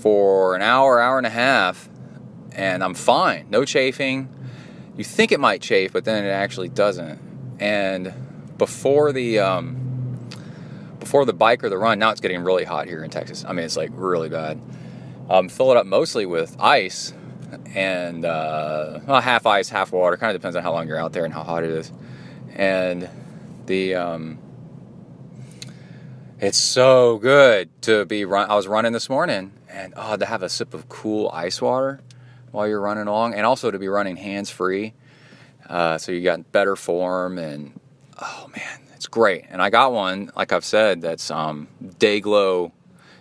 for an hour, hour and a half, and I'm fine. No chafing. You think it might chafe, but then it actually doesn't. And before the um, before the bike or the run, now it's getting really hot here in Texas. I mean, it's like really bad. Um, fill it up mostly with ice and uh, well, half ice, half water. Kind of depends on how long you're out there and how hot it is. And the um, it's so good to be run. I was running this morning, and oh, to have a sip of cool ice water while you're running along, and also to be running hands free. Uh, so you got better form, and oh man, it's great. And I got one, like I've said, that's um, Dayglow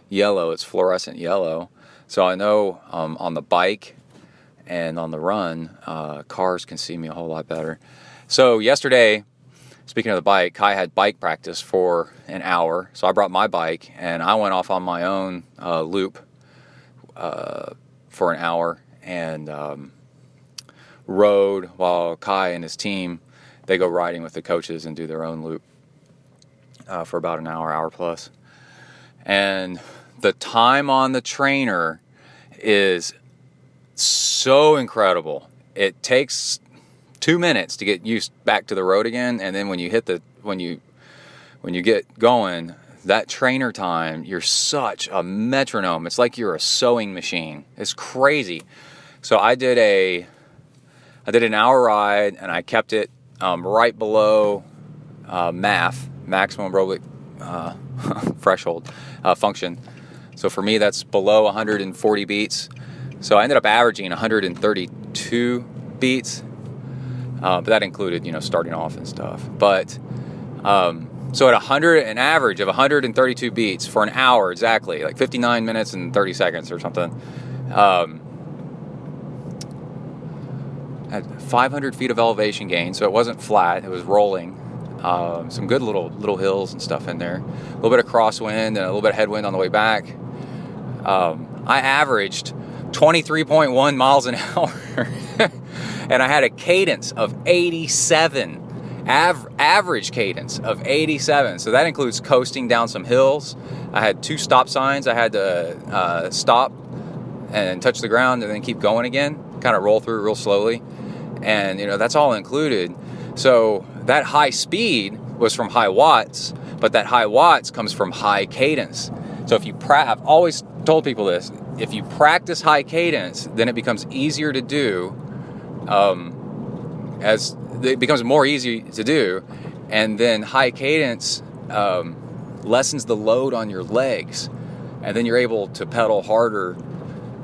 yellow. It's fluorescent yellow. So I know um, on the bike and on the run, uh, cars can see me a whole lot better. So yesterday, speaking of the bike, Kai had bike practice for an hour. So I brought my bike and I went off on my own uh, loop uh, for an hour and um, rode while Kai and his team they go riding with the coaches and do their own loop uh, for about an hour, hour plus. And the time on the trainer is so incredible. It takes two minutes to get used back to the road again, and then when you hit the when you when you get going, that trainer time, you're such a metronome. It's like you're a sewing machine. It's crazy. So I did a I did an hour ride, and I kept it um, right below uh, MAF, maximum aerobic uh, threshold uh, function. So for me, that's below 140 beats. So I ended up averaging 132 beats, uh, but that included, you know, starting off and stuff. But um, so at 100, an average of 132 beats for an hour exactly, like 59 minutes and 30 seconds or something. Um, at 500 feet of elevation gain, so it wasn't flat; it was rolling. Um, some good little little hills and stuff in there. A little bit of crosswind and a little bit of headwind on the way back. Um, I averaged 23.1 miles an hour, and I had a cadence of 87. Av- average cadence of 87. So that includes coasting down some hills. I had two stop signs. I had to uh, stop and touch the ground and then keep going again, kind of roll through real slowly. and you know that's all included. So that high speed was from high watts, but that high watts comes from high cadence. So if you pra- I've always told people this: if you practice high cadence, then it becomes easier to do. Um, as it becomes more easy to do, and then high cadence um, lessens the load on your legs, and then you're able to pedal harder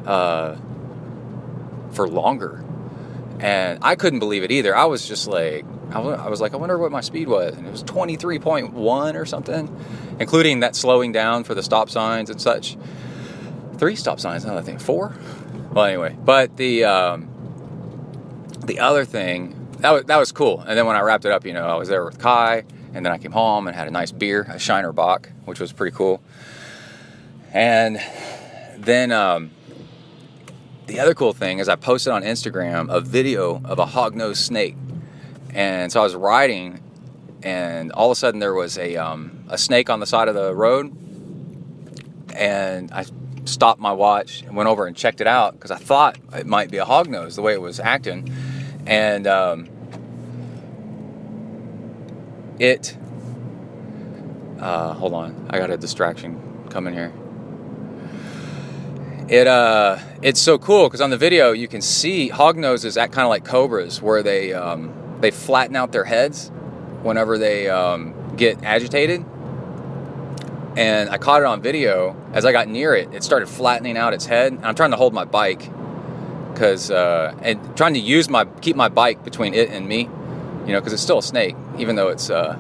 uh, for longer. And I couldn't believe it either. I was just like, I wa- I was like, I wonder what my speed was, and it was 23.1 or something, including that slowing down for the stop signs and such. Three stop signs, another thing, four. Well, anyway, but the um, the other thing that was that was cool. And then when I wrapped it up, you know, I was there with Kai, and then I came home and had a nice beer, a Shiner Bock, which was pretty cool. And then um, the other cool thing is I posted on Instagram a video of a hog-nosed snake, and so I was riding, and all of a sudden there was a um, a snake on the side of the road, and I stopped my watch and went over and checked it out because I thought it might be a hognose the way it was acting, and um, it. Uh, hold on, I got a distraction coming here. It uh, it's so cool because on the video you can see hognoses act kind of like cobras, where they um, they flatten out their heads whenever they um, get agitated. And I caught it on video. As I got near it, it started flattening out its head. And I'm trying to hold my bike because uh, and trying to use my keep my bike between it and me, you know, because it's still a snake, even though it's uh,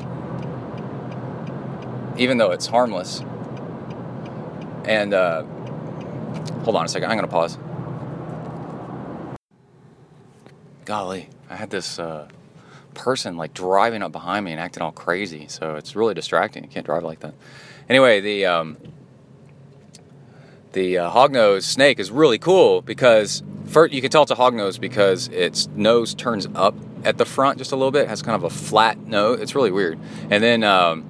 even though it's harmless. And uh, hold on a second, I'm gonna pause. Golly, I had this uh, person like driving up behind me and acting all crazy, so it's really distracting. You can't drive like that. Anyway, the um, the uh, hognose snake is really cool because first you can tell it's a hognose because its nose turns up at the front just a little bit. It has kind of a flat nose. It's really weird. And then um,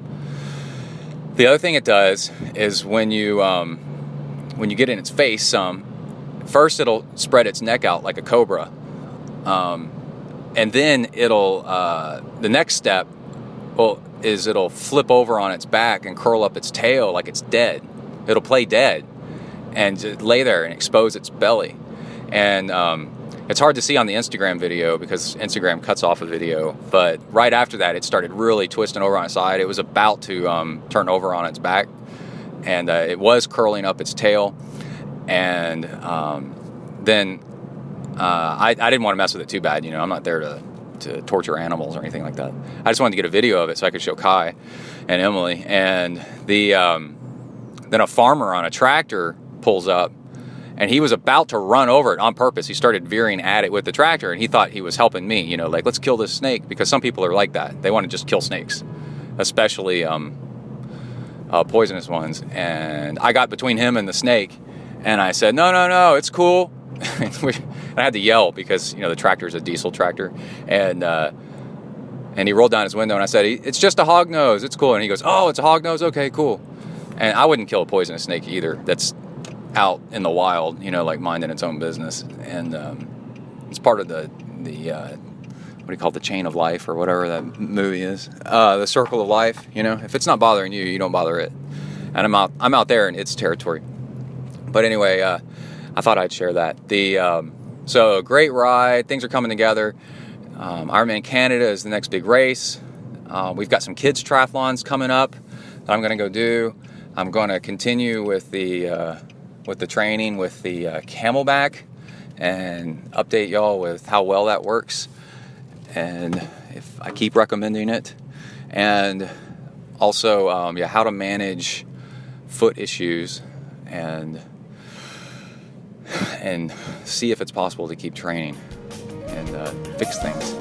the other thing it does is when you um, when you get in its face some, first it'll spread its neck out like a cobra, um, and then it'll uh, the next step well is it'll flip over on its back and curl up its tail like it's dead. It'll play dead and lay there and expose its belly. And um, it's hard to see on the Instagram video because Instagram cuts off a video. But right after that, it started really twisting over on its side. It was about to um, turn over on its back, and uh, it was curling up its tail. And um, then I, I didn't want to mess with it too bad. You know, I'm not there to to torture animals or anything like that. I just wanted to get a video of it so I could show Kai and Emily. And the um, then a farmer on a tractor pulls up and he was about to run over it on purpose. He started veering at it with the tractor, and he thought he was helping me. You know, like let's kill this snake because some people are like that. They want to just kill snakes, especially um, uh, poisonous ones. And I got between him and the snake, and I said, "No, no, no, it's cool." I had to yell because you know the tractor is a diesel tractor, and uh, and he rolled down his window, and I said, "It's just a hog nose. It's cool." And he goes, "Oh, it's a hog nose. Okay, cool." And I wouldn't kill a poisonous snake either. That's out in the wild, you know, like minding its own business, and um, it's part of the the uh, what do you call it, the chain of life or whatever that movie is, uh, the circle of life. You know, if it's not bothering you, you don't bother it. And I'm out I'm out there in its territory. But anyway, uh, I thought I'd share that. The um, so great ride, things are coming together. Um, Ironman Canada is the next big race. Uh, we've got some kids triathlons coming up that I'm going to go do. I'm going to continue with the uh, with the training with the uh, CamelBak and update y'all with how well that works and if I keep recommending it and also um, yeah how to manage foot issues and and see if it's possible to keep training and uh, fix things.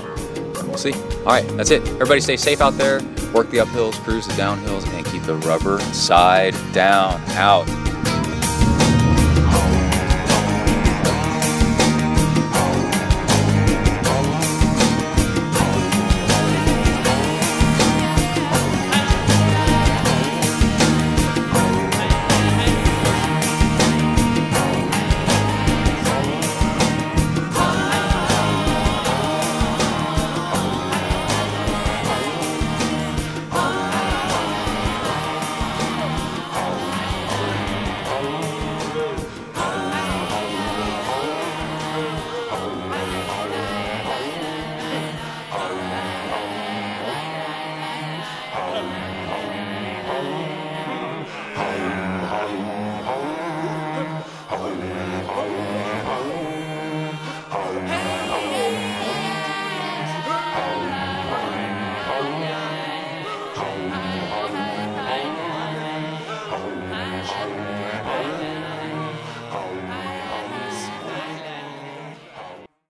And we'll see. All right that's it. Everybody stay safe out there. Work the uphills cruise the downhills and keep the rubber side down. Out